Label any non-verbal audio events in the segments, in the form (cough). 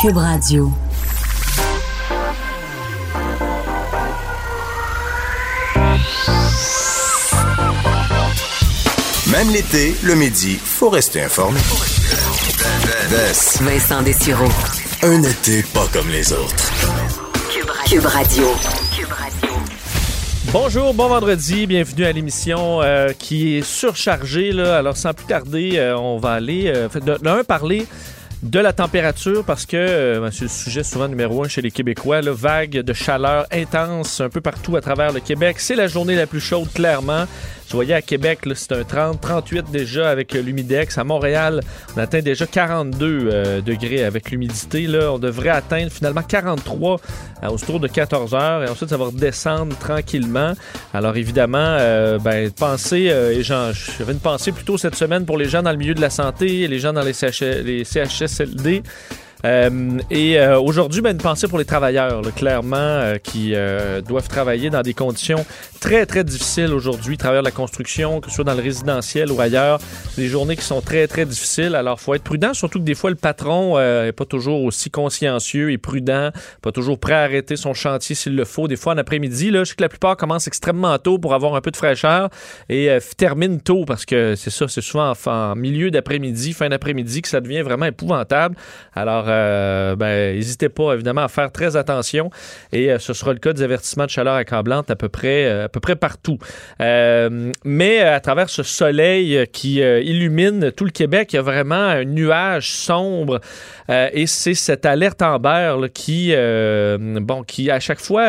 Cube Radio. Même l'été, le midi, faut rester informé. Vincent Dessureau. Un été pas comme les autres. Cube Radio. Bonjour, bon vendredi, bienvenue à l'émission euh, qui est surchargée. Là. Alors sans plus tarder, euh, on va aller euh, de, de un parler de la température parce que euh, c'est le sujet souvent numéro un chez les Québécois, là, vague de chaleur intense un peu partout à travers le Québec. C'est la journée la plus chaude, clairement. Je voyais à Québec, c'est un 30, 38 déjà avec euh, l'humidex. À Montréal, on atteint déjà 42 euh, degrés avec l'humidité. Là, on devrait atteindre finalement 43 euh, autour de 14 heures et ensuite ça va redescendre tranquillement. Alors évidemment, euh, ben pensez euh, et j'avais une pensée plutôt cette semaine pour les gens dans le milieu de la santé, les gens dans les, CH, les CHSLD. Euh, et euh, aujourd'hui, ben, une pensée pour les travailleurs, là, clairement, euh, qui euh, doivent travailler dans des conditions très, très difficiles aujourd'hui. Travailleurs de la construction, que ce soit dans le résidentiel ou ailleurs, des journées qui sont très, très difficiles. Alors, faut être prudent, surtout que des fois, le patron euh, est pas toujours aussi consciencieux et prudent, pas toujours prêt à arrêter son chantier s'il le faut. Des fois, en après-midi, là, je sais que la plupart commencent extrêmement tôt pour avoir un peu de fraîcheur et euh, terminent tôt parce que c'est ça, c'est souvent en, en milieu d'après-midi, fin d'après-midi que ça devient vraiment épouvantable. Alors, euh, ben, n'hésitez pas évidemment à faire très attention et euh, ce sera le cas des avertissements de chaleur accablante à peu près, euh, à peu près partout. Euh, mais à travers ce soleil qui illumine tout le Québec, il y a vraiment un nuage sombre et c'est cette alerte Amber là, qui, bon, qui à chaque fois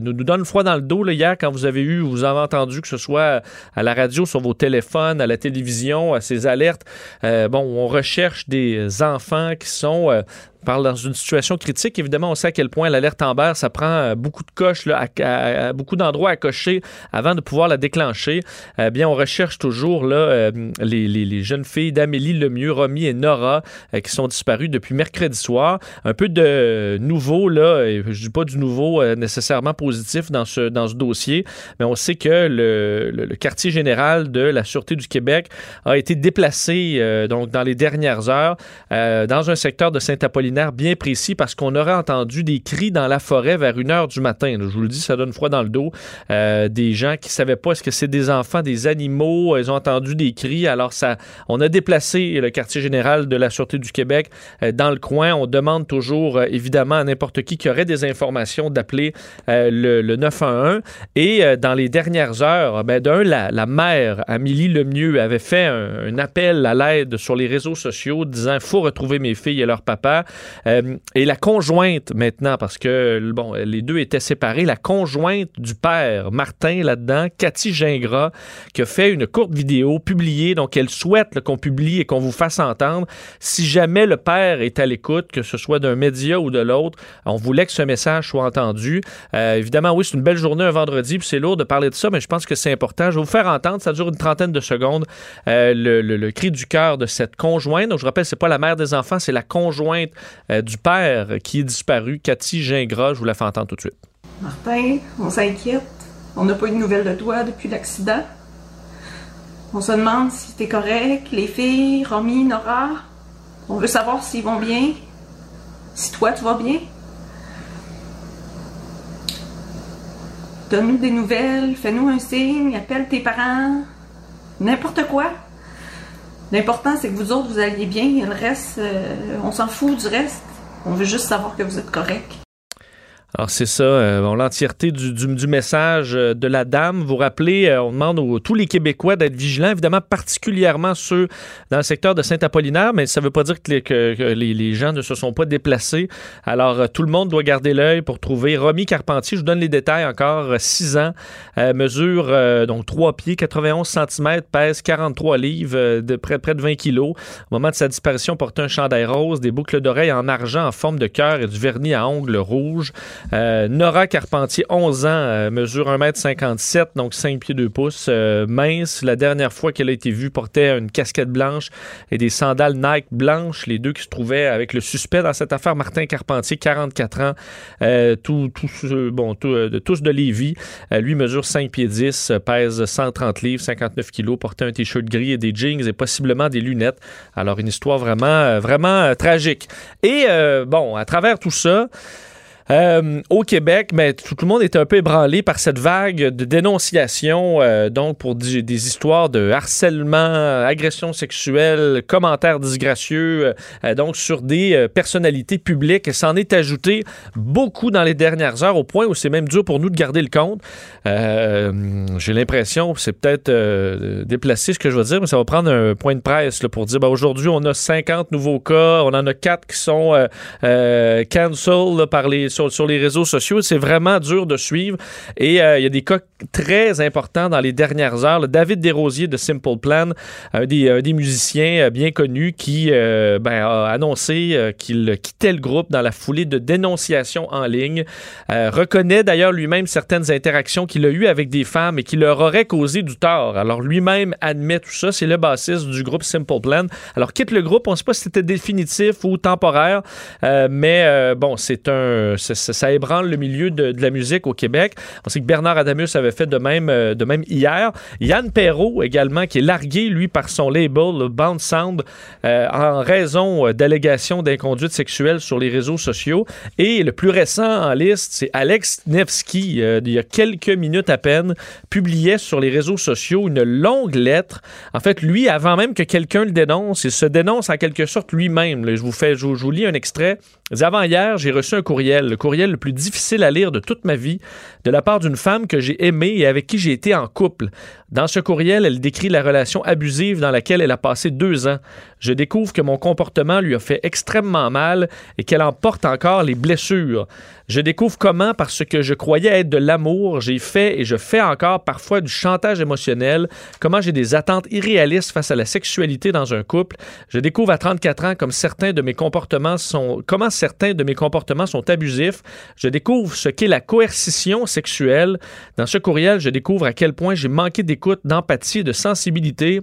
nous, nous donne froid dans le dos. Là, hier, quand vous avez eu, vous avez entendu que ce soit à la radio, sur vos téléphones, à la télévision, à ces alertes, bon, on recherche des enfants qui sont parle dans une situation critique. Évidemment, on sait à quel point l'alerte Amber, ça prend euh, beaucoup de coches, là, beaucoup d'endroits à cocher avant de pouvoir la déclencher. Eh bien, on recherche toujours là, euh, les, les- jeunes filles d'Amélie Lemieux, Romy et Nora, euh, qui sont disparues depuis mercredi soir. Un peu de nouveau, là, je dis pas du nouveau nécessairement positif dans ce, dans ce dossier, mais on sait que le, le- quartier général de la Sûreté du Québec a été déplacé donc dans les dernières heures dans un secteur de Saint-Apollinaire bien précis parce qu'on aurait entendu des cris dans la forêt vers une heure du matin. Je vous le dis, ça donne froid dans le dos. Euh, des gens qui savaient pas est-ce que c'est des enfants, des animaux. Ils ont entendu des cris. Alors ça, on a déplacé le quartier général de la Sûreté du Québec euh, dans le coin. On demande toujours euh, évidemment à n'importe qui qui aurait des informations d'appeler le, le 911. Et dans les dernières heures, ben, d'un, la, la mère, Amélie Lemieux, avait fait un, un appel à l'aide sur les réseaux sociaux disant faut retrouver mes filles et leur papa. Euh, et la conjointe maintenant, parce que bon, les deux étaient séparés, la conjointe du père, Martin, là-dedans, Cathy Gingras, qui a fait une courte vidéo publiée, donc elle souhaite qu'on publie et qu'on vous fasse entendre. Si jamais le père est à l'écoute, que ce soit d'un média ou de l'autre, on voulait que ce message soit entendu. Euh, évidemment, oui, c'est une belle journée un vendredi, puis c'est lourd de parler de ça, mais je pense que c'est important. Je vais vous faire entendre, ça dure une trentaine de secondes, euh, le, le- le cri du cœur de cette conjointe. Donc, je rappelle, c'est pas la mère des enfants, c'est la conjointe euh, du père qui est disparu, Cathy Gingras. Je vous la fais entendre tout de suite. Martin, on s'inquiète. On n'a pas eu de nouvelles de toi depuis l'accident. On se demande si t'es correct, les filles, Romy, Nora. On veut savoir s'ils vont bien. Si toi, tu vas bien. Donne-nous des nouvelles, fais-nous un signe, appelle tes parents. N'importe quoi. L'important, c'est que vous autres, vous alliez bien. Le reste, euh, on s'en fout du reste. On veut juste savoir que vous êtes correct. Alors c'est ça, euh, bon, l'entièreté du, du- du message euh, de la dame. Vous rappelez, euh, on demande aux tous les Québécois d'être vigilants, évidemment particulièrement ceux dans le secteur de Saint-Apollinaire, mais ça ne veut pas dire que, les, que- les- gens ne se sont pas déplacés. Alors tout le monde doit garder l'œil pour trouver Romy Carpentier. Je vous donne les détails encore. 6 ans, mesure donc 3 pieds, 91 cm, pèse 43 livres, de près, près de 20 kilos. Au moment de sa disparition, portait un chandail rose, des boucles d'oreilles en argent en forme de cœur et du vernis à ongles rouges. Euh, Nora Carpentier, 11 ans, euh, mesure 1m57, donc 5 pieds 2 pouces, euh, mince. La dernière fois qu'elle a été vue, portait une casquette blanche et des sandales Nike blanches, les deux qui se trouvaient avec le suspect dans cette affaire, Martin Carpentier, 44 ans, euh, tout, bon, tout, euh, tous de Lévis. Euh, lui mesure 5 pieds 10, euh, pèse 130 livres, 59 kilos, portait un t-shirt gris et des jeans et possiblement des lunettes. Alors, une histoire vraiment, vraiment tragique. Et, bon, à travers tout ça, euh, au Québec, mais tout, tout le monde était un peu ébranlé par cette vague de dénonciations, euh, donc pour des, histoires de harcèlement, agression sexuelle, commentaires disgracieux, euh, donc sur des euh, personnalités publiques. Et s'en est ajouté beaucoup dans les dernières heures, au point où c'est même dur pour nous de garder le compte. Euh, J'ai l'impression, c'est peut-être euh, déplacé ce que je veux dire, mais ça va prendre un point de presse là, pour dire ben, aujourd'hui, on a 50 nouveaux cas, on en a 4 qui sont euh, euh, cancel là, par les, sur, les réseaux sociaux. C'est vraiment dur de suivre. Et euh, il y a des cas très importants dans les dernières heures. David Desrosiers de Simple Plan, un des, musiciens euh, bien connus qui euh, ben, a annoncé qu'il quittait le groupe dans la foulée de dénonciations en ligne. Reconnaît d'ailleurs lui-même certaines interactions qu'il a eues avec des femmes et qui leur auraient causé du tort. Alors lui-même admet tout ça. C'est le bassiste du groupe Simple Plan. Alors quitte le groupe. On ne sait pas si c'était définitif ou temporaire, mais bon, c'est un, ça, ébranle le milieu de, la musique au Québec. On sait que Bernard Adamus avait fait de même, euh, de même hier. Yann Perrault également, qui est largué, lui, par son label, le Bound Sound, euh, en raison euh, d'allégations d'inconduite sexuelle sur les réseaux sociaux. Et le plus récent en liste, c'est Alex Nevsky, il y a quelques minutes à peine, publiait sur les réseaux sociaux une longue lettre. En fait, lui, avant même que quelqu'un le dénonce, il se dénonce en quelque sorte lui-même. Je vous fais, je vous, lis un extrait. Avant hier, j'ai reçu un courriel, le courriel le plus difficile à lire de toute ma vie, de la part d'une femme que j'ai aimée et avec qui j'ai été en couple. Dans ce courriel, elle décrit la relation abusive dans laquelle elle a passé deux ans. Je découvre que mon comportement lui a fait extrêmement mal et qu'elle en porte encore les blessures. Je découvre comment, parce que je croyais être de l'amour, j'ai fait et je fais encore parfois du chantage émotionnel, comment j'ai des attentes irréalistes face à la sexualité dans un couple. Je découvre à 34 ans comme certains de mes comportements sont, comment certains de mes comportements sont abusifs. Je découvre ce qu'est la coercition sexuelle. Dans ce courriel, je découvre à quel point j'ai manqué d'écoute, d'empathie et de sensibilité.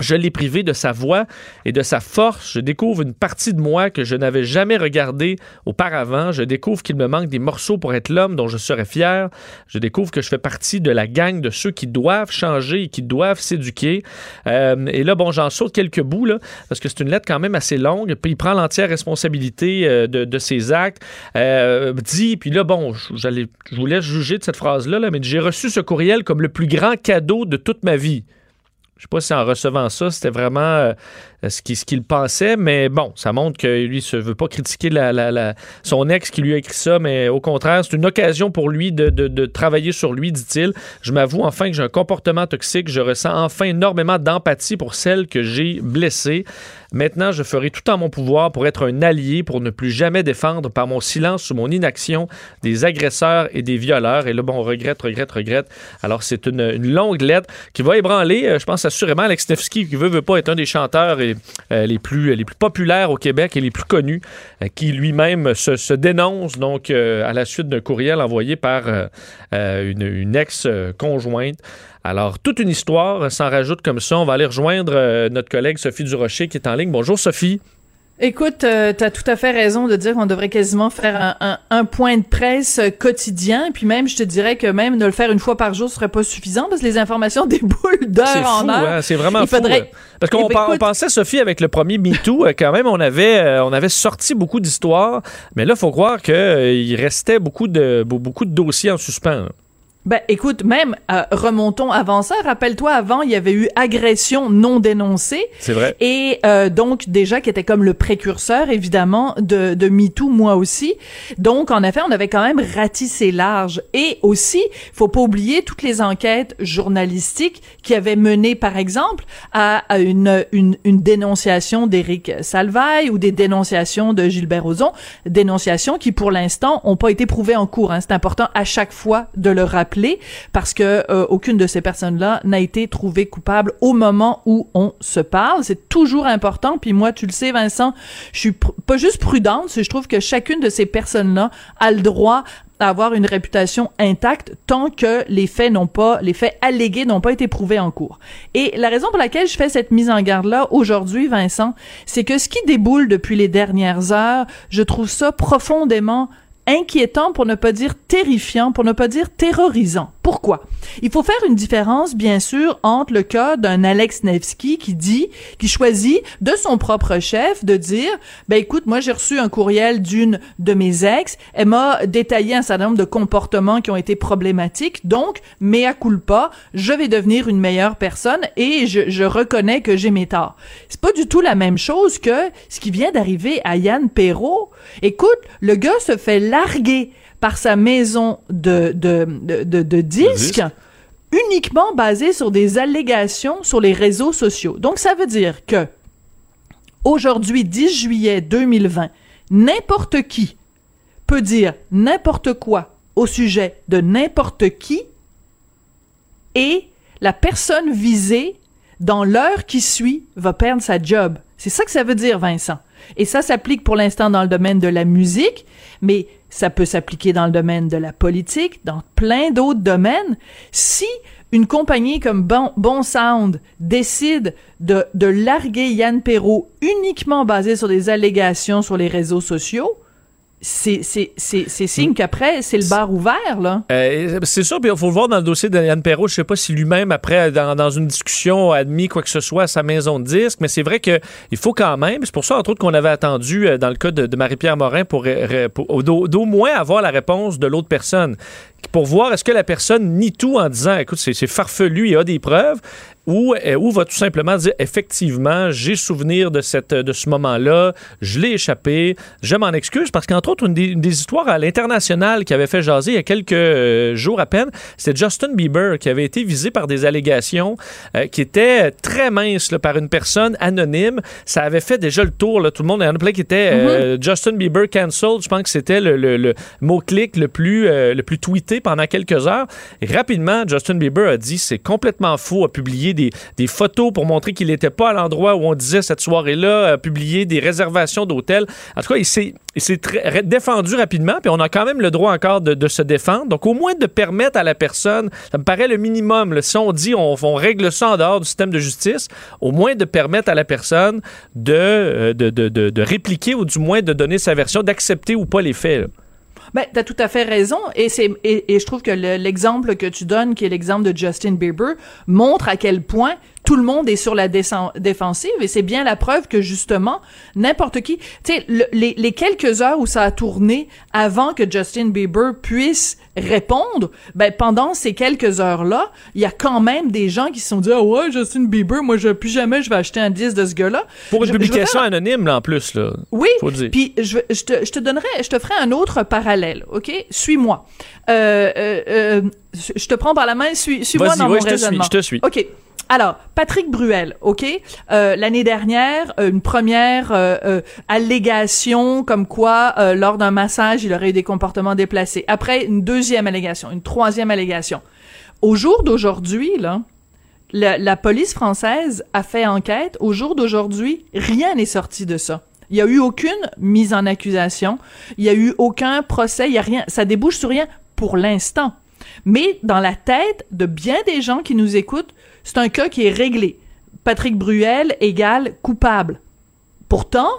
Je l'ai privé de sa voix et de sa force. Je découvre une partie de moi que je n'avais jamais regardée auparavant. Je découvre qu'il me manque des morceaux pour être l'homme dont je serais fier. Je découvre que je fais partie de la gang de ceux qui doivent changer et qui doivent s'éduquer. Euh, et là, bon, j'en saute quelques bouts, là, parce que c'est une lettre quand même assez longue. Puis il prend l'entière responsabilité euh, de, ses actes. Euh, dit, puis là, bon, je vous laisse juger de cette phrase-là, là, mais j'ai reçu ce courriel comme le plus grand cadeau de toute ma vie. Je sais pas si en recevant ça, c'était vraiment euh, ce qu'il ce qu'il pensait, mais bon, ça montre que lui ne veut pas critiquer son ex qui lui a écrit ça, mais au contraire, c'est une occasion pour lui de, travailler sur lui, dit-il. Je m'avoue enfin que j'ai un comportement toxique, je ressens enfin énormément d'empathie pour celle que j'ai blessée. Maintenant, je ferai tout en mon pouvoir pour être un allié, pour ne plus jamais défendre par mon silence ou mon inaction des agresseurs et des violeurs. Et là, bon, on regrette, regrette, regrette. Alors, c'est une, longue lettre qui va ébranler, euh, je pense assurément, Alex Nevsky, qui veut, veut pas être un des chanteurs euh, les, plus, les plus populaires au Québec et les plus connus, euh, qui lui-même se, dénonce donc euh, à la suite d'un courriel envoyé par une, une ex-conjointe. Alors, toute une histoire s'en rajoute comme ça. On va aller rejoindre notre collègue Sophie Durocher qui est en ligne. Bonjour Sophie. Écoute, euh, tu as tout à fait raison de dire qu'on devrait quasiment faire un, un- un point de presse euh, quotidien. Puis même, je te dirais que même de le faire une fois par jour serait pas suffisant parce que les informations (laughs) déboulent d'heure en heure. hein? c'est vraiment Il fou. faudrait- euh, Parce qu'on Eh ben, écoute- pensait, Sophie, avec le premier MeToo, euh, quand même, on avait, euh, on avait sorti beaucoup d'histoires. Mais là, il faut croire qu'il restait beaucoup de, be- beaucoup de dossiers en suspens. là. Ben, écoute, même euh, remontons avant ça. Rappelle-toi, avant, il y avait eu agression non dénoncée. C'est vrai. Et euh, donc déjà qui était comme le précurseur, évidemment, de, de MeToo, moi aussi. Donc en effet, on avait quand même ratissé large. Et aussi, faut pas oublier toutes les enquêtes journalistiques qui avaient mené, par exemple, à, à une, une, une dénonciation d'Éric Salvaille ou des dénonciations de Gilbert Rozon, dénonciations qui pour l'instant ont pas été prouvées en cours. Hein. C'est important à chaque fois de le rappeler parce que euh, aucune de ces personnes-là n'a été trouvée coupable au moment où on se parle. C'est toujours important. Puis moi, tu le sais, Vincent, je suis pas juste prudente, je trouve que chacune de ces personnes-là a le droit d'avoir une réputation intacte tant que les faits n'ont pas, les faits allégués n'ont pas été prouvés en cours. Et la raison pour laquelle je fais cette mise en garde-là aujourd'hui, Vincent, c'est que ce qui déboule depuis les dernières heures, je trouve ça profondément inquiétant pour ne pas dire terrifiant, pour ne pas dire terrorisant. Pourquoi? Il faut faire une différence, bien sûr, entre le cas d'un Alex Nevsky qui dit, qui choisit de son propre chef de dire, ben écoute, moi j'ai reçu un courriel d'une de mes ex, elle m'a détaillé un certain nombre de comportements qui ont été problématiques, donc, mea culpa, je vais devenir une meilleure personne et je, reconnais que j'ai mes torts. C'est pas du tout la même chose que ce qui vient d'arriver à Yann Perrault. Écoute, le gars se fait larguer par sa maison de, de, de, de, disques uniquement basée sur des allégations sur les réseaux sociaux. Donc, ça veut dire que aujourd'hui, 10 juillet 2020, n'importe qui peut dire n'importe quoi au sujet de n'importe qui et la personne visée dans l'heure qui suit va perdre sa job. C'est ça que ça veut dire, Vincent. Et ça s'applique pour l'instant dans le domaine de la musique, mais ça peut s'appliquer dans le domaine de la politique, dans plein d'autres domaines. Si une compagnie comme bon, Sound décide de, de larguer Yann Perrault uniquement basé sur des allégations sur les réseaux sociaux, c'est signe qu'après, c'est le bar ouvert, là. Euh, c'est sûr, puis il faut le voir dans le dossier de Yann Perrault. Je sais pas si lui-même, après, dans, dans, une discussion, a admis quoi que ce soit à sa maison de disque, mais c'est vrai qu'il faut quand même, c'est pour ça, entre autres, qu'on avait attendu, euh, dans le cas de, Marie-Pierre Morin, pour, pour d'au moins avoir la réponse de l'autre personne pour voir est-ce que la personne nie tout en disant écoute, c'est farfelu, il y a des preuves, ou, euh, ou va tout simplement dire effectivement, j'ai souvenir de, cette, de ce moment-là, je l'ai échappé, je m'en excuse, parce qu'entre autres, une des, histoires à l'international qui avait fait jaser il y a quelques euh, jours à peine, c'était Justin Bieber qui avait été visé par des allégations euh, qui étaient très minces par une personne anonyme. Ça avait fait déjà le tour, là, tout le monde, il y en a plein qui étaient mm-hmm. Justin Bieber cancelled, je pense que c'était le, le, mot-clic le plus, le plus tweeté pendant quelques heures. rapidement, Justin Bieber a dit c'est complètement faux, a publié des, photos pour montrer qu'il n'était pas à l'endroit où on disait cette soirée-là, a publié des réservations d'hôtels. En tout cas, il s'est défendu rapidement, puis on a quand même le droit encore de, se défendre. Donc, au moins de permettre à la personne, ça me paraît le minimum. si on dit on, règle ça en dehors du système de justice, au moins de permettre à la personne de, euh, répliquer ou du moins de donner sa version, d'accepter ou pas les faits. Ben, t'as tout à fait raison, et c'est et, et je trouve que l'exemple que tu donnes, qui est l'exemple de Justin Bieber, montre à quel point tout le monde est sur la défensive et c'est bien la preuve que justement n'importe qui, tu sais, les, les, quelques heures où ça a tourné avant que Justin Bieber puisse répondre, ben pendant ces quelques heures-là, il y a quand même des gens qui se sont dit ah ouais Justin Bieber, moi je plus jamais je vais acheter un disque de ce gars-là. Pour une publication anonyme là en plus là. Oui. Puis je, je, te, je te donnerai, je te ferai un autre parallèle, ok? Suis-moi. Euh, euh, euh, je te prends par la main, suis, suis-moi dans mon je raisonnement. Te suis, je te suis. Ok. Alors, Patrick Bruel, OK? Euh, L'année dernière, euh, une première euh, allégation comme quoi, lors d'un massage, il aurait eu des comportements déplacés. Après, une deuxième allégation, une troisième allégation. Au jour d'aujourd'hui, là, la, police française a fait enquête. Au jour d'aujourd'hui, rien n'est sorti de ça. Il y a eu aucune mise en accusation. Il y a eu aucun procès. Il y a rien. Ça débouche sur rien pour l'instant. Mais dans la tête de bien des gens qui nous écoutent, c'est un cas qui est réglé. Patrick Bruel égale coupable. Pourtant,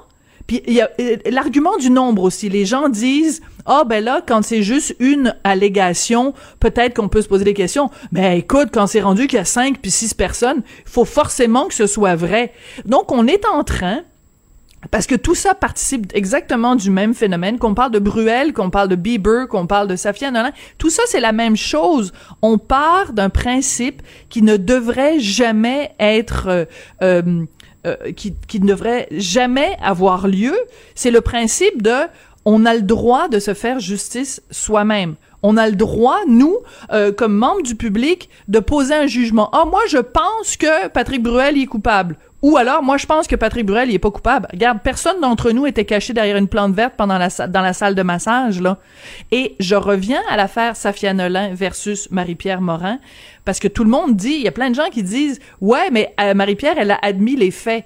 puis il y a euh, l'argument du nombre aussi. Les gens disent oh, ben là quand c'est juste une allégation, peut-être qu'on peut se poser des questions. Mais écoute, quand c'est rendu qu'il y a cinq puis six personnes, il faut forcément que ce soit vrai. Donc on est en train parce que tout ça participe exactement du même phénomène. Qu'on parle de Bruel, qu'on parle de Bieber, qu'on parle de Safia Nolin, tout ça c'est la même chose. On part d'un principe qui ne devrait jamais être euh, euh, euh, qui, qui ne devrait jamais avoir lieu. C'est le principe de on a le droit de se faire justice soi-même. On a le droit, nous, euh, comme membres du public, de poser un jugement. Ah, moi, je pense que Patrick Bruel est coupable. Ou alors, moi, je pense que Patrick Bruel, il est pas coupable. Regarde, personne d'entre nous était caché derrière une plante verte pendant la, dans la salle de massage, là. Et je reviens à l'affaire Safia Nolin versus Marie-Pierre Morin, parce que tout le monde dit, il y a plein de gens qui disent, ouais, mais euh, Marie-Pierre, elle a admis les faits.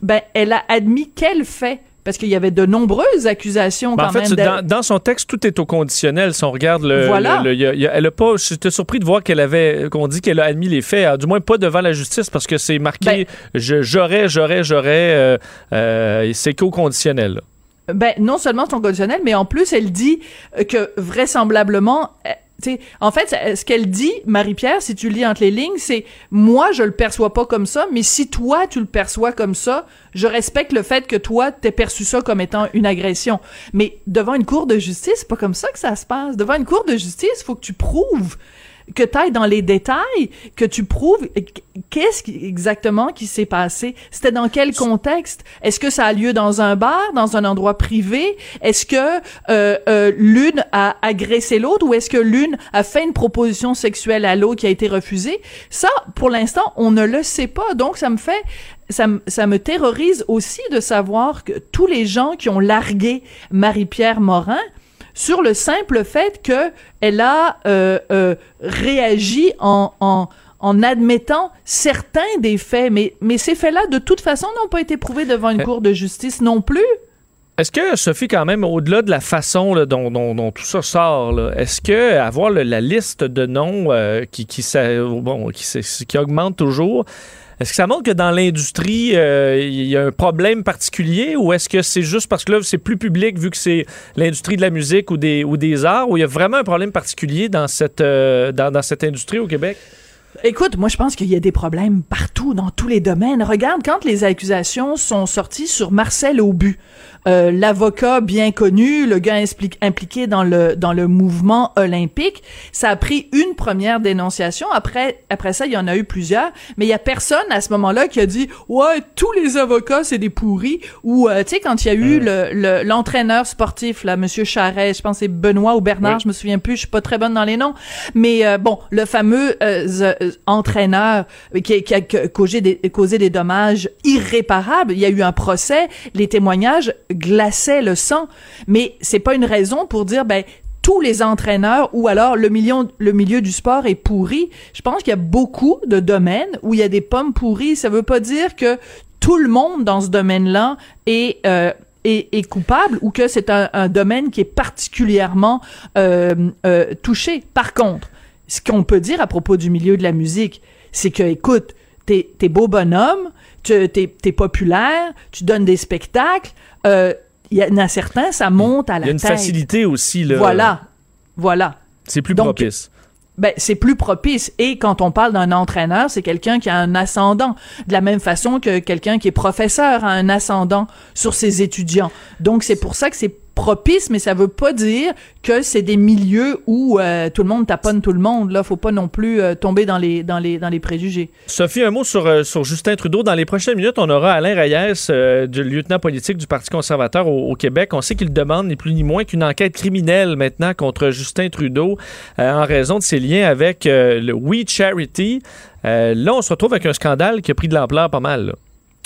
Ben, elle a admis quels faits? Parce qu'il y avait de nombreuses accusations Ben, quand en fait, même. dans, son texte, tout est au conditionnel. Si on regarde le, Voilà. le- le- y a- y a- elle a pas. J'étais surpris de voir qu'elle avait, qu'on dit qu'elle a admis les faits. Alors, du moins pas devant la justice parce que c'est marqué. Ben- j'aurais, j'aurais, j'aurais. euh, euh, c'est qu'au conditionnel. là. Ben, non seulement son conditionnel, mais en plus, elle dit euh, que vraisemblablement, euh, tu sais, en fait, ce qu'elle dit, Marie-Pierre, si tu lis entre les lignes, c'est moi, je le perçois pas comme ça, mais si toi, tu le perçois comme ça, je respecte le fait que toi, t'aies perçu ça comme étant une agression. Mais devant une cour de justice, c'est pas comme ça que ça se passe. Devant une cour de justice, faut que tu prouves que tu ailles dans les détails, que tu prouves qu'est-ce qui, exactement qui s'est passé? C'était dans quel contexte? Est-ce que ça a lieu dans un bar, dans un endroit privé? Est-ce que euh, euh, l'une a agressé l'autre ou est-ce que l'une a fait une proposition sexuelle à l'autre qui a été refusée? Ça, pour l'instant, on ne le sait pas. Donc, ça me fait ça, ça me terrorise aussi de savoir que tous les gens qui ont largué Marie-Pierre Morin, sur le simple fait que elle a euh, euh, réagi en, en en admettant certains des faits, mais mais ces faits-là de toute façon n'ont pas été prouvés devant une Euh. cour de justice non plus. Est-ce que, Sophie, quand même, au-delà de la façon là, dont, dont- dont tout ça sort, est-ce que avoir le- la liste de noms euh, qui, qui, bon, qui, qui augmente toujours, est-ce que ça montre que dans l'industrie, euh, il y a un problème particulier ou est-ce que c'est juste parce que là, c'est plus public vu que c'est l'industrie de la musique ou des, ou des arts ou il y a vraiment un problème particulier dans cette, euh, dans, dans cette industrie au Québec? Écoute, moi je pense qu'il y a des problèmes partout, dans tous les domaines. Regarde, quand les accusations sont sorties sur Marcel Aubu, euh, l'avocat bien connu, le gars impli- impliqué dans le dans le mouvement olympique, ça a pris une première dénonciation. Après après ça, il y en a eu plusieurs, mais il y a personne à ce moment-là qui a dit ouais tous les avocats c'est des pourris ou euh, tu sais quand il y a eu le- le l'entraîneur sportif là, Monsieur Charret, je pense c'est Benoît ou Bernard, Oui. je me souviens plus, je suis pas très bonne dans les noms, mais euh, bon le fameux euh, euh, entraîneur qui, qui a ca- causé des, causé des dommages irréparables. Il y a eu un procès, les témoignages glaçaient le sang, mais c'est pas une raison pour dire ben tous les entraîneurs ou alors le milieu, le milieu du sport est pourri. Je pense qu'il y a beaucoup de domaines où il y a des pommes pourries. Ça veut pas dire que tout le monde dans ce domaine-là est, euh, est, est coupable ou que c'est un, un domaine qui est particulièrement euh, euh, touché. Par contre, ce qu'on peut dire à propos du milieu de la musique, c'est que, écoute, t'es, t'es beau bonhomme, tu, t'es, t'es populaire, tu donnes des spectacles, euh, il y en a certains, ça monte à la Il y a une tête. facilité aussi. Là, Voilà. Voilà. C'est plus Donc, propice. Ben, c'est plus propice. Et quand on parle d'un entraîneur, c'est quelqu'un qui a un ascendant. De la même façon que quelqu'un qui est professeur a un ascendant sur ses étudiants. Donc, c'est pour ça que c'est propice, mais ça veut pas dire que c'est des milieux où euh, tout le monde taponne tout le monde. Là, faut pas non plus euh, tomber dans les, dans les, dans les préjugés. Sophie, un mot sur, euh, sur Justin Trudeau. Dans les prochaines minutes, on aura Alain Reyes, du lieutenant politique du Parti conservateur au, Québec. On sait qu'il demande ni plus ni moins qu'une enquête criminelle maintenant contre Justin Trudeau en raison de ses liens avec le We Charity. Là, on se retrouve avec un scandale qui a pris de l'ampleur pas mal.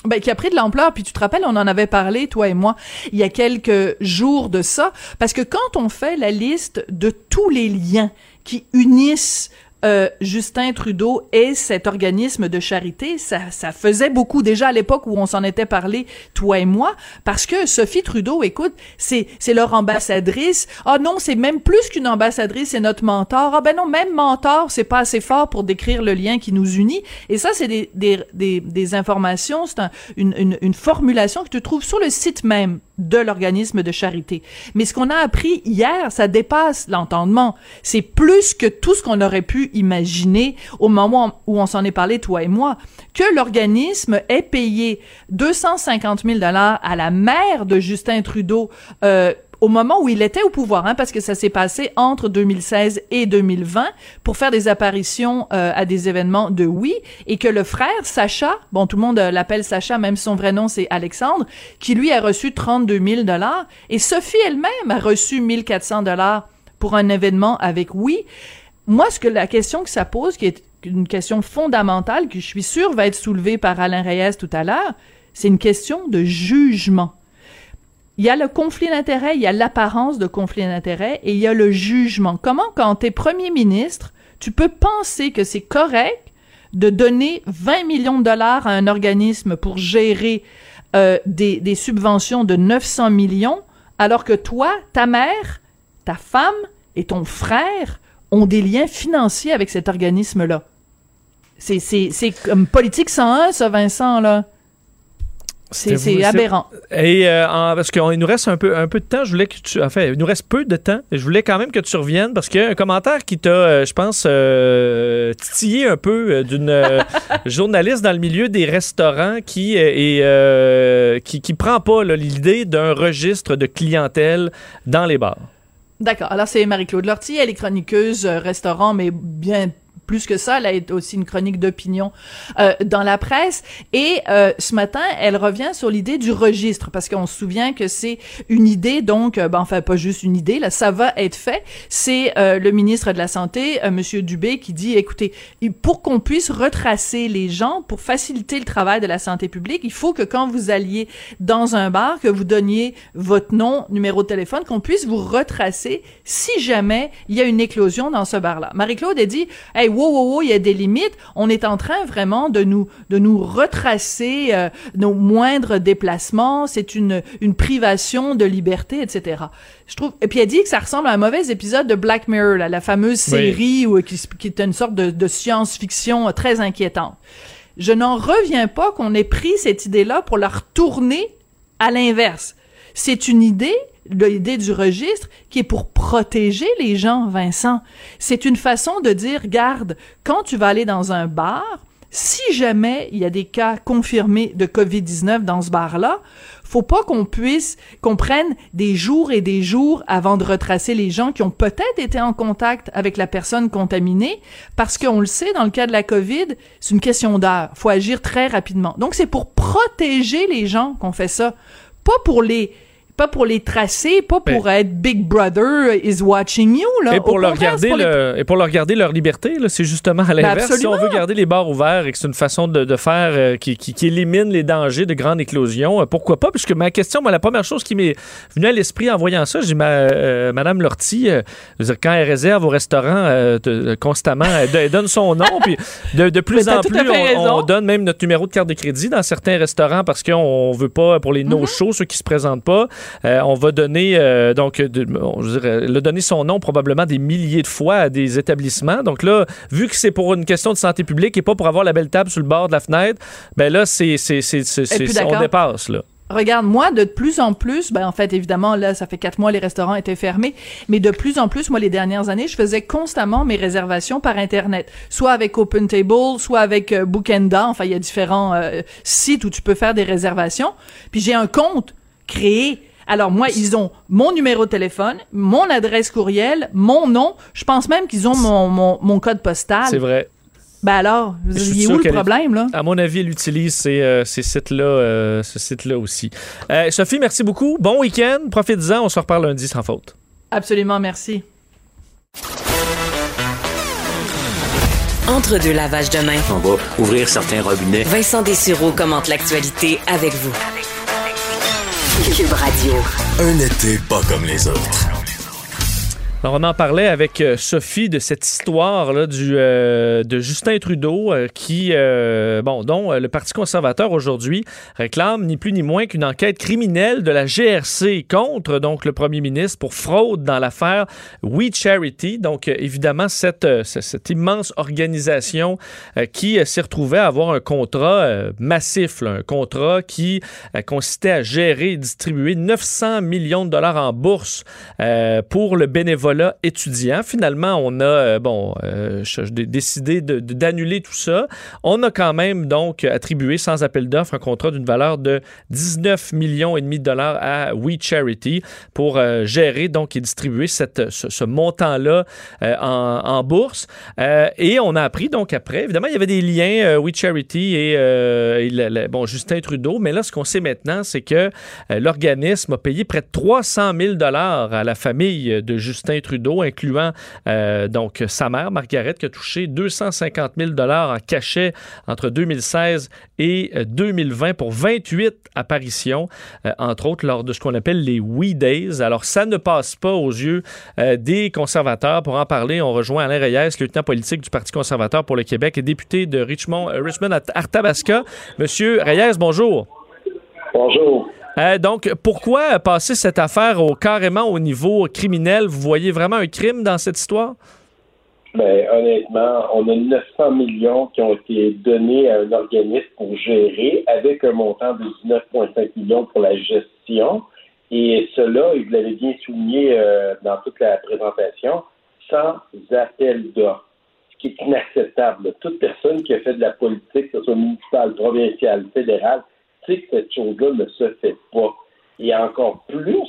Ben, qui a pris de l'ampleur. Puis tu te rappelles, on en avait parlé, toi et moi, il y a quelques jours de ça. Parce que quand on fait la liste de tous les liens qui unissent euh, Justin Trudeau et cet organisme de charité, ça, faisait beaucoup déjà à l'époque où on s'en était parlé, toi et moi, parce que Sophie Trudeau, écoute, c'est leur ambassadrice. Ah non, c'est même plus qu'une ambassadrice, c'est notre mentor. Ah ben non, même mentor, c'est pas assez fort pour décrire le lien qui nous unit. Et ça, c'est des, informations, c'est un- une, une, une formulation que tu trouves sur le site même de l'organisme de charité. Mais ce qu'on a appris hier, ça dépasse l'entendement. C'est plus que tout ce qu'on aurait pu imaginer au moment où on s'en est parlé, toi et moi, que l'organisme ait payé 250 000 dollars à la mère de Justin Trudeau euh, au moment où il était au pouvoir, hein, parce que ça s'est passé entre 2016 et 2020 pour faire des apparitions euh, à des événements de oui, et que le frère Sacha, bon tout le monde euh, l'appelle Sacha, même son vrai nom c'est Alexandre, qui lui a reçu 32 000 dollars, et Sophie elle-même a reçu 1400 dollars pour un événement avec oui. Moi, ce que la question que ça pose, qui est une question fondamentale, que je suis sûre va être soulevée par Alain Reyes tout à l'heure, c'est une question de jugement il y a le conflit d'intérêt, il y a l'apparence de conflit d'intérêt et il y a le jugement. Comment, quand tu es premier ministre, tu peux penser que c'est correct de donner 20 millions de dollars à un organisme pour gérer euh, des, des subventions de 900 millions, alors que toi, ta mère, ta femme et ton frère ont des liens financiers avec cet organisme-là. C'est, c'est, c'est comme politique 101, ça, Vincent, là. C'est aberrant. Et euh, parce qu'il nous reste un peu, un peu de temps, je voulais que tu. Enfin, il nous reste peu de temps. Je voulais quand même que tu reviennes parce qu'il y a un commentaire qui t'a, euh, je pense, euh, titillé un peu d'une (laughs) journaliste dans le milieu des restaurants qui est qui, qui prend pas l'idée d'un registre de clientèle dans les bars. D'accord. Alors, c'est Marie-Claude Lortie, elle est chroniqueuse restaurant, mais bien plus que ça, elle a aussi une chronique d'opinion euh, dans la presse. Et euh, ce matin, elle revient sur l'idée du registre, parce qu'on se souvient que c'est une idée, donc, euh, ben, enfin, pas juste une idée, là, ça va être fait. C'est le ministre de la Santé, Monsieur Dubé, qui dit, écoutez, pour qu'on puisse retracer les gens, pour faciliter le travail de la santé publique, il faut que quand vous alliez dans un bar, que vous donniez votre nom, numéro de téléphone, qu'on puisse vous retracer si jamais il y a une éclosion dans ce bar-là. Marie-Claude a dit, hey, wow, wow, wow, il y a des limites. On est en train vraiment de nous, de nous retracer euh, nos moindres déplacements. C'est une, une privation de liberté, etc. Je trouve. Et puis elle dit que ça ressemble à un mauvais épisode de Black Mirror, la fameuse série où, qui, qui est une sorte de, de science-fiction très inquiétante. Je n'en reviens pas qu'on ait pris cette idée-là pour la retourner à l'inverse. C'est une idée l'idée du registre qui est pour protéger les gens, Vincent. C'est une façon de dire, garde, quand tu vas aller dans un bar, si jamais il y a des cas confirmés de COVID-19 dans ce bar-là, faut pas qu'on puisse, qu'on prenne des jours et des jours avant de retracer les gens qui ont peut-être été en contact avec la personne contaminée, parce qu'on le sait, dans le cas de la COVID, c'est une question d'heure. Faut agir très rapidement. Donc, c'est pour protéger les gens qu'on fait ça. Pas pour les, pas pour les tracer, pas pour ben. être Big Brother is watching you là. Et pour leur garder et pour leur garder leur liberté là, c'est justement à ben, l'inverse. si on veut garder les bars ouverts et que c'est une façon de, de faire euh, qui, qui, qui, élimine les dangers de grande éclosion, euh, pourquoi pas? Puisque ma question, moi, la première chose qui m'est venue à l'esprit en voyant ça, j'ai ma euh, Madame Lortie, quand elle réserve au restaurant constamment, elle, donne son nom, (laughs) puis de, de plus en plus, on, donne même notre numéro de carte de crédit dans certains restaurants parce qu'on veut pas pour les mm-hmm. no-shows ceux qui se présentent pas. Euh, on va donner, euh, donc, de, je dirais, le donner son nom probablement des milliers de fois à des établissements. Donc là, vu que c'est pour une question de santé publique et pas pour avoir la belle table sur le bord de la fenêtre, ben là, c'est, c'est, c'est, on dépasse, là. Regarde, moi, de plus en plus, ben en fait, évidemment, là, ça fait quatre mois, les restaurants étaient fermés, mais de plus en plus, moi, les dernières années, je faisais constamment mes réservations par Internet, soit avec OpenTable, soit avec euh, Bookenda, enfin, il y a différents sites où tu peux faire des réservations, puis j'ai un compte créé alors moi, ils ont mon numéro de téléphone, mon adresse courriel, mon nom. Je pense même qu'ils ont mon, mon, code postal. C'est vrai. Ben alors, il est où le problème, là? À mon avis, elle utilise ces, euh, ces sites-là euh, ce site-là aussi. Euh, Sophie, merci beaucoup. Bon week-end. Profitez-en. On se reparle lundi sans faute. Absolument, merci. Entre deux lavages de main. On va ouvrir certains robinets. Vincent Dessureau commente l'actualité avec vous. Cube Radio. Un été pas comme les autres. On en parlait avec euh, Sophie de cette histoire là, du, euh, de Justin Trudeau euh, qui, bon, dont le Parti conservateur aujourd'hui réclame ni plus ni moins qu'une enquête criminelle de la GRC contre donc le premier ministre pour fraude dans l'affaire We Charity. Donc évidemment cette, cette immense organisation qui s'est retrouvée à avoir un contrat massif, un contrat qui consistait à gérer et distribuer 900 millions de dollars en bourse pour le bénévolat étudiant. Finalement, on a euh, bon euh, décidé d'annuler tout ça. On a quand même donc attribué sans appel d'offres un contrat d'une valeur de 19 millions de dollars à We Charity pour euh, gérer donc et distribuer ce, montant-là en, bourse. et on a appris donc après, évidemment, il y avait des liens We Charity et, bon Justin Trudeau, mais là, ce qu'on sait maintenant, c'est que l'organisme a payé près de 300 000 dollars à la famille de Justin Trudeau, incluant euh, donc sa mère, Margaret, qui a touché 250 000 dollars en cachet entre 2016 et 2020 euh, pour 28 apparitions, euh, entre autres lors de ce qu'on appelle les We Days. Alors, ça ne passe pas aux yeux des conservateurs. Pour en parler, on rejoint Alain Reyes, lieutenant politique du Parti conservateur pour le Québec et député de Richmond, Richmond Arthabasca. Monsieur Reyes, bonjour. Bonjour. Euh, donc, pourquoi passer cette affaire carrément au niveau criminel? Vous voyez vraiment un crime dans cette histoire? Ben, honnêtement, on a 900 millions qui ont été donnés à un organisme pour gérer avec un montant de 19,5 millions pour la gestion. Et cela, vous l'avez bien souligné euh, dans toute la présentation, sans appel d'offres, ce qui est inacceptable. Toute personne qui a fait de la politique, que ce soit municipale, provinciale, fédérale, que cette chose-là ne se fait pas. Et encore plus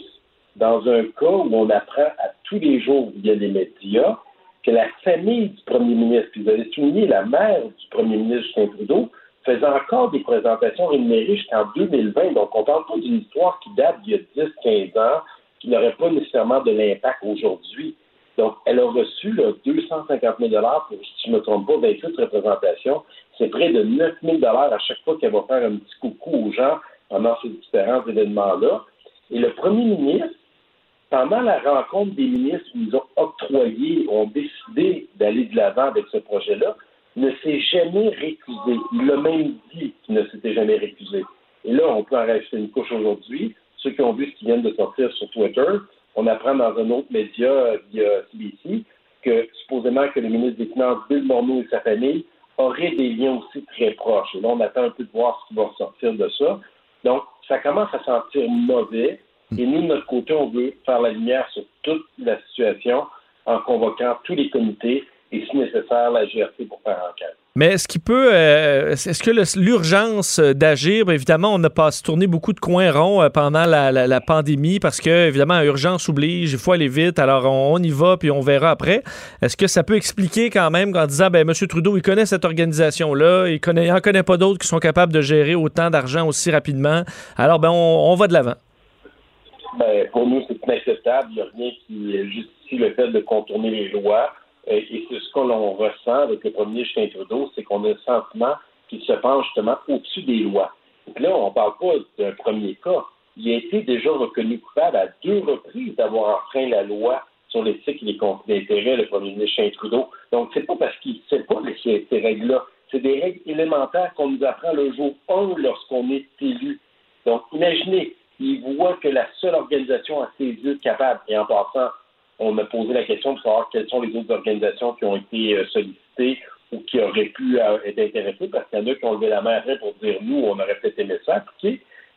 dans un cas où on apprend à tous les jours via les médias que la famille du premier ministre, puis vous avez souligné la mère du premier ministre Justin Trudeau, faisait encore des présentations rémunérées jusqu'en 2020. Donc, on parle pas d'une histoire qui date d'il y a 10-15 ans, qui n'aurait pas nécessairement de l'impact aujourd'hui. Donc, elle a reçu là, 250 000 pour, si je ne me trompe pas, 28 représentations. C'est près de 9 000 à chaque fois qu'elle va faire un petit coucou aux gens pendant ces différents événements-là. Et le premier ministre, pendant la rencontre des ministres qui nous ont octroyé, ont décidé d'aller de l'avant avec ce projet-là, ne s'est jamais récusé. Il a même dit qu'il ne s'était jamais récusé. Et là, on peut en rajouter une couche aujourd'hui. Ceux qui ont vu ce qui vient de sortir sur Twitter, on apprend dans un autre média euh, via CBC que supposément que le ministre des Finances, Bill Morneau et sa famille auraient des liens aussi très proches. Et là, on attend un peu de voir ce qui va ressortir de ça. Donc, ça commence à sentir mauvais. Et nous, de notre côté, on veut faire la lumière sur toute la situation en convoquant tous les comités et, si nécessaire, la GRC pour faire enquête. Mais est-ce qu'il peut, euh, est-ce que l'urgence d'agir, bien évidemment, on n'a pas tourné beaucoup de coins ronds euh, pendant la, pandémie parce que, évidemment, urgence oblige, il faut aller vite, alors on, y va puis on verra après. Est-ce que ça peut expliquer quand même en disant, ben, M. Trudeau, il connaît cette organisation-là, il connaît, en connaît pas d'autres qui sont capables de gérer autant d'argent aussi rapidement, alors ben, on, va de l'avant. Ben, pour nous, c'est inacceptable. Il n'y a rien qui justifie le fait de contourner les lois. Euh, et c'est ce que l'on ressent avec le premier Justin Trudeau, c'est qu'on a le sentiment qu'il se penche justement au-dessus des lois. Donc là, on ne parle pas d'un premier cas. Il a été déjà reconnu coupable à deux reprises d'avoir enfreint la loi sur l'éthique et les conflits d'intérêts, le premier ministre Justin Trudeau. Donc, c'est pas parce qu'il ne sait pas ces, ces règles-là. C'est des règles élémentaires qu'on nous apprend le jour 1 lorsqu'on est élu. Donc, imaginez, il voit que la seule organisation à ses yeux capable, et en passant, on a posé la question de savoir quelles sont les autres organisations qui ont été euh, sollicitées ou qui auraient pu euh, être intéressées, parce qu'il y en a qui ont levé la main après pour dire nous, on aurait peut-être aimé ça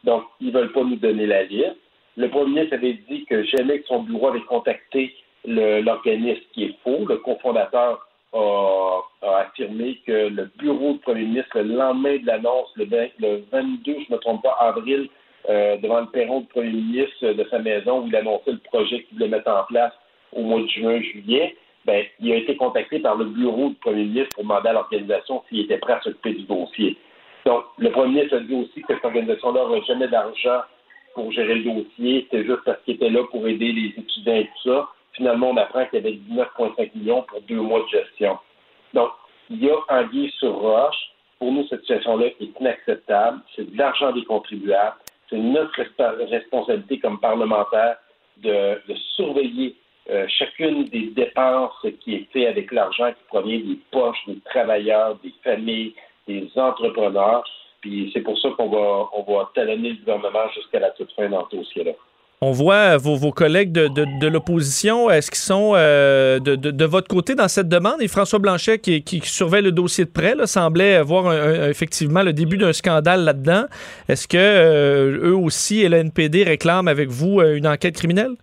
Donc, ils ne veulent pas nous donner la liste. Le premier ministre avait dit que jamais que son bureau avait contacté l'organisme qui est faux. Le cofondateur a, affirmé que le bureau du premier ministre, le lendemain de l'annonce, le, 22, je ne me trompe pas, avril, euh, devant le perron du premier ministre de sa maison où il annonçait le projet qu'il voulait mettre en place au mois de juin, juillet, ben, il a été contacté par le bureau du premier ministre pour demander à l'organisation s'il était prêt à s'occuper du dossier. Donc, le premier ministre a dit aussi que cette organisation-là n'aurait jamais d'argent pour gérer le dossier. C'était juste parce qu'il était là pour aider les étudiants et tout ça. Finalement, on apprend qu'il y avait 19,5 millions pour deux mois de gestion. Donc, il y a un guise sur roche. Pour nous, cette situation-là est inacceptable. C'est de l'argent des contribuables. C'est notre responsabilité comme parlementaire de, de surveiller euh, chacune des dépenses qui est faite avec l'argent qui provient des poches des travailleurs, des familles, des entrepreneurs. Puis c'est pour ça qu'on va, on va talonner le gouvernement jusqu'à la toute fin dans ce dossier-là. On voit vos, vos collègues de, l'opposition, est-ce qu'ils sont euh, de, votre côté dans cette demande? Et François Blanchet, qui, surveille le dossier de près, là, semblait voir un, un, effectivement le début d'un scandale là-dedans. Est-ce que euh, eux aussi et le NPD réclament avec vous euh, une enquête criminelle?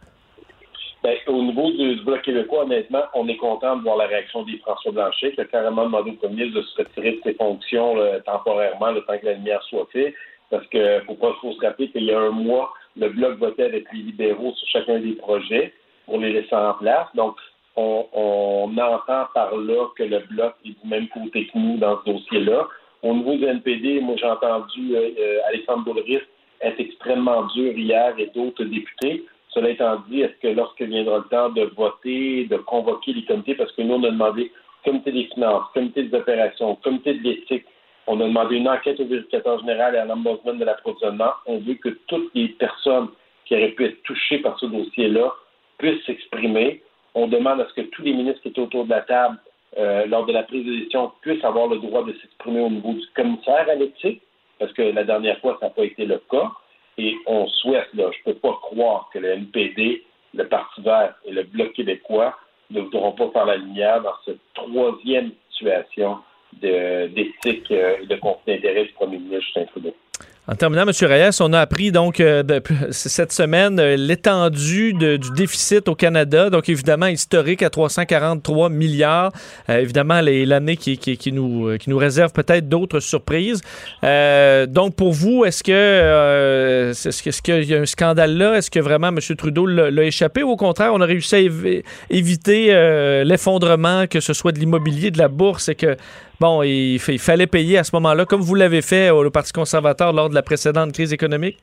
Bien, au niveau du, Bloc québécois, honnêtement, on est content de voir la réaction des François Blanchet, qui a carrément demandé au premier ministre de se retirer de ses fonctions là, temporairement, le temps que la lumière soit faite, parce qu'il ne faut pas faut se rappeler qu'il y a un mois, le Bloc votait avec les libéraux sur chacun des projets pour les laisser en place. Donc, on, on entend par là que le Bloc est du même côté que nous dans ce dossier-là. Au niveau du NPD, moi, j'ai entendu euh, Alexandre Boulris être extrêmement dur hier et d'autres députés. Cela étant dit, est-ce que lorsque viendra le temps de voter, de convoquer les comités, parce que nous, on a demandé comité des finances, comité des opérations, comité de l'éthique, on a demandé une enquête au vérificateur général et à l'ombudsman de l'approvisionnement. On veut que toutes les personnes qui auraient pu être touchées par ce dossier-là puissent s'exprimer. On demande à ce que tous les ministres qui étaient autour de la table euh, lors de la prise de décision puissent avoir le droit de s'exprimer au niveau du commissaire à l'éthique, parce que la dernière fois, ça n'a pas été le cas. Et on souhaite, là, je ne peux pas croire que le NPD, le Parti vert et le Bloc québécois ne voudront pas faire la lumière dans cette troisième situation d'éthique euh, et de conflit d'intérêt du premier ministre Justin Trudeau. En terminant, M. Reyes, on a appris donc euh, de, (laughs) cette semaine euh, l'étendue du déficit au Canada, donc évidemment historique à 343 milliards. Euh, évidemment, l'année qui, qui, qui, nous, qui nous réserve peut-être d'autres surprises. Euh, donc pour vous, est-ce que euh, est-ce qu'il y a un scandale là? Est-ce que vraiment M. Trudeau l'a échappé? Ou au contraire, on a réussi à év éviter l'effondrement, que ce soit de l'immobilier, de la bourse et que bon, il, fallait payer à ce moment-là, comme vous l'avez fait au Parti conservateur lors de la précédente crise économique?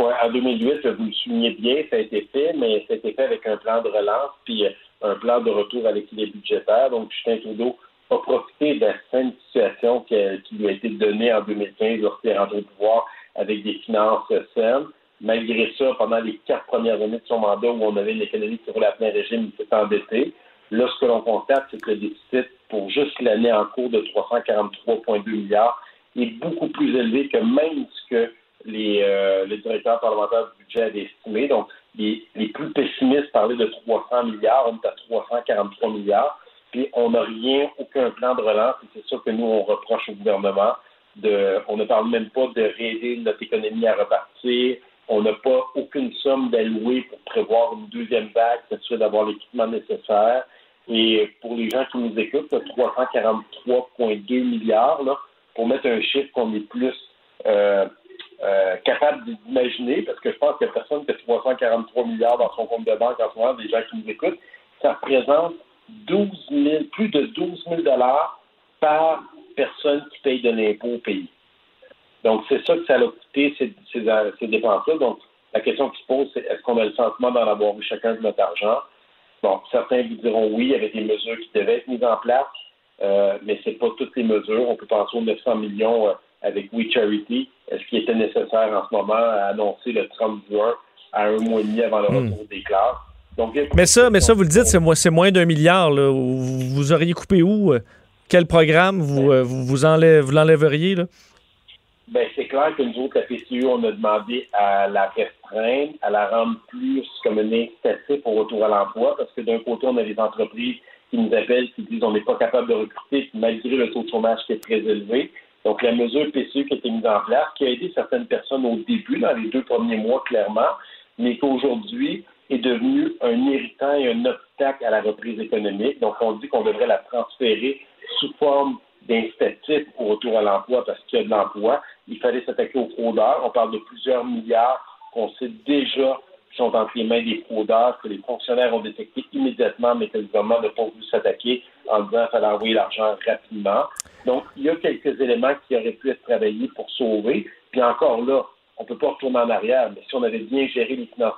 Oui, en 2008, vous le soulignez bien, ça a été fait, mais ça a été fait avec un plan de relance puis un plan de retour à l'équilibre budgétaire. Donc, Justin Trudeau a profité de la saine situation qui, lui a été donnée en 2015 lorsqu'il est rentré au pouvoir avec des finances saines. Malgré ça, pendant les quatre premières années de son mandat où on avait une économie qui roulait à plein régime, il s'est endetté. Là, ce que l'on constate, c'est que le déficit pour juste l'année en cours de 343,2 milliards est beaucoup plus élevé que même ce que les, euh, les directeurs parlementaires du budget avaient estimé. Donc, les, les, plus pessimistes parlaient de 300 milliards, on est à 343 milliards, puis on n'a rien, aucun plan de relance, et c'est ça que nous, on reproche au gouvernement. De, on ne parle même pas de réaider notre économie à repartir, on n'a pas aucune somme d'allouer pour prévoir une deuxième vague, c'est d'avoir l'équipement nécessaire. Et pour les gens qui nous écoutent, 343,2 milliards, là, pour mettre un chiffre qu'on est plus euh, euh, capable d'imaginer, parce que je pense a personne a 343 milliards dans son compte de banque en ce moment, des gens qui nous écoutent, ça représente 12 000, plus de 12 000 dollars par personne qui paye de l'impôt au pays. Donc, c'est ça que ça a coûté, ces, ces, ces dépenses-là. Donc, la question qui se pose, c'est est-ce qu'on a le sentiment d'en avoir eu chacun de notre argent? Bon, certains vous diront oui, il y avait des mesures qui devaient être mises en place, euh, mais ce n'est pas toutes les mesures. On peut penser aux 900 millions euh, avec We Charity. Est-ce qu'il était nécessaire en ce moment à annoncer le 30 juin à un mois et demi avant le retour mmh. des classes? Donc, mais ça, mais ça, vous le dites, c'est moins, moins d'un milliard. Là. Vous auriez coupé où? Quel programme vous, euh, vous, vous, enlève, vous l'enlèveriez? Ben, c'est clair que nous autres, la PCU, on a demandé à la restreindre, à la rendre plus comme un incitatif au retour à l'emploi, parce que d'un côté, on a des entreprises qui nous appellent, qui disent on n'est pas capable de recruter, malgré le taux de chômage qui est très élevé. Donc, la mesure PCU qui a été mise en place, qui a aidé certaines personnes au début, dans les deux premiers mois, clairement, mais qu'aujourd'hui est devenue un irritant et un obstacle à la reprise économique. Donc, on dit qu'on devrait la transférer sous forme d'incitatif au retour à l'emploi parce qu'il y a de l'emploi. Il fallait s'attaquer aux fraudeurs. On parle de plusieurs milliards qu'on sait déjà qui sont entre les mains des fraudeurs, que les fonctionnaires ont détecté immédiatement, mais que le gouvernement n'a pas voulu s'attaquer en disant qu'il fallait envoyer l'argent rapidement. Donc, il y a quelques éléments qui auraient pu être travaillés pour sauver. Puis encore là, on ne peut pas retourner en arrière, mais si on avait bien géré les finances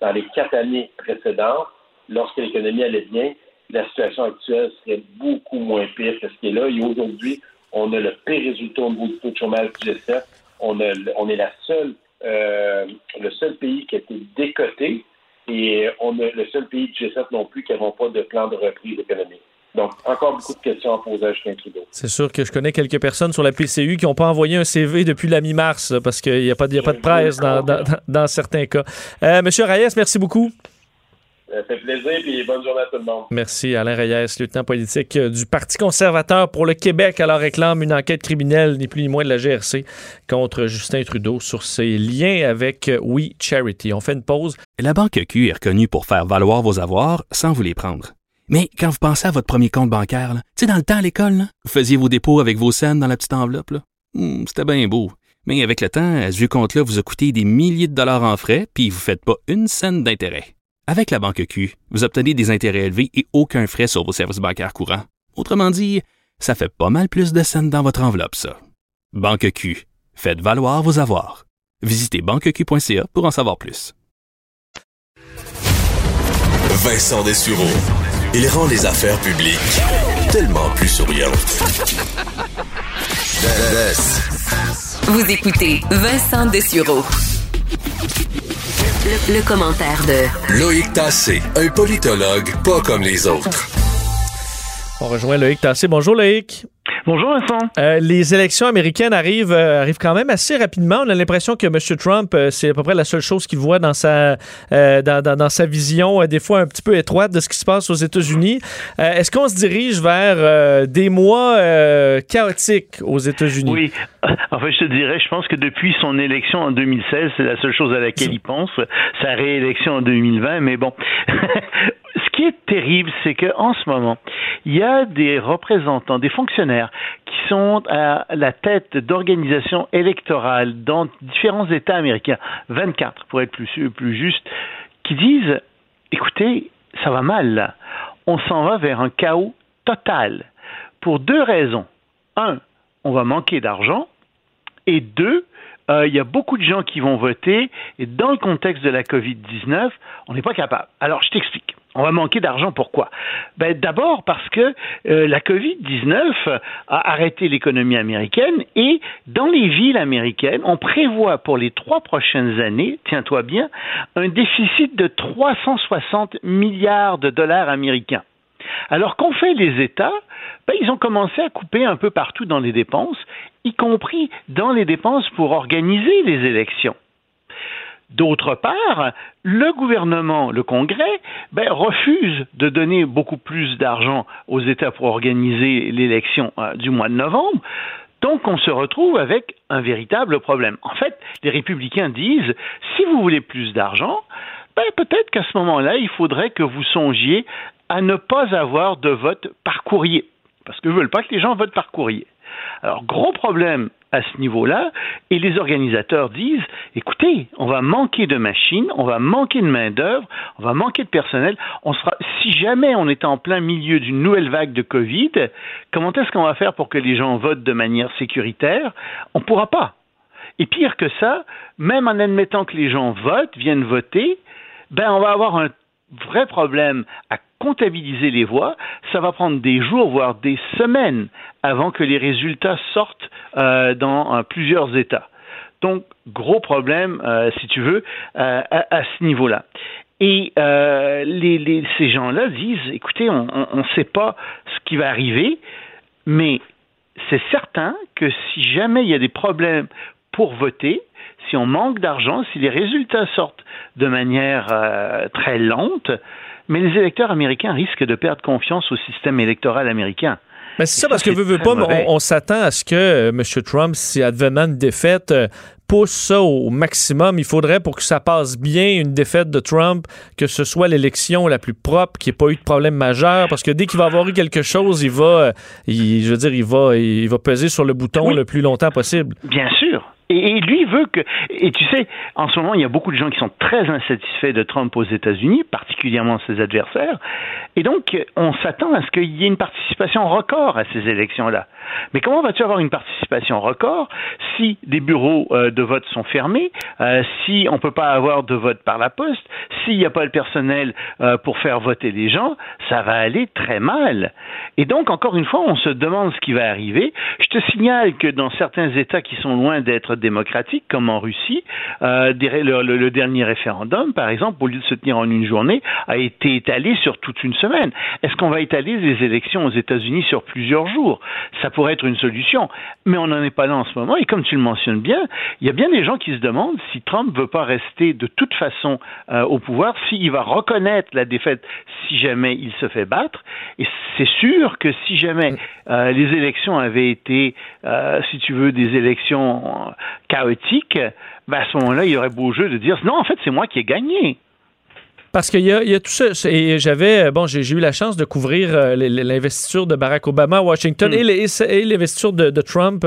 dans les quatre années précédentes, lorsque l'économie allait bien, la situation actuelle serait beaucoup moins pire que ce qui est là. Et aujourd'hui, on a le pire résultat au niveau du taux de chômage du G7. On, a, on est la seule, euh, le seul pays qui a été décoté Et on est le seul pays de G7 non plus qui n'avons pas de plan de reprise économique. Donc, encore beaucoup de questions à poser à Justin Trudeau. C'est sûr que je connais quelques personnes sur la PCU qui n'ont pas envoyé un CV depuis la mi-mars parce qu'il n'y a, pas, a pas de presse dans, dans, dans certains cas. Euh, Monsieur Reyes, merci beaucoup. Ça fait plaisir et bonne journée à tout le monde. Merci. Alain Reyes, lieutenant politique du Parti conservateur pour le Québec, alors réclame une enquête criminelle, ni plus ni moins de la GRC, contre Justin Trudeau sur ses liens avec We Charity. On fait une pause. La Banque Q est reconnue pour faire valoir vos avoirs sans vous les prendre. Mais quand vous pensez à votre premier compte bancaire, tu sais, dans le temps à l'école, vous faisiez vos dépôts avec vos scènes dans la petite enveloppe. Hmm, C'était bien beau. Mais avec le temps, à ce vieux compte-là vous a coûté des milliers de dollars en frais, puis vous ne faites pas une scène d'intérêt. Avec la banque Q, vous obtenez des intérêts élevés et aucun frais sur vos services bancaires courants. Autrement dit, ça fait pas mal plus de scènes dans votre enveloppe, ça. Banque Q, faites valoir vos avoirs. Visitez banqueq.ca pour en savoir plus. Vincent Dessureau. Il rend les affaires publiques tellement plus souriantes. Vous écoutez Vincent Dessureau. Le, le, commentaire de Loïc Tassé, un politologue pas comme les autres. On rejoint Loïc Tassé. Bonjour Loïc. Bonjour Vincent. Euh, les élections américaines arrivent, euh, arrivent quand même assez rapidement. On a l'impression que M. Trump, euh, c'est à peu près la seule chose qu'il voit dans sa, dans, dans, dans, sa vision, des fois un petit peu étroite de ce qui se passe aux États-Unis. Est-ce qu'on se dirige vers des mois chaotiques aux États-Unis? Oui. Enfin, je te dirais, je pense que depuis son élection en 2016, c'est la seule chose à laquelle il pense. Sa réélection en 2020, mais bon. (laughs) ce qui est terrible, c'est qu'en ce moment, il y a des représentants, des fonctionnaires qui sont à la tête d'organisations électorales dans différents États américains, 24 pour être plus, plus juste, qui disent, écoutez, ça va mal. On s'en va vers un chaos total. Pour deux raisons. Un, on va manquer d'argent. Et deux, euh, il y a beaucoup de gens qui vont voter et dans le contexte de la COVID-19, on n'est pas capable. Alors, je t'explique. On va manquer d'argent. Pourquoi? Ben, D'abord parce que euh, la COVID-19 a arrêté l'économie américaine et dans les villes américaines, on prévoit pour les trois prochaines années, tiens-toi bien, un déficit de 360 milliards de dollars américains. Alors qu'ont fait les États? Ben, Ils ont commencé à couper un peu partout dans les dépenses, y compris dans les dépenses pour organiser les élections. D'autre part, le gouvernement, le Congrès, ben, refuse de donner beaucoup plus d'argent aux États pour organiser l'élection euh, du mois de novembre. Donc, on se retrouve avec un véritable problème. En fait, les républicains disent, si vous voulez plus d'argent, ben, peut-être qu'à ce moment-là, il faudrait que vous songiez à ne pas avoir de vote par courrier. Parce qu'ils ne veulent pas que les gens votent par courrier. Alors, gros problème à ce niveau-là, et les organisateurs disent, écoutez, on va manquer de machines, on va manquer de main-d'œuvre, on va manquer de personnel. On sera, si jamais on est en plein milieu d'une nouvelle vague de Covid, comment est-ce qu'on va faire pour que les gens votent de manière sécuritaire? On ne pourra pas. Et pire que ça, même en admettant que les gens votent, viennent voter, ben on va avoir un vrai problème à comptabiliser les voix, ça va prendre des jours, voire des semaines avant que les résultats sortent euh, dans euh, plusieurs États. Donc, gros problème, euh, si tu veux, à, ce niveau-là. Et ces gens-là disent, écoutez, on ne sait pas ce qui va arriver, mais c'est certain que si jamais il y a des problèmes pour voter, si on manque d'argent, si les résultats sortent de manière très lente, mais les électeurs américains risquent de perdre confiance au système électoral américain. Mais c'est ça, parce que veut, veut pas, on, on s'attend à ce que euh, M. Trump, si advenant une défaite, euh, pousse ça au maximum. Il faudrait, pour que ça passe bien, une défaite de Trump, que ce soit l'élection la plus propre, qu'il n'y ait pas eu de problème majeur, parce que dès qu'il va avoir eu quelque chose, il va, euh, il, je veux dire, il va, il va peser sur le bouton Oui. le plus longtemps possible. Bien sûr. Et, lui veut que. Et tu sais, en ce moment, il y a beaucoup de gens qui sont très insatisfaits de Trump aux États-Unis, particulièrement ses adversaires. Et donc, on s'attend à ce qu'il y ait une participation record à ces élections-là. Mais comment vas-tu avoir une participation record si des bureaux euh, de vote sont fermés, euh, si on ne peut pas avoir de vote par la poste, s'il n'y a pas le personnel euh, pour faire voter les gens, ça va aller très mal. Et donc, encore une fois, on se demande ce qui va arriver. Je te signale que dans certains États qui sont loin d'être démocratique, comme en Russie. Euh, le, dernier référendum, par exemple, au lieu de se tenir en une journée, a été étalé sur toute une semaine. Est-ce qu'on va étaler les élections aux États-Unis sur plusieurs jours? Ça pourrait être une solution, mais on n'en est pas là en ce moment. Et comme tu le mentionnes bien, il y a bien des gens qui se demandent si Trump veut pas rester de toute façon euh, au pouvoir, s'il va reconnaître la défaite si jamais il se fait battre. Et c'est sûr que si jamais euh, les élections avaient été, si tu veux, des élections chaotiques, ben à ce moment-là, il y aurait beau jeu de dire non, en fait, c'est moi qui ai gagné. Parce qu'il y, y, a tout ça. Et j'avais, bon, j'ai eu la chance de couvrir euh, l'investiture de Barack Obama à Washington mm. et l'investiture de, de, Trump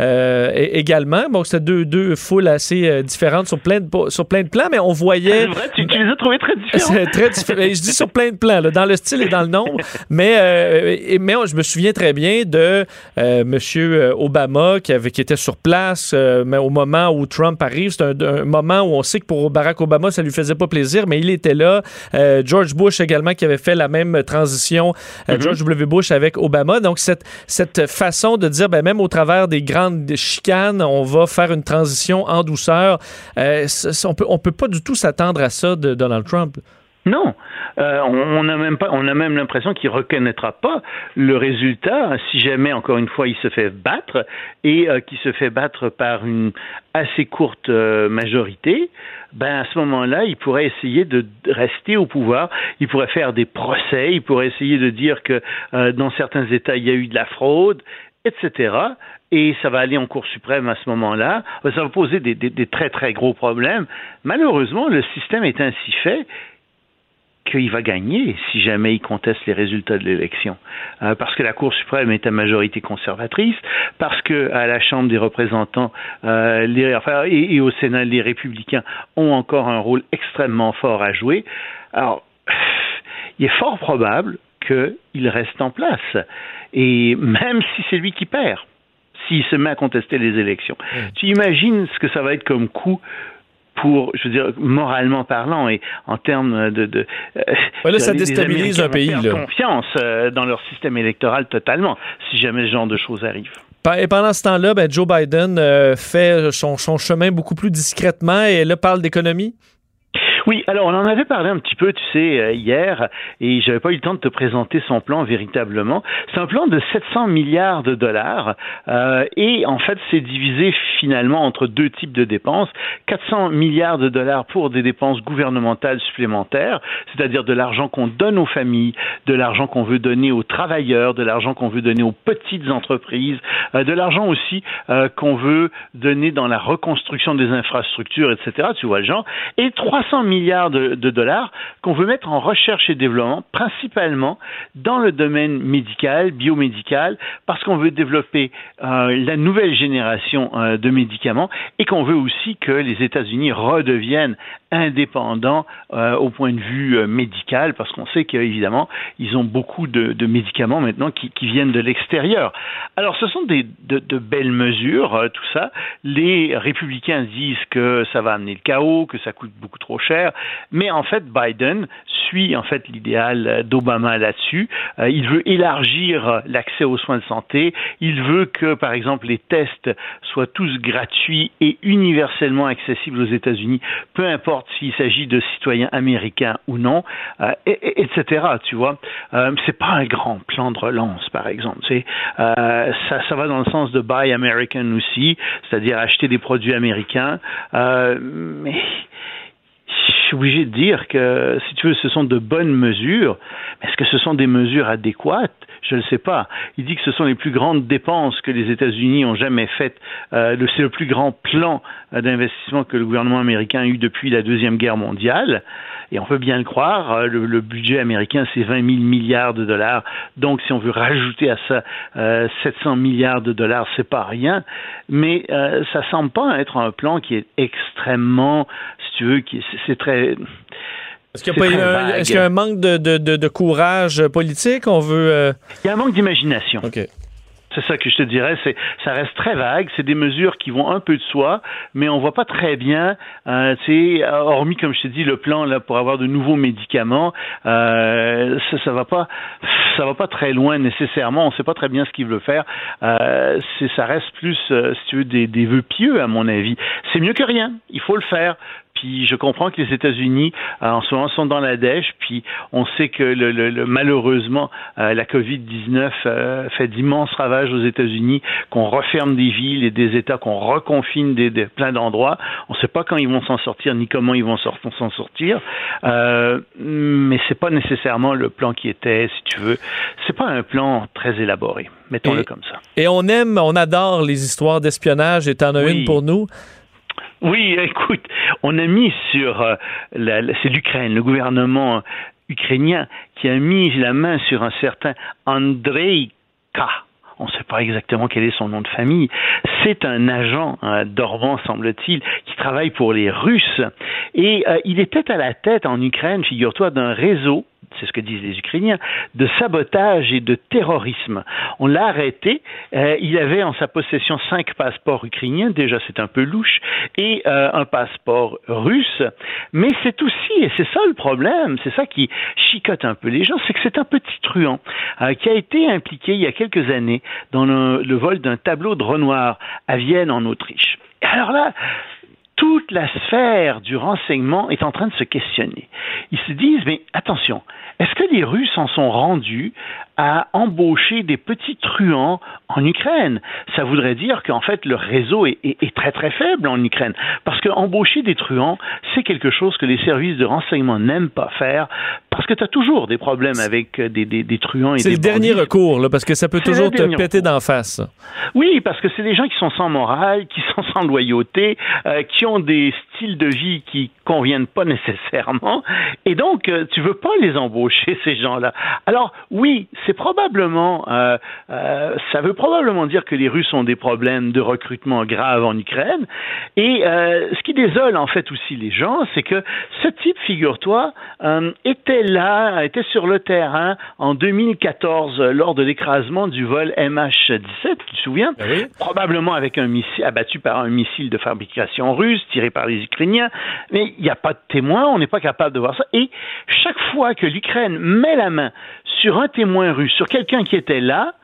euh, également. Bon, c'était deux, deux foules assez euh, différentes sur plein, de, sur plein de plans, mais on voyait. C'est vrai, tu, tu, les as trouvés très différents. très différent. je dis sur plein de plans, là, dans le style et dans le nom. mais, euh, mais je me souviens très bien de euh, M. Obama qui, avait, qui était sur place mais au moment où Trump arrive. C'est un, un moment où on sait que pour Barack Obama, ça lui faisait pas plaisir, mais il était là euh, George Bush également qui avait fait la même transition, euh, mm-hmm. George W. Bush avec Obama. Donc cette, cette façon de dire, ben, même au travers des grandes chicanes, on va faire une transition en douceur, euh, on peut, on peut pas du tout s'attendre à ça de Donald Trump. Non, euh, on a même pas, on a même l'impression qu'il reconnaîtra pas le résultat si jamais encore une fois il se fait battre et euh, qu'il se fait battre par une assez courte euh, majorité. Ben à ce moment-là, il pourrait essayer de rester au pouvoir. Il pourrait faire des procès. Il pourrait essayer de dire que dans certains États il y a eu de la fraude, etc et ça va aller en Cour suprême à ce moment-là. Ça va poser des, des, des, très très gros problèmes. Malheureusement, le système est ainsi fait qu'il va gagner si jamais il conteste les résultats de l'élection. Euh, parce que la Cour suprême est à majorité conservatrice, parce que à la Chambre des représentants euh, les, enfin, et, et, au Sénat, les républicains ont encore un rôle extrêmement fort à jouer. Alors, (sighs) il est fort probable qu'il reste en place. Et même si c'est lui qui perd, s'il se met à contester les élections. Tu imagines ce que ça va être comme coup pour, je veux dire, moralement parlant et en termes de... de là, ça déstabilise un pays. Là. confiance euh, dans leur système électoral totalement, si jamais ce genre de choses arrive. Et pendant ce temps-là, ben, Joe Biden euh, fait son, son chemin beaucoup plus discrètement et là parle d'économie? Oui, alors on en avait parlé un petit peu, tu sais, euh, hier, et j'avais pas eu le temps de te présenter son plan véritablement. C'est un plan de 700 milliards de dollars, euh, et en fait, c'est divisé finalement entre deux types de dépenses. 400 milliards de dollars pour des dépenses gouvernementales supplémentaires, c'est-à-dire de l'argent qu'on donne aux familles, de l'argent qu'on veut donner aux travailleurs, de l'argent qu'on veut donner aux petites entreprises, euh, de l'argent aussi euh, qu'on veut donner dans la reconstruction des infrastructures, etc. Tu vois le. Et 300 milliards milliards de, dollars qu'on veut mettre en recherche et développement, principalement dans le domaine médical, biomédical, parce qu'on veut développer euh, la nouvelle génération euh, de médicaments et qu'on veut aussi que les États-Unis redeviennent indépendants euh, au point de vue médical, parce qu'on sait qu'évidemment, ils ont beaucoup de, médicaments maintenant qui, viennent de l'extérieur. Alors, ce sont des, de, belles mesures, tout ça. Les républicains disent que ça va amener le chaos, que ça coûte beaucoup trop cher mais en fait, Biden suit en fait l'idéal d'Obama là-dessus. Euh, il veut élargir l'accès aux soins de santé. Il veut que, par exemple, les tests soient tous gratuits et universellement accessibles aux États-Unis, peu importe s'il s'agit de citoyens américains ou non, euh, et, etc. Tu vois, euh, c'est pas un grand plan de relance, par exemple. Euh, ça, ça va dans le sens de Buy American aussi, c'est-à-dire acheter des produits américains, mais suis obligé de dire que, si tu veux, ce sont de bonnes mesures. Est-ce que ce sont des mesures adéquates? Je ne sais pas. Il dit que ce sont les plus grandes dépenses que les États-Unis ont jamais faites. Euh, c'est le plus grand plan euh, d'investissement que le gouvernement américain a eu depuis la Deuxième Guerre mondiale. Et on peut bien le croire, euh, le, budget américain, c'est 20 000 milliards de dollars. Donc, si on veut rajouter à ça 700 milliards de dollars, c'est pas rien. Mais ça semble pas être un plan qui est extrêmement tu veux, c'est très. Est-ce qu'il y, a un manque de, de, de, courage politique? On veut. Euh? Il y a un manque d'imagination. C'est ça que je te dirais, c'est ça reste très vague, c'est des mesures qui vont un peu de soi, mais on voit pas très bien, euh, hormis comme je te dis le plan là pour avoir de nouveaux médicaments, euh, ça, ça va pas ça va pas très loin nécessairement, on sait pas très bien ce qu'il veut faire. Euh, ça reste plus euh, si tu veux des, des vœux pieux à mon avis. C'est mieux que rien, il faut le faire. Puis je comprends que les États-Unis euh, en ce moment sont dans la dèche. Puis on sait que le, le, malheureusement euh, la Covid-19 euh, fait d'immenses ravages aux États-Unis, qu'on referme des villes et des États, qu'on reconfine des, des plein d'endroits. On ne sait pas quand ils vont s'en sortir ni comment ils vont s'en sortir. mais c'est pas nécessairement le plan qui était, si tu veux. C'est pas un plan très élaboré. Mettons-le comme ça. Et on aime, on adore les histoires d'espionnage. Et t'en as une pour nous. Oui, (laughs) écoute, on a mis sur, euh, c'est l'Ukraine, le gouvernement ukrainien qui a mis la main sur un certain Andrei K. On ne sait pas exactement quel est son nom de famille. C'est un agent dormant, semble-t-il, qui travaille pour les Russes. Et euh, il était à la tête en Ukraine, figure-toi, d'un réseau c'est ce que disent les Ukrainiens, de sabotage et de terrorisme. On l'a arrêté. Euh, il avait en sa possession cinq passeports ukrainiens, déjà c'est un peu louche, et euh, un passeport russe. Mais c'est aussi, et c'est ça le problème, c'est ça qui chicote un peu les gens, c'est que c'est un petit truand euh, qui a été impliqué il y a quelques années dans le, vol d'un tableau de Renoir à Vienne en Autriche. Alors là, toute la sphère du renseignement est en train de se questionner. Ils se disent, mais attention, est-ce que les Russes en sont rendus à embaucher des petits truands en Ukraine. Ça voudrait dire qu'en fait le réseau est, très très faible en Ukraine. Parce que embaucher des truands, c'est quelque chose que les services de renseignement n'aiment pas faire parce que tu as toujours des problèmes avec euh, des, des, truands et C'est le dernier recours, là, parce que ça peut toujours te péter d'en face. Oui, parce que c'est des gens qui sont sans morale, qui sont (laughs) sans loyauté, euh, qui ont des styles de vie qui conviennent pas (laughs) nécessairement. Et donc, euh, tu veux pas les embaucher, (laughs) ces gens-là. Alors, oui, c'est probablement, euh, euh, ça veut probablement dire que les Russes ont des problèmes de recrutement graves en Ukraine. Et euh, ce qui désole en fait aussi les gens, c'est que ce type, figure-toi, était là, était sur le terrain en 2014 lors de l'écrasement du vol MH17, tu te souviens? Ben Probablement avec un missile abattu par un missile de fabrication russe tiré par les Ukrainiens. Mais il n'y a pas de témoin, on n'est pas capable de voir ça. Et chaque fois que l'Ukraine met la main sur un témoin russe, sur quelqu'un qui était là,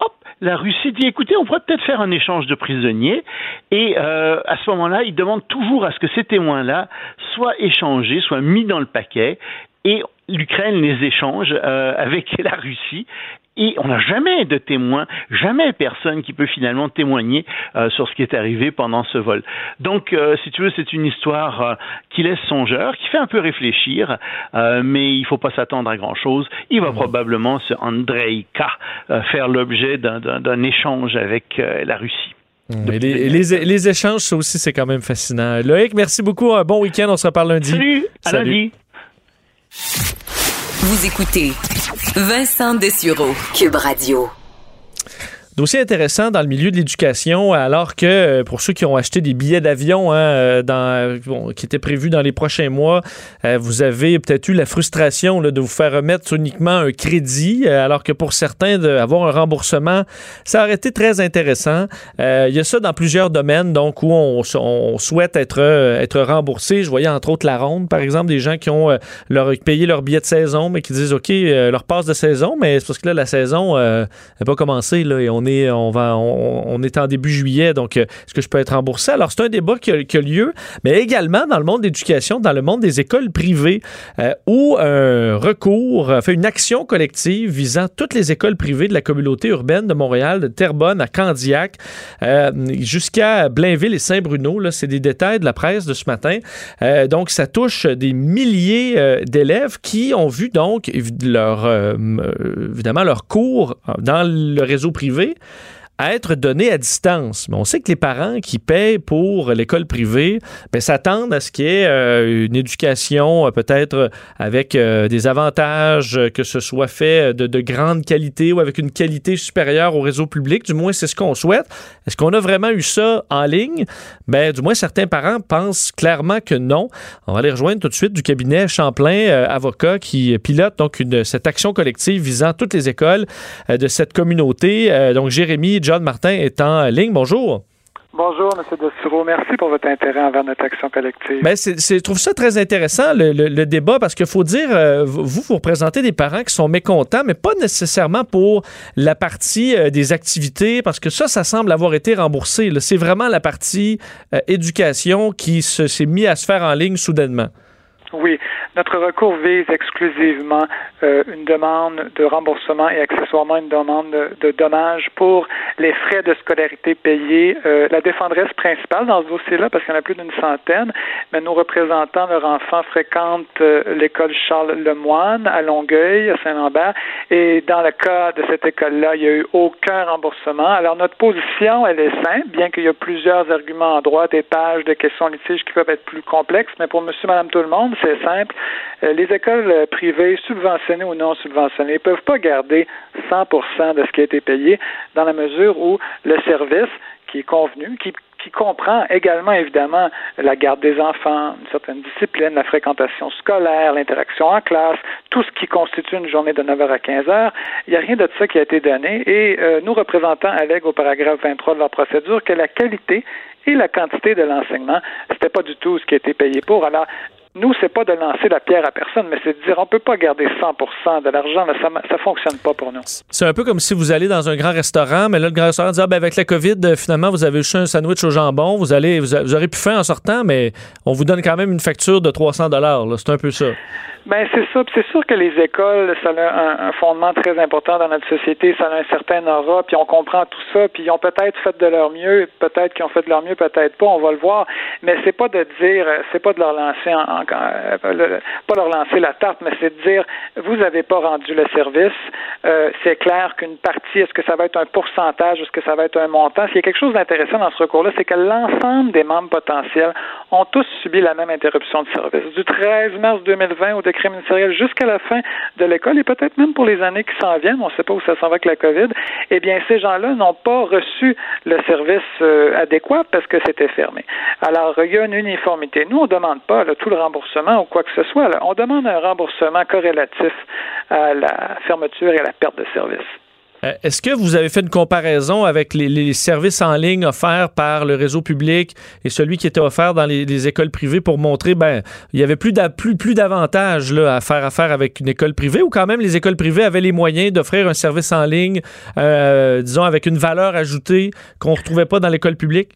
hop, la Russie dit écoutez, on pourrait peut-être faire un échange de prisonniers. Et euh, à ce moment-là, il demande toujours à ce que ces témoins-là soient échangés, soient mis dans le paquet. Et l'Ukraine les échange euh, avec (laughs) la Russie et on n'a jamais de témoin, jamais personne qui peut finalement témoigner euh, sur ce qui est arrivé pendant ce vol. Donc, euh, si tu veux, c'est une histoire euh, qui laisse songeur, qui fait un peu réfléchir, mais il ne faut pas s'attendre à grand-chose. Il va probablement, ce Andrei K, faire l'objet d'un échange avec la Russie. Mmh. Les, les, échanges, ça aussi, c'est quand même fascinant. Loïc, merci beaucoup. Un bon week-end. On se reparle lundi. Salut. À lundi. Vous écoutez Vincent Dessureau, Cube Radio. Dossier intéressant dans le milieu de l'éducation, alors que euh, pour ceux qui ont acheté des billets d'avion hein, euh, dans, qui étaient prévus dans les prochains mois, euh, vous avez peut-être eu la frustration de vous faire remettre uniquement un crédit, alors que pour certains, d'avoir un remboursement, ça aurait été très intéressant. Il y a ça dans plusieurs domaines, donc où on, souhaite être, être remboursé. Je voyais entre autres la ronde, par exemple, des gens qui ont leur, payé leur billet de saison, mais qui disent OK, leur passe de saison, mais c'est parce que là, la saison n'a pas commencé là, et on on est en début juillet, donc euh, est-ce que je peux être remboursé? Alors, c'est un débat qui a, lieu, mais également dans le monde de l'éducation, dans le monde des écoles privées, euh, où un recours, fait une action collective visant toutes les écoles privées de la communauté urbaine de Montréal, de Terrebonne à Candiac, euh, jusqu'à Blainville et Saint-Bruno. Là, c'est des détails de la presse de ce matin. donc, ça touche des milliers d'élèves qui ont vu donc évidemment leur cours dans le réseau privé à être donné à distance. Mais on sait que les parents qui paient pour l'école privée ben, s'attendent à ce qu'il y ait euh, une éducation euh, peut-être avec euh, des avantages, que ce soit fait de, de, grande qualité ou avec une qualité supérieure au réseau public. Du moins, c'est ce qu'on souhaite. Est-ce qu'on a vraiment eu ça en ligne? Ben, du moins, certains parents pensent clairement que non. On va aller rejoindre tout de suite du cabinet Champlain, avocat, qui pilote donc cette action collective visant toutes les écoles de cette communauté. donc, Jérémy John Martin est en ligne. Bonjour. Bonjour, M. Dessureau. Merci pour votre intérêt envers notre action collective. Ben, je trouve ça très intéressant, le, débat, parce qu'il faut dire, euh, vous, vous représentez des parents qui sont mécontents, mais pas nécessairement pour la partie euh, des activités, parce que ça, ça semble avoir été remboursé. C'est vraiment la partie euh, éducation qui s'est mis à se faire en ligne soudainement. Oui, notre recours vise exclusivement euh, une demande de remboursement et accessoirement une demande de, dommages pour les frais de scolarité payés. Euh, la défendresse principale dans ce dossier-là, parce qu'il y en a plus d'une centaine, mais nos représentants, leurs enfants fréquentent euh, l'école Charles Lemoine à Longueuil, à Saint-Lambert, et dans le cas de cette école-là, il n'y a eu aucun remboursement. Alors notre position, elle est simple, bien qu'il y ait plusieurs arguments en droit, des pages de questions litiges qui peuvent être plus complexes, mais pour monsieur, madame, tout le monde, c'est simple. Euh, les écoles euh, privées, subventionnées ou non subventionnées, ne peuvent pas garder 100% de ce qui a été payé dans la mesure où le service qui est convenu, qui, qui comprend également évidemment la garde des enfants, une certaine discipline, la fréquentation scolaire, l'interaction en classe, tout ce qui constitue une journée de 9h à 15h. Il n'y a rien de ça qui a été donné et euh, nous représentants allèguent au paragraphe 23 de leur procédure que la qualité et la quantité de l'enseignement, c'était pas du tout ce qui a été payé pour. Alors, nous, c'est pas de lancer la pierre à personne, mais c'est de dire on peut pas garder 100% de l'argent, ça ça fonctionne pas pour nous. C'est un peu comme si vous allez dans un grand restaurant, mais là le grand restaurant dit ah, ben avec la Covid, euh, finalement vous avez eu un sandwich au jambon, vous allez vous, aurez pu faire en sortant, mais on vous donne quand même une facture de 300 dollars. C'est un peu ça. Ben c'est ça. C'est sûr que les écoles, ça a un, fondement très important dans notre société. Ça a un certain aura, puis on comprend tout ça. Puis ils ont peut-être fait de leur mieux, peut-être qu'ils ont fait de leur mieux, peut-être pas. On va le voir. Mais c'est pas de dire, c'est pas de leur lancer en, euh, pas leur lancer la tarte, mais c'est de dire, vous n'avez pas rendu le service. Euh, c'est clair qu'une partie, est-ce que ça va être un pourcentage, est-ce que ça va être un montant? S'il y a quelque chose d'intéressant dans ce recours-là, c'est que l'ensemble des membres potentiels ont tous subi la même interruption de service. Du 13 mars 2020 au décret ministériel jusqu'à la fin de l'école et peut-être même pour les années qui s'en viennent, on ne sait pas où ça s'en va avec la COVID, eh bien, ces gens-là n'ont pas reçu le service euh, adéquat parce que c'était fermé. Alors, il y a une uniformité. Nous, on ne demande pas tout le remboursement ou quoi que ce soit. On demande un remboursement corrélatif à la fermeture et à la perte de service. Euh, est-ce que vous avez fait une comparaison avec les, services en ligne offerts par le réseau public et celui qui était offert dans les, écoles privées pour montrer, ben, il y avait plus d'avantages à faire affaire avec une école privée ou quand même les écoles privées avaient les moyens d'offrir un service en ligne, euh, disons, avec une valeur ajoutée qu'on ne retrouvait pas dans l'école publique?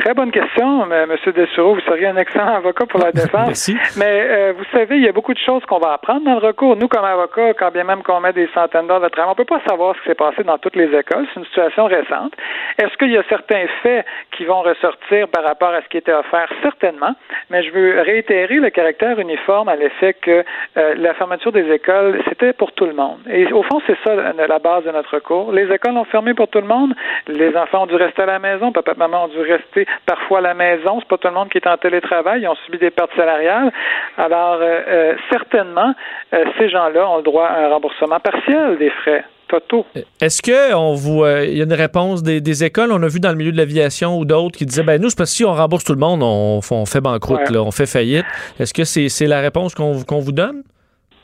Très bonne question, M. Dessureau. Vous seriez un excellent avocat pour la (laughs) défense. Merci. Mais euh, vous savez, il y a beaucoup de choses qu'on va apprendre dans le recours. Nous, comme avocats, quand bien même qu'on met des centaines d'heures de travail, on peut pas savoir ce qui s'est passé dans toutes les écoles. C'est une situation récente. Est-ce qu'il y a certains faits qui vont ressortir par rapport à ce qui était offert? Certainement. Mais je veux réitérer le caractère uniforme à l'effet que euh, la fermeture des écoles, c'était pour tout le monde. Et au fond, c'est ça la base de notre recours. Les écoles ont fermé pour tout le monde. Les enfants ont dû rester à la maison. Papa et maman ont dû rester parfois à la maison. C'est pas tout le monde qui est en télétravail. Ils ont subi des pertes salariales. Alors, euh, euh, certainement, euh, ces gens-là ont le droit à un remboursement partiel des frais. Totaux. Est-ce que on vous il y a une réponse des, écoles? On a vu dans le milieu de l'aviation ou d'autres qui disaient ben nous c'est parce que si on rembourse tout le monde on, fait banqueroute on fait faillite est-ce que c'est la réponse qu'on vous donne?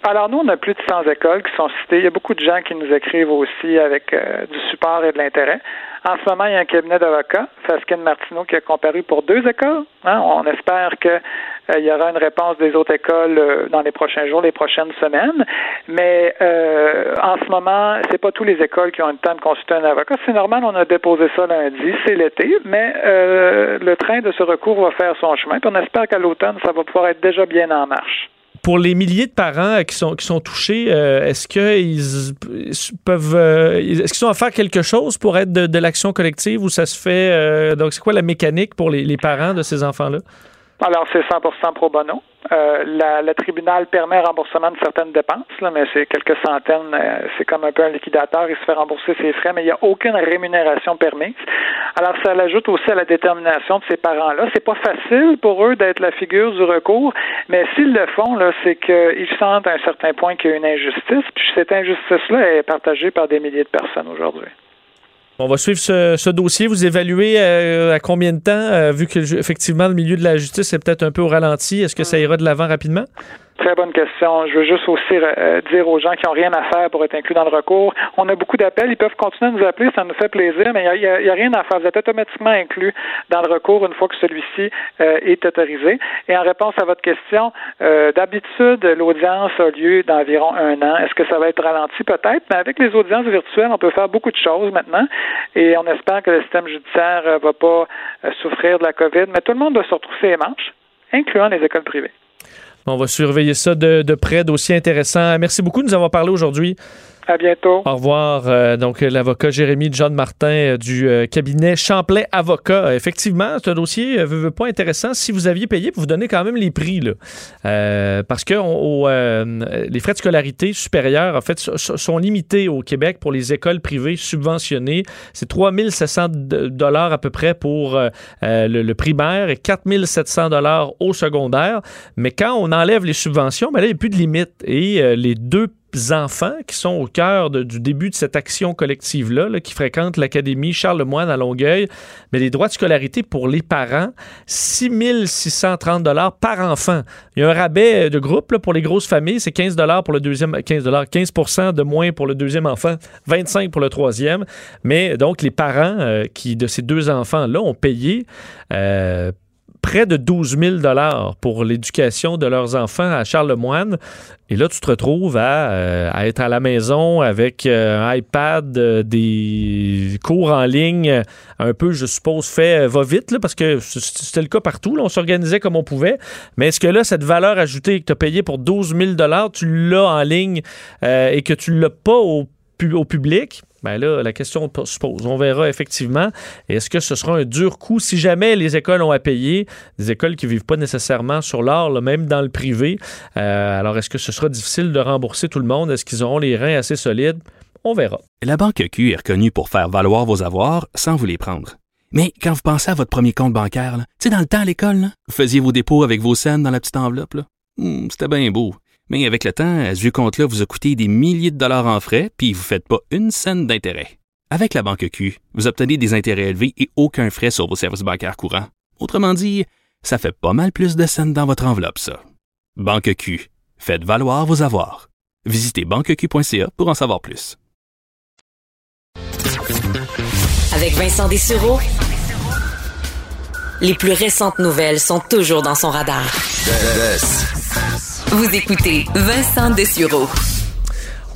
Alors, nous, on a plus de 100 écoles qui sont citées. Il y a beaucoup de gens qui nous écrivent aussi avec du support et de l'intérêt. En ce moment, il y a un cabinet d'avocats, Faskin Martineau, qui a comparu pour deux écoles. Hein. On espère qu'il euh, y aura une réponse des autres écoles euh, dans les prochains jours, les prochaines semaines. Mais euh, en ce moment, c'est pas tous les écoles qui ont le temps de consulter un avocat. C'est normal, on a déposé ça lundi, c'est l'été, mais le train de ce recours va faire son chemin. Puis on espère qu'à l'automne, ça va pouvoir être déjà bien en marche pour les milliers de parents qui sont, qui sont touchés, euh, est-ce qu'ils peuvent. Euh, est-ce qu'ils ont à faire quelque chose pour être de, l'action collective ou ça se fait. Euh, donc, c'est quoi la mécanique pour les, parents de ces enfants-là? Alors, c'est 100% pro bono. Euh, la, le tribunal permet remboursement de certaines dépenses, là, mais c'est quelques centaines. Euh, c'est comme un peu un liquidateur. Il se fait rembourser ses frais, mais il n'y a aucune rémunération permise. Alors, ça l'ajoute aussi à la détermination de ces parents-là. C'est pas facile pour eux d'être la figure du recours, mais s'ils le font, là, c'est qu'ils sentent à un certain point qu'il y a une injustice. Puis cette injustice-là est partagée par des milliers de personnes aujourd'hui. On va suivre ce, dossier. Vous évaluez euh, à combien de temps, euh, vu que effectivement le milieu de la justice est peut-être un peu au ralenti. Est-ce que ça ira de l'avant rapidement? Très bonne question. Je veux juste aussi euh, dire aux gens qui n'ont rien à faire pour être inclus dans le recours, on a beaucoup d'appels, ils peuvent continuer à nous appeler, ça nous fait plaisir, mais il n'y a, rien à faire. Vous êtes automatiquement inclus dans le recours une fois que celui-ci euh, est autorisé. Et en réponse à votre question, euh, d'habitude, l'audience a lieu d'environ un an. Est-ce que ça va être ralenti? Peut-être, mais avec les audiences virtuelles, on peut faire beaucoup de choses maintenant et on espère que le système judiciaire ne va pas souffrir de la COVID, mais tout le monde doit se retrousser les manches, incluant les écoles privées. On va surveiller ça de, près, dossier intéressant. Merci beaucoup de nous avoir parlé aujourd'hui. À bientôt. Au revoir. Euh, donc, l'avocat Jérémy John Martin euh, du euh, cabinet Champlain Avocat. effectivement, c'est un dossier veut, pas intéressant. Si vous aviez payé, vous donnez quand même les prix. Là. parce que les frais de scolarité supérieurs, en fait, sont limités au Québec pour les écoles privées subventionnées. C'est 3700 dollars à peu près pour le, primaire et 4700 dollars au secondaire. Mais quand on enlève les subventions, ben là, il n'y a plus de limite. Et les deux enfants qui sont au cœur du début de cette action collective-là, qui fréquentent l'Académie Charles-Lemoyne à Longueuil. Mais les droits de scolarité pour les parents, 6 630 par enfant. Il y a un rabais de groupe pour les grosses familles, c'est 15 pour le deuxième, 15 15 de moins pour le deuxième enfant, 25 pour le troisième. Mais donc, les parents euh, qui, de ces deux enfants-là ont payé euh, près de 12 000 pour l'éducation de leurs enfants à Charlemagne. Et là, tu te retrouves à, euh, être à la maison avec euh, un iPad, euh, des cours en ligne, un peu, je suppose, fait va vite, parce que c'était le cas partout. on s'organisait comme on pouvait. Mais est-ce que là, cette valeur ajoutée que tu as payée pour 12 000 tu l'as en ligne et que tu l'as pas au public? Bien là, la question se pose. On verra effectivement. Est-ce que ce sera un dur coup? Si jamais les écoles ont à payer, des écoles qui ne vivent pas nécessairement sur l'or, même dans le privé? Euh, alors, est-ce que ce sera difficile de rembourser tout le monde? Est-ce qu'ils auront les reins assez solides? On verra. La Banque Q est reconnue pour faire valoir vos avoirs sans vous les prendre. Mais quand vous pensez à votre premier compte bancaire, tu sais, dans le temps à l'école, vous faisiez vos dépôts avec vos scènes dans la petite enveloppe. Hmm, c'était bien beau. Mais avec le temps, ce compte-là vous a coûté des milliers de dollars en frais, puis vous ne faites pas une scène d'intérêt. Avec la banque Q, vous obtenez des intérêts élevés et aucun frais sur vos services bancaires courants. Autrement dit, ça fait pas mal plus de scènes dans votre enveloppe, ça. Banque Q, faites valoir vos avoirs. Visitez banqueq.ca pour en savoir plus. Avec Vincent Dessureau, les plus récentes nouvelles sont toujours dans son radar. Vous écoutez Vincent Dessureau.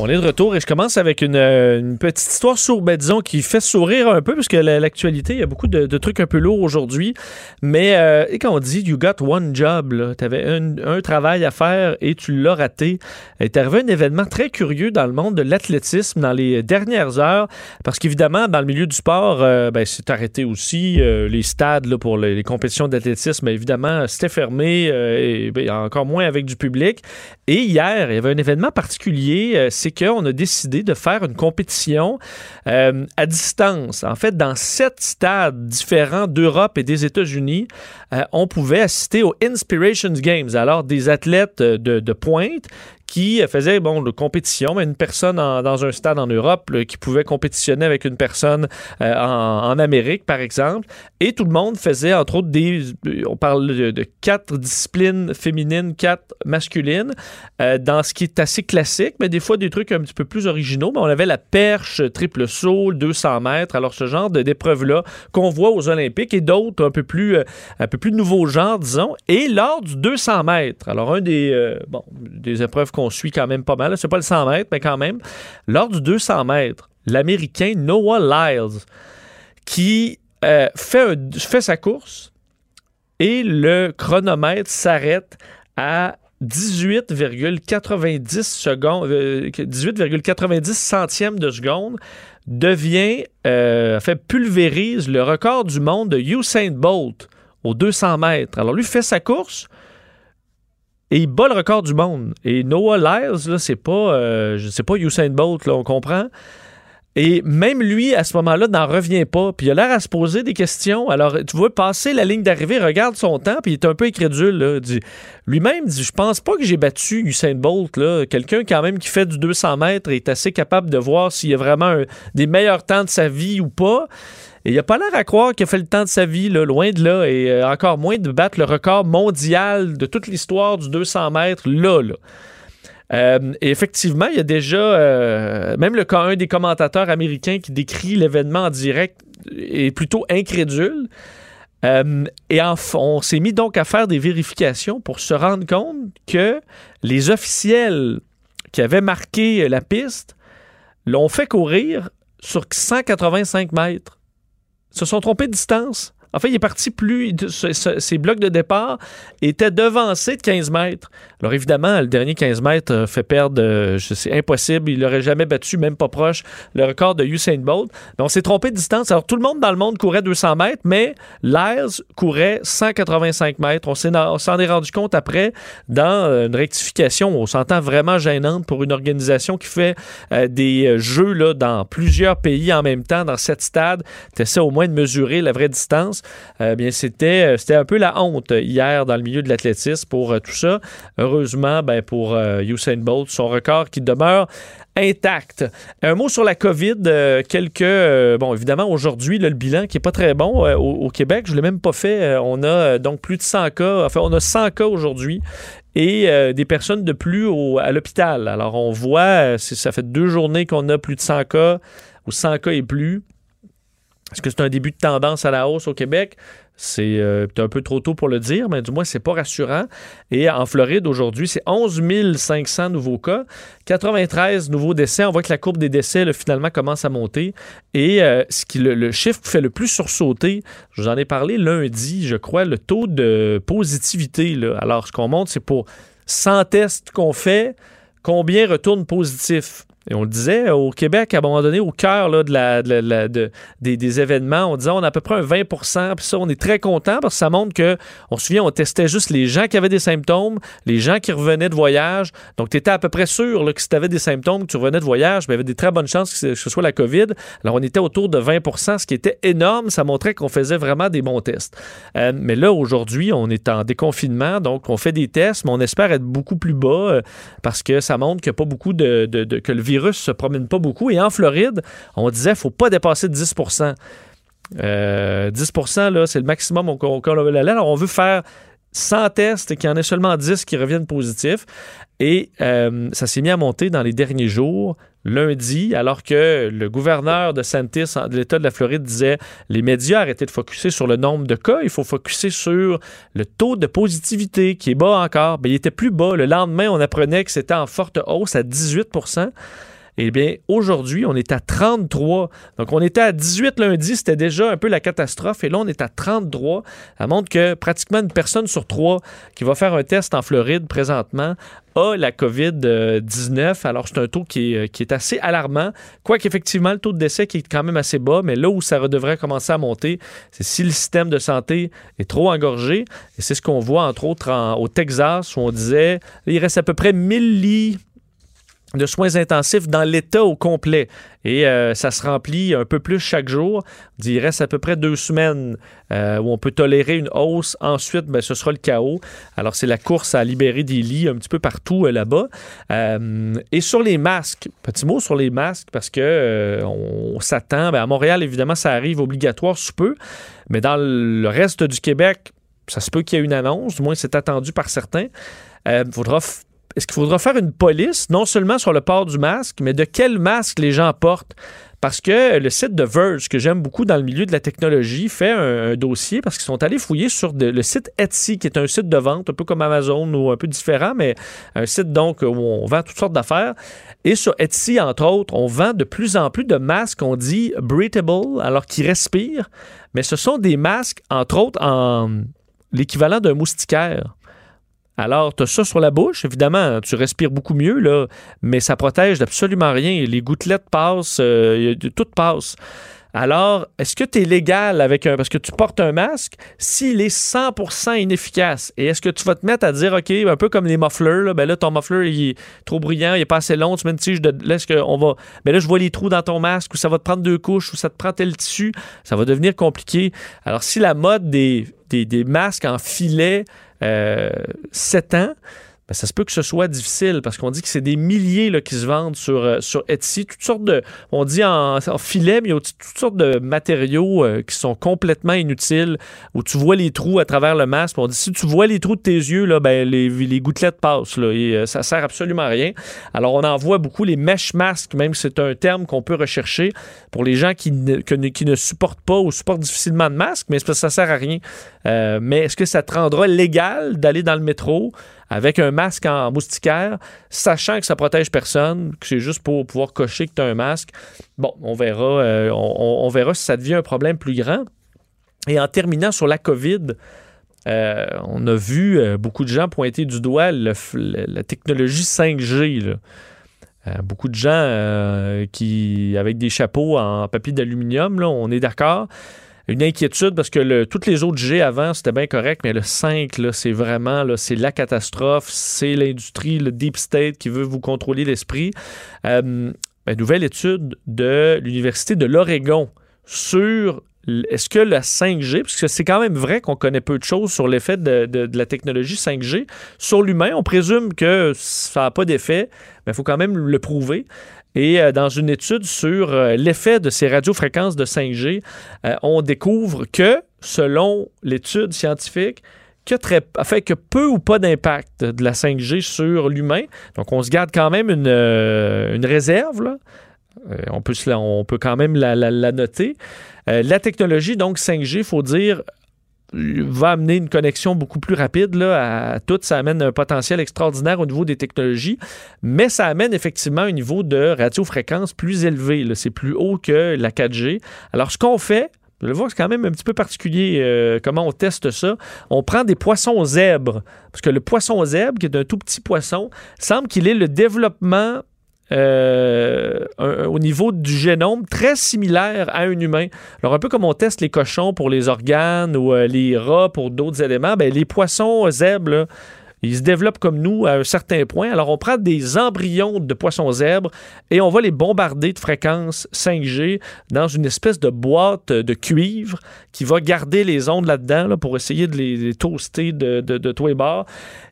On est de retour et je commence avec une, euh, petite histoire sourde, ben, disons, qui fait sourire un peu, parce que l'actualité, il y a beaucoup de, trucs un peu lourds aujourd'hui. Mais euh, et quand on dit You got one job, tu avais un, travail à faire et tu l'as raté, il est arrivé un événement très curieux dans le monde de l'athlétisme dans les dernières heures, parce qu'évidemment, dans le milieu du sport, euh, ben, c'est arrêté aussi. les stades pour les, compétitions d'athlétisme, évidemment, c'était fermé, et ben, encore moins avec du public. Et hier, il y avait un événement particulier, c'est qu'on a décidé de faire une compétition euh, à distance. En fait, dans sept stades différents d'Europe et des États-Unis, euh, on pouvait assister aux Inspirations Games. Alors, des athlètes de, de pointe qui faisait bon de compétition, mais une personne dans un stade en Europe qui pouvait compétitionner avec une personne euh, en, Amérique, par exemple. Et tout le monde faisait, entre autres, des. On parle de, quatre disciplines féminines, quatre masculines, euh, dans ce qui est assez classique, mais des fois des trucs un petit peu plus originaux. Mais on avait la perche, triple saut, 200 mètres. Alors, ce genre d'épreuves-là qu'on voit aux Olympiques et d'autres un peu plus, euh, un peu plus nouveaux genres, disons. Et lors du 200 mètres, alors un des, bon, des épreuves on suit quand même pas mal. C'est pas le 100 mètres, mais quand même. Lors du 200 mètres, l'Américain Noah Lyles, qui euh, fait, fait sa course et le chronomètre s'arrête à 18,90 secondes, 18,90 euh, centièmes de seconde, devient, euh, fait pulvérise le record du monde de Usain Bolt aux 200 mètres. Alors lui fait sa course et il bat le record du monde. Et Noah Lyles, là, c'est pas, euh, sais pas Usain Bolt, là, on comprend. Et même lui, à ce moment-là, n'en revient pas. Puis il a l'air à se poser des questions. Alors, tu vois, passer la ligne d'arrivée, regarde son temps, puis il est un peu incrédule. Lui-même dit Je pense pas que j'ai battu Usain Bolt. Quelqu'un, quand même, qui fait du 200 mètres est assez capable de voir s'il y a vraiment un- des meilleurs temps de sa vie ou pas. Et il a pas l'air à croire qu'il a fait le temps de sa vie, là, loin de là, et euh, encore moins de battre le record mondial de toute l'histoire du 200 mètres, là, là. Euh, et effectivement, il y a déjà, euh, même le, un des commentateurs américains qui décrit l'événement en direct est plutôt incrédule. Et en on s'est mis donc à faire des vérifications pour se rendre compte que les officiels qui avaient marqué la piste l'ont fait courir sur 185 mètres. Se sont trompés de distance? En fait, il est parti plus. Ses blocs de départ étaient devancés de 15 mètres. Alors évidemment, le dernier 15 mètres euh, fait perdre, euh, je sais, impossible. Il n'aurait jamais battu, même pas proche, le record de Usain Bolt. Mais on s'est trompé de distance. Alors tout le monde dans le monde courait 200 mètres, mais Lyles courait 185 mètres. On s'en est rendu compte après dans euh, une rectification. On s'entend vraiment gênante pour une organisation qui fait des jeux là, dans plusieurs pays en même temps, dans sept stades. Tu essaies au moins de mesurer la vraie distance. Euh, bien, c'était, euh, c'était un peu la honte hier dans le milieu de l'athlétisme pour euh, tout ça. Heureusement, ben, pour Usain Bolt, son record qui demeure intact. Un mot sur la COVID. quelques. bon, évidemment, aujourd'hui, le bilan qui est pas très bon au, Québec. Je l'ai même pas fait. On a donc plus de 100 cas. Enfin, on a 100 cas aujourd'hui et des personnes de plus au- à l'hôpital. Alors, on voit, ça fait deux journées qu'on a plus de 100 cas ou 100 cas et plus. Est-ce que c'est un début de tendance à la hausse au Québec? C'est euh, un peu trop tôt pour le dire, mais du moins, c'est pas rassurant. Et en Floride, aujourd'hui, c'est 11 500 nouveaux cas, 93 nouveaux décès. On voit que la courbe des décès, finalement, commence à monter. Et euh, qui, le, chiffre qui fait le plus sursauter, je vous en ai parlé lundi, je crois, le taux de positivité. Alors, ce qu'on montre, c'est pour 100 tests qu'on fait, combien retournent positifs? Et on le disait, au Québec, à un moment donné, au cœur de de des, événements, on disait on a à peu près un 20 puis ça, on est très content parce que ça montre que, on se souvient, on testait juste les gens qui avaient des symptômes, les gens qui revenaient de voyage. Donc, tu étais à peu près sûr que si tu avais des symptômes, que tu revenais de voyage, il y avait des très bonnes chances que ce- soit la COVID. Alors, on était autour de 20% ce qui était énorme. Ça montrait qu'on faisait vraiment des bons tests. Euh, mais là, aujourd'hui, on est en déconfinement, donc on fait des tests, mais on espère être beaucoup plus bas euh, parce que ça montre qu'il n'y a pas beaucoup de, de- de- que le virus se promène pas beaucoup. Et en Floride, on disait faut pas dépasser 10% Euh, 10% là, c'est le maximum qu'on qu'on aller. Alors, on veut faire 100 tests qu'il y en ait seulement 10 qui reviennent positifs. Et euh, ça s'est mis à monter dans les derniers jours. Lundi, alors que le gouverneur de Santis, de l'État de la Floride, disait les médias arrêtaient de focuser sur le nombre de cas, il faut focuser sur le taux de positivité qui est bas encore. Ben, il était plus bas. Le lendemain, on apprenait que c'était en forte hausse à 18 eh bien, aujourd'hui, on est à 33. Donc, on était à 18 lundi, c'était déjà un peu la catastrophe. Et là, on est à 33. Ça montre que pratiquement une personne sur trois qui va faire un test en Floride présentement a la COVID-19. Alors, c'est un taux qui est, qui est assez alarmant. Quoique, effectivement, le taux de décès qui est quand même assez bas, mais là où ça devrait commencer à monter, c'est si le système de santé est trop engorgé. Et c'est ce qu'on voit, entre autres, au Texas, où on disait il reste à peu près 1000 lits de soins intensifs dans l'État au complet. Et euh, ça se remplit un peu plus chaque jour. Il reste à peu près deux semaines euh, où on peut tolérer une hausse. Ensuite, ben, ce sera le chaos. Alors, c'est la course à libérer des lits un petit peu partout euh, là-bas. Et sur les masques, petit mot sur les masques, parce que euh, on s'attend. ben, à Montréal, évidemment, ça arrive obligatoire sous peu. Mais dans le reste du Québec, ça se peut qu'il y ait une annonce. Du moins, c'est attendu par certains. Euh, faudra est-ce qu'il faudra faire une police, non seulement sur le port du masque, mais de quel masque les gens portent? Parce que le site de Verge, que j'aime beaucoup dans le milieu de la technologie, fait un, dossier parce qu'ils sont allés fouiller sur le site Etsy, qui est un site de vente, un peu comme Amazon ou un peu différent, mais un site donc où on vend toutes sortes d'affaires. Et sur Etsy, entre autres, on vend de plus en plus de masques, on dit breathable, alors qui respirent, mais ce sont des masques, entre autres, en l'équivalent d'un moustiquaire. Alors, tu as ça sur la bouche, évidemment, tu respires beaucoup mieux, mais ça protège d'absolument rien. Les gouttelettes passent, euh, tout passe. Alors, est-ce que tu es légal avec un. Parce que tu portes un masque s'il est 100% inefficace? Et est-ce que tu vas te mettre à dire, OK, un peu comme les mufflers, là, ben là, ton muffler, il est trop bruyant, il est pas assez long, tu mets une tige de. Là, est-ce qu'on va. Ben là, je vois les trous dans ton masque, ou ça va te prendre deux couches, ou ça te prend tel tissu. Ça va devenir compliqué. Alors, si la mode des, masques en filet euh, ans, ben, ça se peut que ce soit difficile parce qu'on dit que c'est des milliers là, qui se vendent sur, euh, sur Etsy. Toutes sortes de. On dit en, filet, mais il y a toutes sortes de matériaux euh, qui sont complètement inutiles où tu vois les trous à travers le masque. On dit si tu vois les trous de tes yeux, là, ben, les, les gouttelettes passent là, et euh, ça sert absolument à rien. Alors, on en voit beaucoup les mesh masks, même c'est un terme qu'on peut rechercher pour les gens qui ne, qui ne supportent pas ou supportent difficilement de masque, mais ça sert à rien. mais est-ce que ça te rendra légal d'aller dans le métro? Avec un masque en moustiquaire, sachant que ça protège personne, que c'est juste pour pouvoir cocher que tu as un masque. Bon, on verra, euh, on, verra si ça devient un problème plus grand. Et en terminant sur la COVID, euh, on a vu euh, beaucoup de gens pointer du doigt la technologie 5G. beaucoup de gens qui, avec des chapeaux en papier d'aluminium, on est d'accord une inquiétude parce que le, toutes les autres G avant, c'était bien correct, mais le 5, c'est vraiment là, c'est la catastrophe. C'est l'industrie, le deep state qui veut vous contrôler l'esprit. Euh, une nouvelle étude de l'Université de l'Oregon sur est-ce que la 5G, parce que c'est quand même vrai qu'on connaît peu de choses sur l'effet de, de, la technologie 5G sur l'humain, on présume que ça n'a pas d'effet, mais il faut quand même le prouver. Et euh, dans une étude sur euh, l'effet de ces radiofréquences de 5G, euh, on découvre que, selon l'étude scientifique, que, fait que peu ou pas d'impact de la 5G sur l'humain. Donc, on se garde quand même une, une réserve. Là. on, peut, on peut quand même la, la noter. la technologie, donc 5G, il faut dire, va amener une connexion beaucoup plus rapide là, à tout. Ça amène un potentiel extraordinaire au niveau des technologies, mais ça amène effectivement un niveau de radiofréquence plus élevé. C'est plus haut que la 4G. Alors, ce qu'on fait, je le vois, c'est quand même un petit peu particulier euh, comment on teste ça. On prend des poissons zèbres, parce que le poisson zèbre, qui est un tout petit poisson, semble qu'il ait le développement euh, au niveau du génome très similaire à un humain. Alors, un peu comme on teste les cochons pour les organes ou euh, les rats pour d'autres éléments, ben, les poissons zèbres, ils se développent comme nous à un certain point. Alors, on prend des embryons de poissons zèbres et on va les bombarder de fréquences 5G dans une espèce de boîte de cuivre qui va garder les ondes là-dedans pour essayer de les, toaster de, de, tous les bords.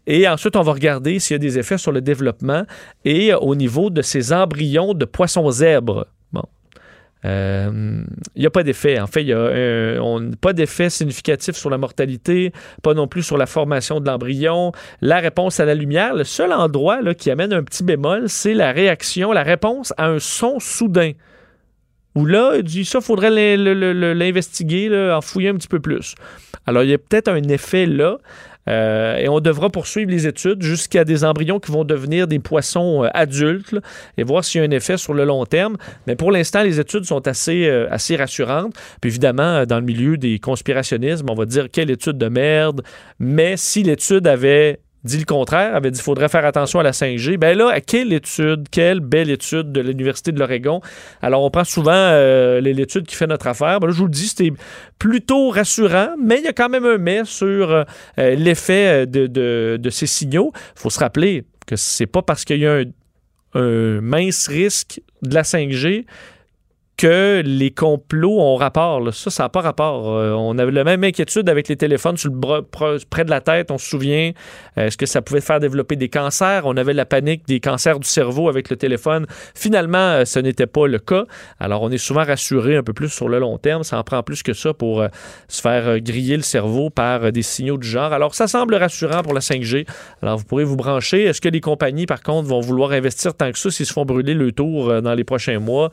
Et ensuite, on va regarder s'il y a des effets sur le développement et au niveau de ces embryons de poissons zèbres. Il euh, n'y a pas d'effet. En fait, il n'y a pas d'effet significatif sur la mortalité, pas non plus sur la formation de l'embryon. La réponse à la lumière, le seul endroit là, qui amène un petit bémol, c'est la réaction, la réponse à un son soudain. Où là, il dit ça, faudrait l'investiguer, en fouiller un petit peu plus. Alors, il y a peut-être un effet là. Euh, et on devra poursuivre les études jusqu'à des embryons qui vont devenir des poissons euh, adultes et voir s'il y a un effet sur le long terme. Mais pour l'instant, les études sont assez, euh, assez rassurantes. Puis évidemment, dans le milieu des conspirationnismes, on va dire quelle étude de merde. Mais si l'étude avait dit le contraire, avait dit qu'il faudrait faire attention à la 5G. Ben là, quelle étude, quelle belle étude de l'Université de l'Oregon. Alors, on prend souvent euh, l'étude qui fait notre affaire. Ben là, je vous le dis, c'était plutôt rassurant, mais il y a quand même un mais sur euh, l'effet de, ces signaux. Il faut se rappeler que c'est pas parce qu'il y a un mince risque de la 5G que les complots ont rapport. Ça, ça n'a pas rapport. Euh, on avait la même inquiétude avec les téléphones sur le près de la tête, on se souvient. Euh, est-ce que ça pouvait faire développer des cancers? On avait la panique des cancers du cerveau avec le téléphone. Finalement, euh, ce n'était pas le cas. Alors, on est souvent rassuré un peu plus sur le long terme. Ça en prend plus que ça pour se faire griller le cerveau par des signaux du genre. Alors, ça semble rassurant pour la 5G. Alors, vous pourrez vous brancher. Est-ce que les compagnies, par contre, vont vouloir investir tant que ça s'ils se font brûler le tour dans les prochains mois?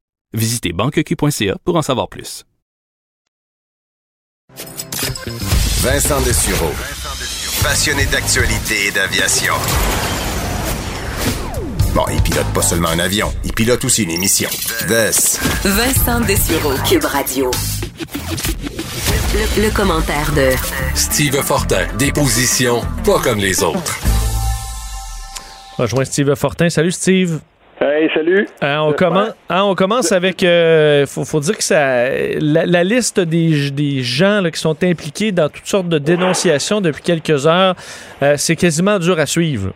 Visitez banqueq.ca pour en savoir plus. Vincent Dessureau. Passionné d'actualité et d'aviation. Bon, il pilote pas seulement un avion, il pilote aussi une émission. Vess. Vincent Dessureau, Cube Radio. Le, le commentaire de Steve Fortin. Des positions pas comme les autres. On rejoint Steve Fortin. Salut Steve. Hey, salut. Hein, on, commence, hein, on commence avec. Il euh, faut, faut, dire que ça, la, la liste des, des gens là, qui sont impliqués dans toutes sortes de dénonciations depuis quelques heures, euh, c'est quasiment dur à suivre.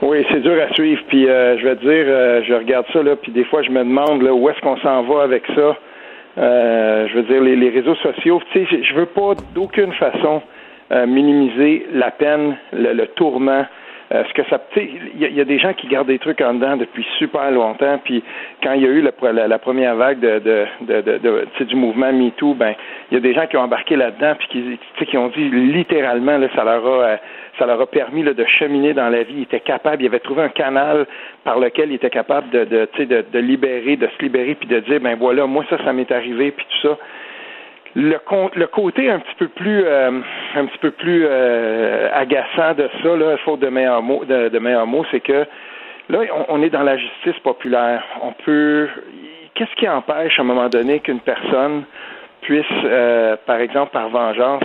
Oui, c'est dur à suivre. Puis euh, je vais te dire, euh, je regarde ça là, puis des fois je me demande là, où est-ce qu'on s'en va avec ça. Euh, je veux dire les, les réseaux sociaux. Tu sais, je veux pas d'aucune façon minimiser la peine, le, le tourment euh, ce que ça, il y, a des gens qui gardent des trucs en dedans depuis super longtemps. Puis quand il y a eu la, la, la première vague de, de, de, de, du mouvement MeToo, ben il y a des gens qui ont embarqué là-dedans puis qui, qui ont dit littéralement là, ça leur a euh, ça leur a permis là, de cheminer dans la vie. Ils étaient capables, ils avaient trouvé un canal par lequel ils étaient capables de, de, de, de libérer, de se libérer, puis de dire, ben voilà, moi ça, ça m'est arrivé, puis tout ça le, le côté un petit peu plus euh, un petit peu plus euh, agaçant de ça, là, faute de meilleurs mots, de, meilleurs mots, c'est que là, on, est dans la justice populaire. On peut qu'est-ce qui empêche à un moment donné qu'une personne puisse, euh, par exemple, par vengeance,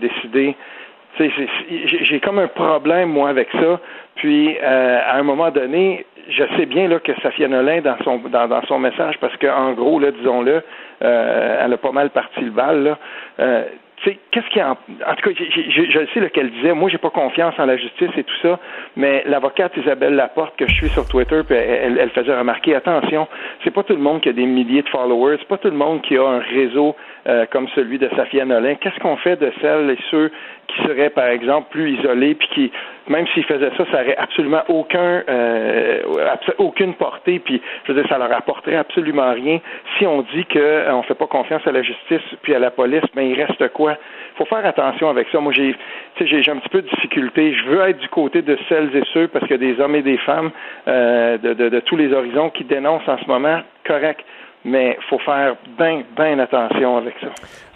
décider j'ai comme un problème, moi, avec ça. Puis, euh, à un moment donné, je sais bien là, que Safia Nolin, dans son, dans, dans son message, parce qu'en gros, là, disons-le, euh, elle a pas mal parti le bal, là. Euh, qu'est-ce qui en... en tout cas, je sais lequel disait, moi, j'ai pas confiance en la justice et tout ça, mais l'avocate Isabelle Laporte que je suis sur Twitter, puis elle, elle faisait remarquer, attention, c'est pas tout le monde qui a des milliers de followers, c'est pas tout le monde qui a un réseau euh, comme celui de Safia Nolin. Qu'est-ce qu'on fait de celles et ceux qui seraient, par exemple, plus isolés, puis qui, même s'ils faisaient ça, ça n'aurait absolument aucun, euh, aucune portée, puis je veux dire, ça leur apporterait absolument rien. Si on dit qu'on euh, ne fait pas confiance à la justice puis à la police, ben il reste quoi? faut faire attention avec ça. Moi, j'ai, j'ai, un petit peu de difficulté. Je veux être du côté de celles et ceux, parce a des hommes et des femmes euh, de, de, de tous les horizons qui dénoncent en ce moment, correct mais il faut faire bien, bien attention avec ça.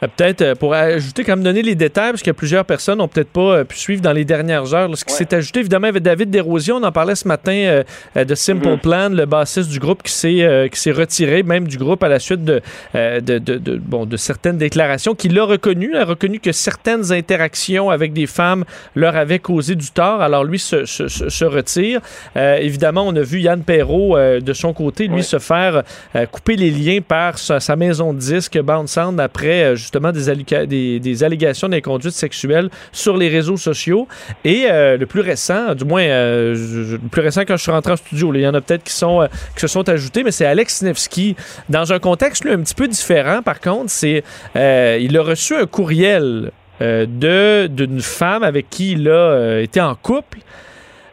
Euh, peut-être euh, pour ajouter, comme donner les détails, parce que plusieurs personnes n'ont peut-être pas euh, pu suivre dans les dernières heures. ce qui s'est ajouté, évidemment, avec David Desrosiers, on en parlait ce matin de Simple mm-hmm. Plan, le bassiste du groupe qui s'est s'est retiré même du groupe à la suite de, de, de, bon, de certaines déclarations qu'il a reconnu. Il a reconnu que certaines interactions avec des femmes leur avaient causé du tort. Alors lui se, se, se retire. évidemment, on a vu Yann Perrault de son côté, lui, se faire couper les liens par sa, maison de disques Bound Sound après justement des, des, des allégations d'inconduite sexuelle sur les réseaux sociaux. Et euh, le plus récent, du moins euh, le plus récent quand je suis rentré en studio, il y en a peut-être qui, sont, euh, qui se sont ajoutés, mais c'est Alex Nevsky. Dans un contexte lui, un petit peu différent, par contre, c'est il a reçu un courriel d'une femme avec qui il a été en couple.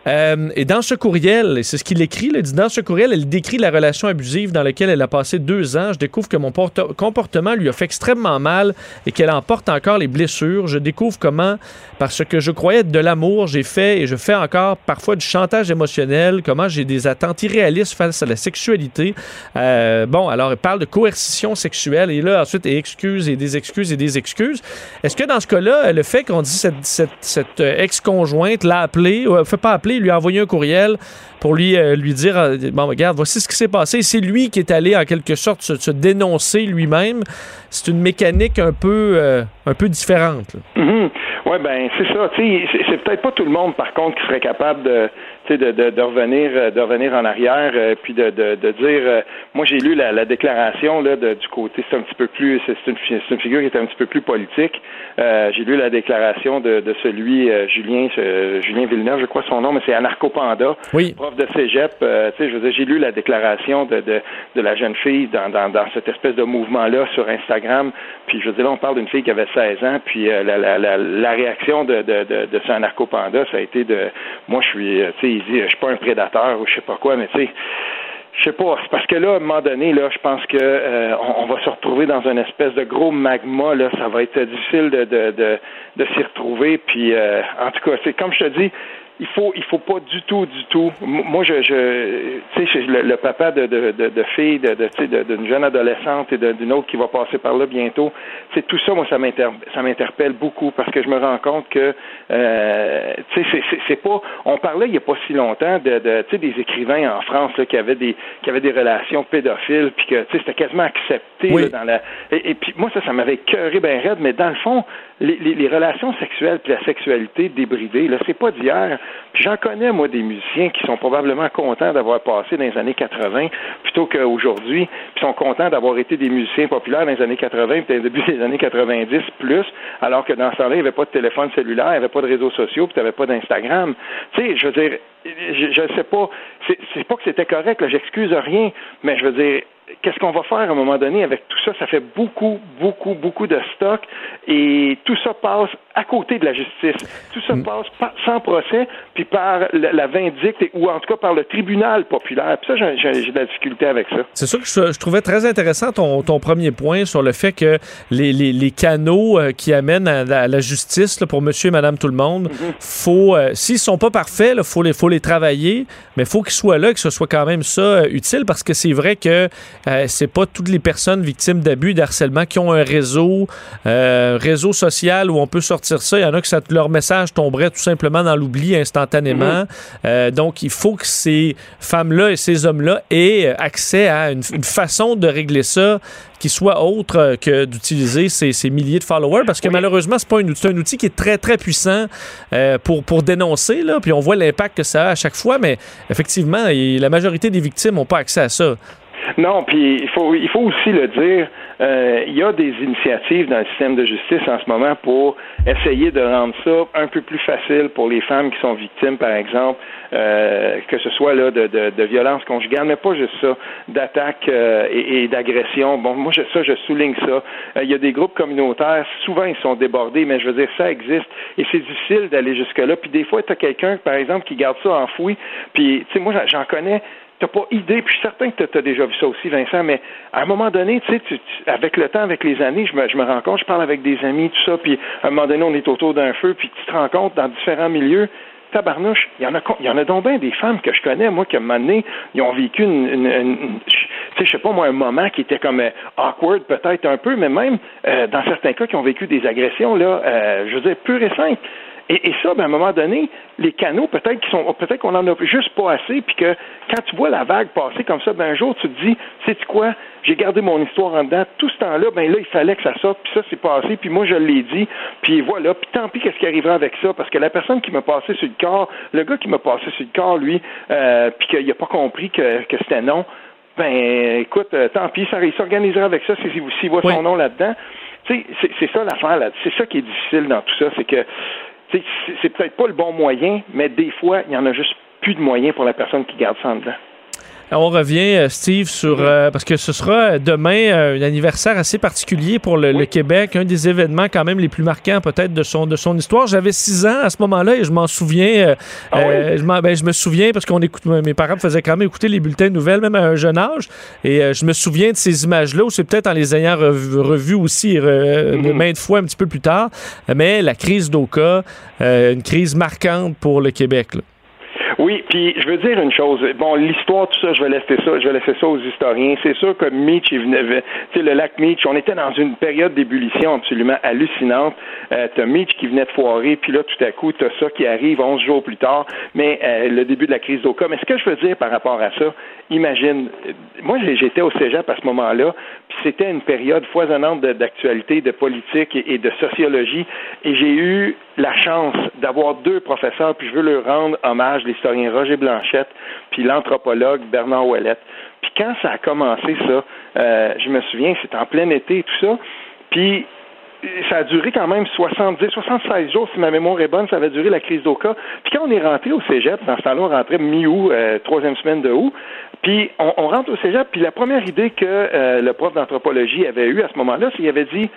Euh, et dans ce courriel, c'est ce qu'il écrit, il dit, dans ce courriel, elle décrit la relation abusive dans laquelle elle a passé deux ans. Je découvre que mon comportement lui a fait extrêmement mal et qu'elle en porte encore les blessures. Je découvre comment, parce que je croyais être de l'amour, j'ai fait et je fais encore parfois du chantage émotionnel, comment j'ai des attentes irréalistes face à la sexualité. Euh, bon, alors, elle parle de coercition sexuelle et là, ensuite, et excuses et des excuses et des excuses. Est-ce que dans ce cas-là, le fait qu'on dit cette, cette ex-conjointe l'a appelé, ou fait pas appeler, lui a envoyé un courriel pour lui, euh, lui dire euh, Bon, regarde, voici ce qui s'est passé. C'est lui qui est allé, en quelque sorte, se, dénoncer lui-même. C'est une mécanique un peu, euh, un peu différente. Oui, ben c'est ça. C'est peut-être pas tout le monde, par contre, qui serait capable de de, de, de, revenir euh, de revenir en arrière euh, puis de, de, de dire euh, moi j'ai lu la, la déclaration là de, du côté c'est un petit peu plus c'est une, une figure qui est un petit peu plus politique j'ai lu la déclaration de, de celui Julien Julien Villeneuve je crois son nom mais c'est Anarcho Panda oui. prof de cégep tu sais je veux j'ai lu la déclaration de, de, de la jeune fille dans, dans, dans cette espèce de mouvement là sur Instagram puis je veux dire là on parle d'une fille qui avait 16 ans puis la, la, la, la réaction de de, de, de ce Anarcho Panda ça a été de moi je suis tu sais il dit je suis pas un prédateur ou je sais pas quoi, mais tu sais, je sais pas, c'est parce que là, à un moment donné, là, je pense que euh, on, va se retrouver dans une espèce de gros magma, là, ça va être difficile de, de, de, de s'y retrouver. Puis euh, en tout cas, c'est comme je te dis, il faut il faut pas du tout du tout. Moi je, je tu sais le, le, papa de de de, de fille de de d'une jeune adolescente et d'une autre qui va passer par là bientôt c'est tout ça moi ça m'interpelle ça m'interpelle beaucoup parce que je me rends compte que euh, tu sais c'est c'est pas on parlait il y a pas si longtemps de, de tu sais des écrivains en France là, qui avaient des qui avaient des relations pédophiles puis que tu sais c'était quasiment accepté là, dans la et, puis moi ça ça m'avait cœuré ben raide mais dans le fond les, les, les relations sexuelles puis la sexualité débridée là c'est pas d'hier j'en connais, moi, des musiciens qui sont probablement contents d'avoir passé dans les années 80 plutôt qu'aujourd'hui, puis sont contents d'avoir été des musiciens populaires dans les années 80 puis début des années 90 plus, alors que dans ce temps-là, il n'y avait pas de téléphone cellulaire, il n'y avait pas de réseaux sociaux, puis tu n'avais pas d'Instagram. Tu sais, je veux dire, je ne sais pas, c'est pas que c'était correct, là, j'excuse rien, mais je veux dire, qu'est-ce qu'on va faire à un moment donné avec tout ça? Ça fait beaucoup, beaucoup, beaucoup de stock et tout ça passe à côté de la justice. Tout ça mm. passe sans procès, puis par la, vindicte, ou en tout cas par le tribunal populaire. Puis ça, j'ai de la difficulté avec ça. C'est sûr que je, trouvais très intéressant ton, ton, premier point sur le fait que les, les, les canaux euh, qui amènent à, la justice là, pour monsieur et madame tout le monde, mm-hmm. faut, euh, s'ils sont pas parfaits, il faut les, faut les travailler, mais il faut qu'ils soient là, que ce soit quand même ça euh, utile, parce que c'est vrai que euh, c'est pas toutes les personnes victimes d'abus, d'harcèlement qui ont un réseau, réseau social où on peut sortir ça. Il y en a que ça, leur message tomberait tout simplement dans l'oubli instantanément. Mhm. Euh, donc, il faut que ces femmes-là et ces hommes-là aient accès à une, façon de régler ça qui soit autre que d'utiliser ces, milliers de followers parce que malheureusement c'est pas un outil, un outil qui est très très puissant pour pour dénoncer là puis on voit l'impact que ça a à chaque fois mais effectivement la majorité des victimes n'ont pas accès à ça non, puis il faut, il faut aussi le dire, euh, il y a des initiatives dans le système de justice en ce moment pour essayer de rendre ça un peu plus facile pour les femmes qui sont victimes, par exemple, euh, que ce soit là de, de, de violence conjugale, mais pas juste ça, d'attaques euh, et, et d'agressions. Bon, moi, je, ça, je souligne ça. Euh, il y a des groupes communautaires, souvent ils sont débordés, mais je veux dire, ça existe et c'est difficile d'aller jusque-là. Puis des fois, tu as quelqu'un, par exemple, qui garde ça enfoui, puis, tu sais, moi, j'en connais t'as pas idée, puis je suis certain que tu as déjà vu ça aussi, Vincent, mais à un moment donné, tu sais, avec le temps, avec les années, je me, je me rends compte, je parle avec des amis, tout ça, puis à un moment donné, on est autour d'un feu, puis tu te rends compte dans différents milieux, tabarnouche, il y en a, il y en a donc bien des femmes que je connais, moi, qui à un moment donné, ils ont vécu une, une, tu sais, je sais pas moi, un moment qui était comme euh, awkward peut-être un peu, mais même euh, dans certains cas qui ont vécu des agressions là, euh, je veux dire pure et. Et, et ça, ben, à un moment donné, les canaux, peut-être qu'ils sont, peut-être qu'on en a juste pas assez, puis que quand tu vois la vague passer comme ça, ben un jour tu te dis, sais tu quoi, j'ai gardé mon histoire en dedans, tout ce temps-là, ben là il fallait que ça sorte, puis ça c'est passé, puis moi je l'ai dit, puis voilà, puis tant pis qu'est-ce qui arrivera avec ça, parce que la personne qui m'a passé sur le corps, le gars qui m'a passé sur le corps, lui, euh, puis qu'il a pas compris que, que c'était non, ben écoute, euh, tant pis, ça, il s'organisera avec ça s'il voit son nom là-dedans. Tu sais, c'est ça l'affaire là, c'est ça qui est difficile dans tout ça, c'est que c'est peut-être pas le bon moyen, mais des fois, il y en a juste plus de moyens pour la personne qui garde ça en dedans. On revient, euh, Steve, sur euh, parce que ce sera demain euh, un anniversaire assez particulier pour le, Québec, un des événements quand même les plus marquants peut-être de son de son histoire. J'avais six ans à ce moment-là et je m'en souviens. Ah je, ben, je, me souviens parce qu'on écoute, mes parents me faisaient quand même écouter les bulletins de nouvelles même à un jeune âge et je me souviens de ces images-là. C'est peut-être en les ayant revues aussi mm-hmm. maintes fois un petit peu plus tard. Mais la crise d'Oka, une crise marquante pour le Québec. Là. Oui, puis je veux dire une chose. Bon, l'histoire, tout ça, je vais laisser ça, je vais laisser ça aux historiens. C'est sûr que Meach, tu sais, le lac Meach, on était dans une période d'ébullition absolument hallucinante. Euh, t'as Meach qui venait de foirer, puis là, tout à coup, t'as ça qui arrive 11 jours plus tard. Mais euh, le début de la crise d'Oka. Mais ce que je veux dire par rapport à ça, imagine, moi, j'étais au cégep à ce moment-là, puis c'était une période foisonnante d'actualité, de, politique et, de sociologie, et j'ai eu la chance d'avoir deux professeurs, puis je veux leur rendre hommage, l'historien Roger Blanchette, puis l'anthropologue Bernard Ouellette. Puis quand ça a commencé, ça, euh, je me souviens, c'était en plein été et tout ça, puis ça a duré quand même 70, 76 jours, si ma mémoire est bonne, ça avait duré la crise d'Oka. Puis quand on est rentré au cégep, dans ce temps-là, on rentrait mi-août, euh, troisième semaine de août, puis on, rentre au cégep, puis la première idée que euh, le prof d'anthropologie avait eue à ce moment-là, c'est qu'il avait dit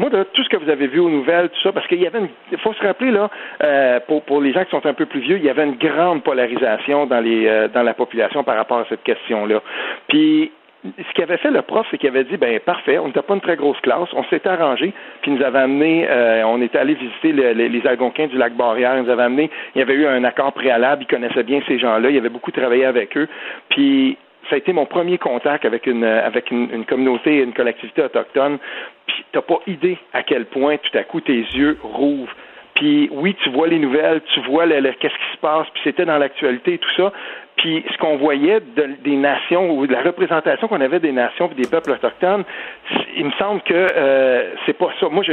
moi, tout ce que vous avez vu aux nouvelles, tout ça, parce qu'il y avait une, il faut se rappeler, là, euh, pour, pour les gens qui sont un peu plus vieux, il y avait une grande polarisation dans les, euh, dans la population par rapport à cette question-là. Puis, ce qu'avait fait le prof, c'est qu'il avait dit, ben parfait, on n'était pas une très grosse classe, on s'était arrangé, puis nous avait amené, euh, on était allé visiter les Algonquins du lac Barrière, il nous avait amené, il y avait eu un accord préalable, il connaissait bien ces gens-là, il avait beaucoup travaillé avec eux, puis ça a été mon premier contact avec une avec une, une communauté, une collectivité autochtone. Puis t'as pas idée à quel point tout à coup tes yeux rouvrent. Puis oui, tu vois les nouvelles, tu vois qu'est-ce qui se passe, puis c'était dans l'actualité et tout ça. Puis ce qu'on voyait des nations ou de la représentation qu'on avait des nations et des peuples autochtones, il me semble que euh, c'est pas ça. Moi,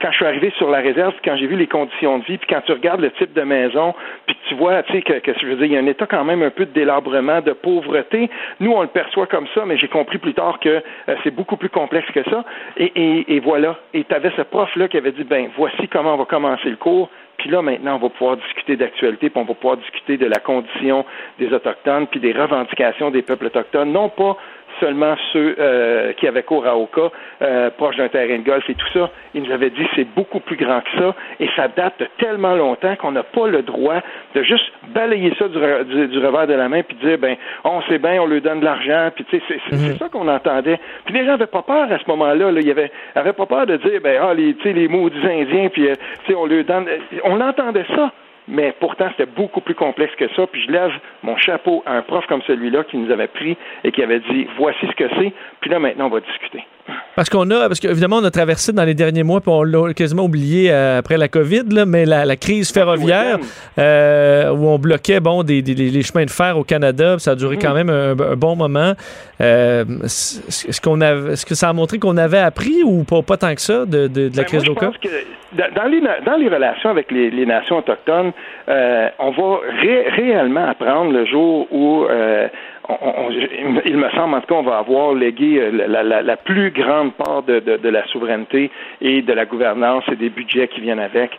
quand je suis arrivé sur la réserve, quand j'ai vu les conditions de vie, puis quand tu regardes le type de maison, puis tu vois, tu sais, que, je veux dire, il y a un état quand même un peu de délabrement, de pauvreté. Nous, on le perçoit comme ça, mais j'ai compris plus tard que euh, c'est beaucoup plus complexe que ça. Et, et, et voilà. Et tu avais ce prof-là qui avait dit, ben, voici comment on va commencer le cours. Puis là, maintenant, on va pouvoir discuter d'actualité, puis on va pouvoir discuter de la condition des Autochtones, puis des revendications des peuples autochtones, non pas seulement ceux euh, qui avaient cours à Oka, euh, proche d'un terrain de golf et tout ça. Il nous avait dit c'est beaucoup plus grand que ça et ça date de tellement longtemps qu'on n'a pas le droit de juste balayer ça du, revers de la main puis dire ben on sait bien, on lui donne de l'argent puis tu sais c'est mhm. ça qu'on entendait. Puis les gens n'avaient pas peur à ce moment-là. Là. Ils avaient, pas peur de dire ben ah les les maudits Indiens puis euh, tu sais on lui donne. On entendait ça mais pourtant c'était beaucoup plus complexe que ça. Puis je lève mon chapeau à un prof comme celui-là qui nous avait pris et qui avait dit voici ce que c'est. Puis là maintenant on va discuter. Parce qu'on a, parce qu'évidemment, on a traversé dans les derniers mois, puis on l'a quasiment oublié euh, après la COVID, là, mais la, crise ferroviaire, euh, où on bloquait bon, des, les chemins de fer au Canada, ça a duré quand mm. même un, bon moment. Euh, est-ce, qu'on a, est-ce que ça a montré qu'on avait appris ou pas, pas tant que ça de, de, la ben, crise d'Oka? Dans les, dans les relations avec les, les nations autochtones, on va réellement apprendre le jour où il me semble en tout cas on va avoir légué euh, la, plus grande part de, la souveraineté et de la gouvernance et des budgets qui viennent avec.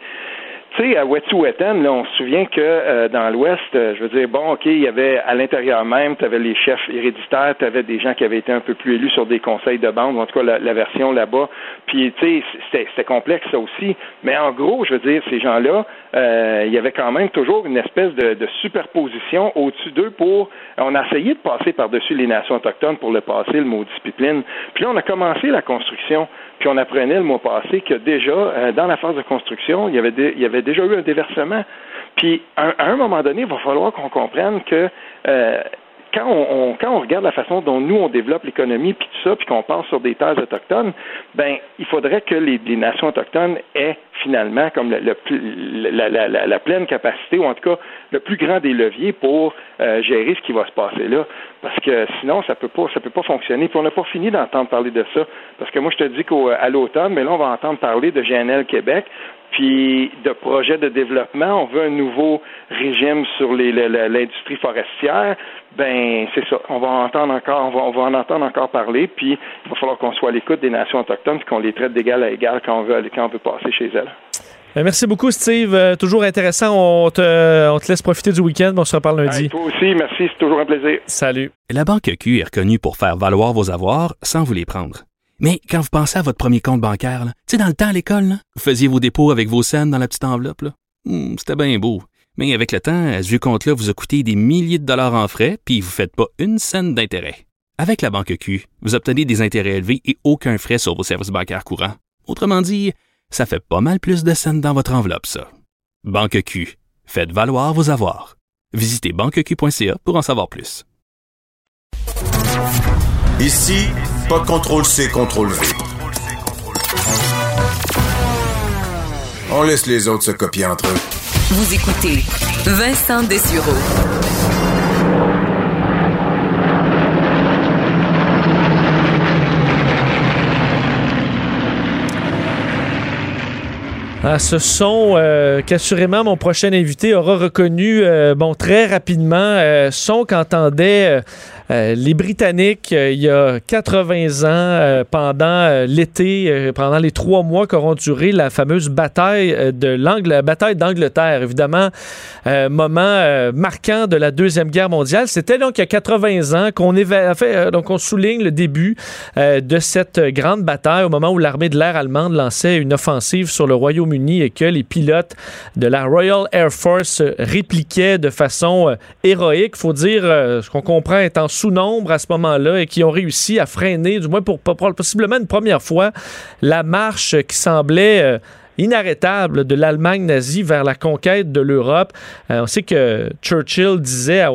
Tu sais, à Wet'suwet'en, là, on se souvient que euh, dans l'Ouest, euh, je veux dire, bon, OK, il y avait à l'intérieur même, tu avais les chefs héréditaires, tu avais des gens qui avaient été un peu plus élus sur des conseils de bande, en tout cas la, version là-bas. Puis, tu sais, c'était complexe ça aussi. Mais en gros, je veux dire, ces gens-là, euh, il y avait quand même toujours une espèce de, de superposition au-dessus d'eux pour. On a essayé de passer par-dessus les nations autochtones pour le passer, le mot discipline. Puis là, on a commencé la construction. Puis on apprenait le mois passé que déjà, euh, dans la phase de construction, il y, avait il y avait déjà eu un déversement. Puis à, un moment donné, il va falloir qu'on comprenne que euh, quand on, regarde la façon dont nous on développe l'économie puis tout ça, puis qu'on pense sur des terres autochtones, ben il faudrait que les, nations autochtones aient finalement comme le, la, la, pleine capacité ou en tout cas le plus grand des leviers pour euh, gérer ce qui va se passer là, parce que sinon ça peut pas ça peut pas fonctionner. Puis on n'a pas fini d'entendre parler de ça, parce que moi je te dis qu'à l'automne, mais là on va entendre parler de GNL Québec, puis de projets de développement. On veut un nouveau régime sur l'industrie forestière. Ben c'est ça. On va entendre encore, on va, on va, en entendre encore parler. Puis il va falloir qu'on soit à l'écoute des nations autochtones, qu'on les traite d'égal à égal quand on veut quand on veut passer chez elles. Ben, merci beaucoup, Steve. Euh, toujours intéressant. On te, on te, laisse profiter du week-end. On se reparle lundi. toi aussi, merci. C'est toujours un plaisir. Salut. La Banque Q est reconnue pour faire valoir vos avoirs sans vous les prendre. Mais quand vous pensez à votre premier compte bancaire, tu sais, dans le temps à l'école, vous faisiez vos dépôts avec vos scènes dans la petite enveloppe. Hmm, c'était bien beau. Mais avec le temps, ce vieux compte-là vous a coûté des milliers de dollars en frais, puis vous ne faites pas une scène d'intérêt. Avec la banque Q, vous obtenez des intérêts élevés et aucun frais sur vos services bancaires courants. Autrement dit, ça fait pas mal plus de scènes dans votre enveloppe, ça. Banque Q, faites valoir vos avoirs. Visitez banqueq.ca pour en savoir plus. Ici, pas de contrôle C, contrôle V. On laisse les autres se copier entre eux. Vous écoutez Vincent Dessureau. Ah, ce son euh, qu'assurément mon prochain invité aura reconnu euh, bon très rapidement, euh, son qu'entendait euh, les Britanniques, euh, il y a 80 ans, euh, pendant l'été, pendant les trois mois qu'auront duré la fameuse bataille de d'Angleterre, évidemment, moment marquant de la deuxième guerre mondiale. C'était donc il y a 80 ans qu'on fait, donc on souligne le début de cette grande bataille au moment où l'armée de l'air allemande lançait une offensive sur le Royaume-Uni et que les pilotes de la Royal Air Force répliquaient de façon héroïque. Faut dire, ce qu'on comprend est en sous nombre à ce moment-là et qui ont réussi à freiner, du moins pour, pour possiblement une première fois, la marche qui semblait inarrêtable de l'Allemagne nazie vers la conquête de l'Europe. Euh, on sait que Churchill disait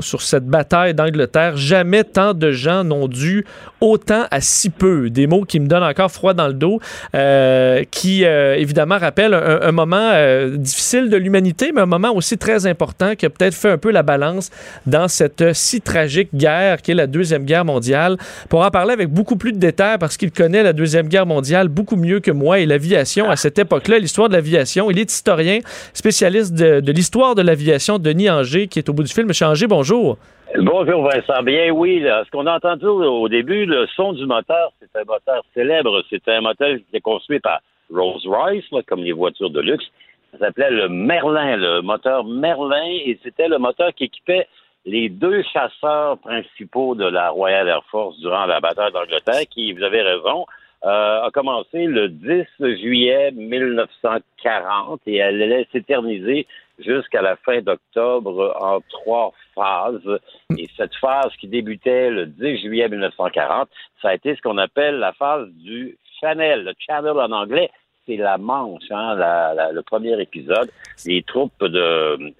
sur cette bataille d'Angleterre, jamais tant de gens n'ont dû autant à si peu. Des mots qui me donnent encore froid dans le dos, euh, qui euh, évidemment rappellent un, moment difficile de l'humanité, mais un moment aussi très important qui a peut-être fait un peu la balance dans cette si tragique guerre qui est la Deuxième Guerre mondiale. Pour en parler avec beaucoup plus de détails, parce qu'il connaît la Deuxième Guerre mondiale beaucoup mieux que moi et l'aviation à cette époque-là, l'histoire de l'aviation. Il est historien, spécialiste de, l'histoire de l'aviation, Denis Anger, qui est au bout du film. Monsieur Anger, bonjour. Bonjour Vincent. Bien oui, ce qu'on a entendu au début, le son du moteur, c'est un moteur célèbre. C'est un moteur qui était construit par Rolls-Royce, comme les voitures de luxe. Ça s'appelait le Merlin, le moteur Merlin, et c'était le moteur qui équipait les deux chasseurs principaux de la Royal Air Force durant la bataille d'Angleterre, qui, vous avez raison, a commencé le 10 juillet 1940 et elle allait s'éterniser jusqu'à la fin d'octobre en trois phases. Et cette phase qui débutait le 10 juillet 1940, ça a été ce qu'on appelle la phase du Channel. Le Channel en anglais, c'est la Manche, hein, le premier épisode. Les troupes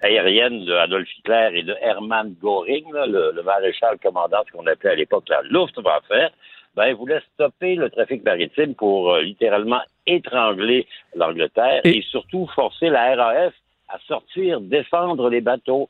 aériennes de Adolf Hitler et de Hermann Göring, le, le, maréchal commandant, ce qu'on appelait à l'époque la Luftwaffe, ben, il voulait stopper le trafic maritime pour euh, littéralement étrangler l'Angleterre et... surtout forcer la RAF à sortir, défendre les bateaux.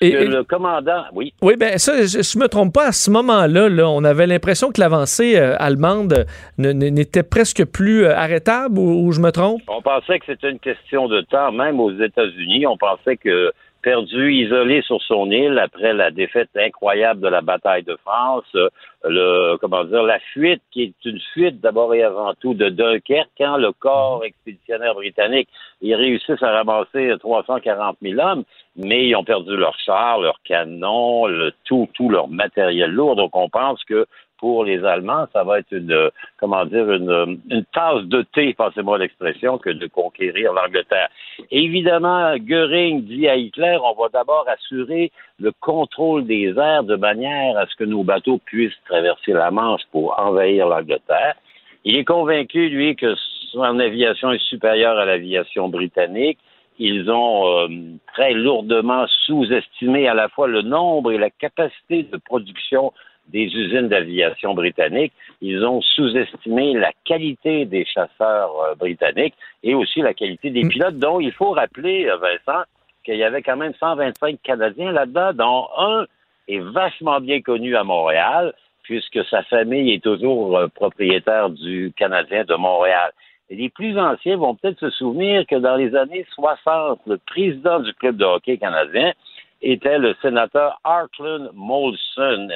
Et, le commandant, oui. Oui, ben ça, je, ne me trompe pas, à ce moment-là, là, on avait l'impression que l'avancée euh, allemande n'était presque plus euh, arrêtable, ou, je me trompe? On pensait que c'était une question de temps, même aux États-Unis. On pensait que perdu, isolé sur son île après la défaite incroyable de la bataille de France, le comment dire la fuite qui est une fuite d'abord et avant tout de Dunkerque quand le corps expéditionnaire britannique ils réussissent à ramasser 340 000 hommes, mais ils ont perdu leurs chars, leurs canons, le tout tout leur matériel lourd. Donc on pense que pour les Allemands, ça va être une, comment dire, une, une tasse de thé, passez-moi l'expression, que de conquérir l'Angleterre. Évidemment, Goering dit à Hitler, on va d'abord assurer le contrôle des airs de manière à ce que nos bateaux puissent traverser la Manche pour envahir l'Angleterre. Il est convaincu, lui, que son aviation est supérieure à l'aviation britannique. Ils ont euh, très lourdement sous-estimé à la fois le nombre et la capacité de production des usines d'aviation britanniques. Ils ont sous-estimé la qualité des chasseurs euh, britanniques et aussi la qualité des mm. pilotes, dont il faut rappeler, euh, Vincent, qu'il y avait quand même 125 Canadiens là-dedans, dont un est vachement bien connu à Montréal, puisque sa famille est toujours euh, propriétaire du Canadien de Montréal. Et les plus anciens vont peut-être se souvenir que dans les années 60, le président du club de hockey canadien était le sénateur Artland Molson.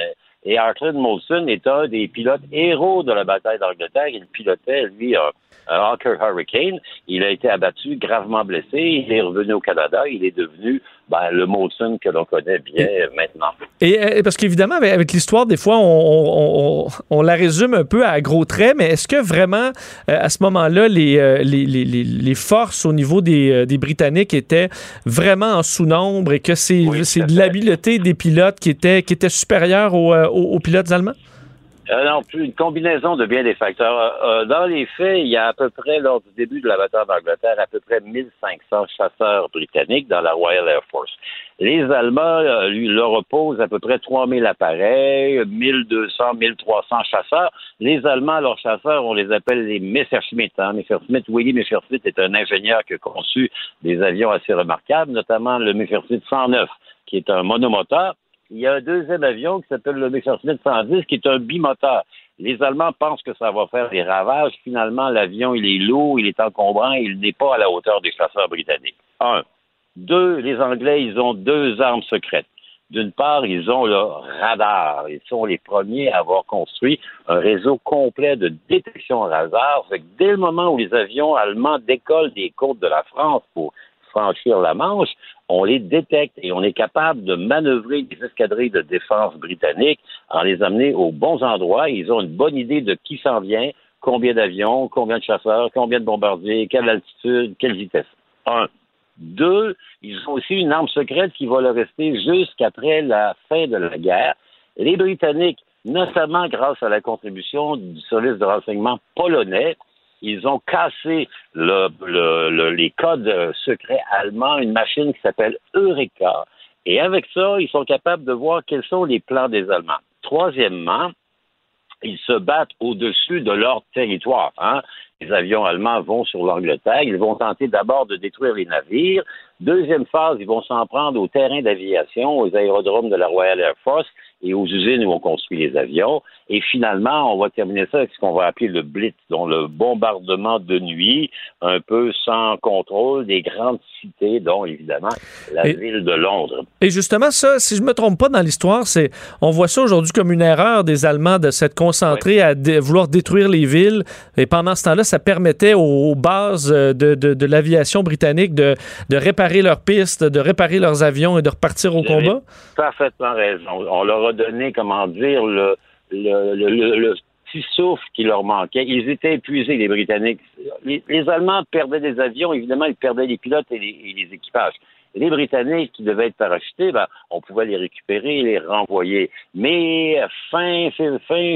Et Arthur Molson est un des pilotes héros de la bataille d'Angleterre. Il pilotait, lui, un, Hawker Hurricane. Il a été abattu, gravement blessé. Il est revenu au Canada. Il est devenu ben, le Molson que l'on connaît bien maintenant. Et, parce qu'évidemment, avec, l'histoire, des fois, on, la résume un peu à gros traits, mais est-ce que vraiment, euh, à ce moment-là, euh, les, les, forces au niveau euh, des, Britanniques étaient vraiment en sous-nombre et que c'est de l'habileté des pilotes qui était, qui était supérieure aux pilotes allemands? Euh, non, une combinaison de bien des facteurs. Euh, euh, dans les faits, il y a à peu près, lors du début de la bataille d'Angleterre, à peu près 1500 chasseurs britanniques dans la Royal Air Force. Les Allemands lui, leur opposent à peu près 3000 appareils, 1200, 1300 chasseurs. Les Allemands, leurs chasseurs, on les appelle les Messerschmitt. Hein. Messerschmitt, Willy Messerschmitt est un ingénieur qui a conçu des avions assez remarquables, notamment le Messerschmitt 109, qui est un monomoteur il y a un deuxième avion qui s'appelle le Messerschmitt 110, qui est un bimoteur. Les Allemands pensent que ça va faire des ravages. Finalement, l'avion, il est lourd, il est encombrant, il n'est pas à la hauteur des chasseurs britanniques. Un. Deux, les Anglais, ils ont deux armes secrètes. D'une part, ils ont le radar. Ils sont les premiers à avoir construit un réseau complet de détection radar. Fait que dès le moment où les avions allemands décollent des côtes de la France pour franchir la Manche, on les détecte et on est capable de manœuvrer les escadrilles de défense britanniques en les amener aux bons endroits. Ils ont une bonne idée de qui s'en vient, combien d'avions, combien de chasseurs, combien de bombardiers, quelle altitude, quelle vitesse. Un. Deux, ils ont aussi une arme secrète qui va leur rester jusqu'après la fin de la guerre. Les Britanniques, notamment grâce à la contribution du service de renseignement polonais, ils ont cassé les codes secrets allemands, une machine qui s'appelle Eureka. Et avec ça, ils sont capables de voir quels sont les plans des Allemands. Troisièmement, ils se battent au-dessus de leur territoire. Hein. Les avions allemands vont sur l'Angleterre. Ils vont tenter d'abord de détruire les navires. Deuxième phase, ils vont s'en prendre aux terrains d'aviation, aux aérodromes de la Royal Air Force et aux usines où on construit les avions. Et finalement, on va terminer ça avec ce qu'on va appeler le blitz, dont le bombardement de nuit, un peu sans contrôle des grandes cités, dont évidemment la ville de Londres. Et justement, ça, si je me trompe pas dans l'histoire, c'est on voit ça aujourd'hui comme une erreur des Allemands de s'être concentrés à vouloir détruire les villes. Et pendant ce temps-là, ça permettait aux, bases de, de, de l'aviation britannique de, de réparer réparer leurs pistes, de réparer leurs avions et de repartir au combat? Parfaitement raison. On leur a donné, comment dire, le, le, petit souffle qui leur manquait. Ils étaient épuisés, les Britanniques. Les, Allemands perdaient des avions, évidemment, ils perdaient les pilotes et les équipages les Britanniques qui devaient être parachutés, ben, on pouvait les récupérer et les renvoyer. Mais fin,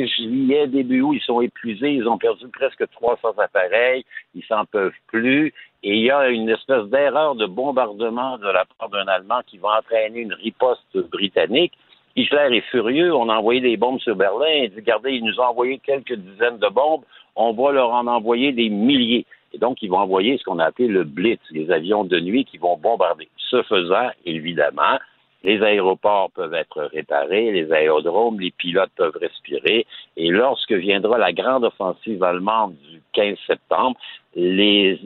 juillet, début août, ils sont épuisés, ils ont perdu presque 300 appareils, ils s'en peuvent plus. Et il y a une espèce d'erreur de bombardement de la part d'un Allemand qui va entraîner une riposte britannique. Hitler est furieux, on a envoyé des bombes sur Berlin, il dit, regardez, ils nous ont envoyé quelques dizaines de bombes, on va leur en envoyer des milliers. Et donc, ils vont envoyer ce qu'on a appelé le Blitz, les avions de nuit qui vont bombarder. Ce faisant, évidemment, les aéroports peuvent être réparés, les aérodromes, les pilotes peuvent respirer. Et lorsque viendra la grande offensive allemande du 15 septembre, les,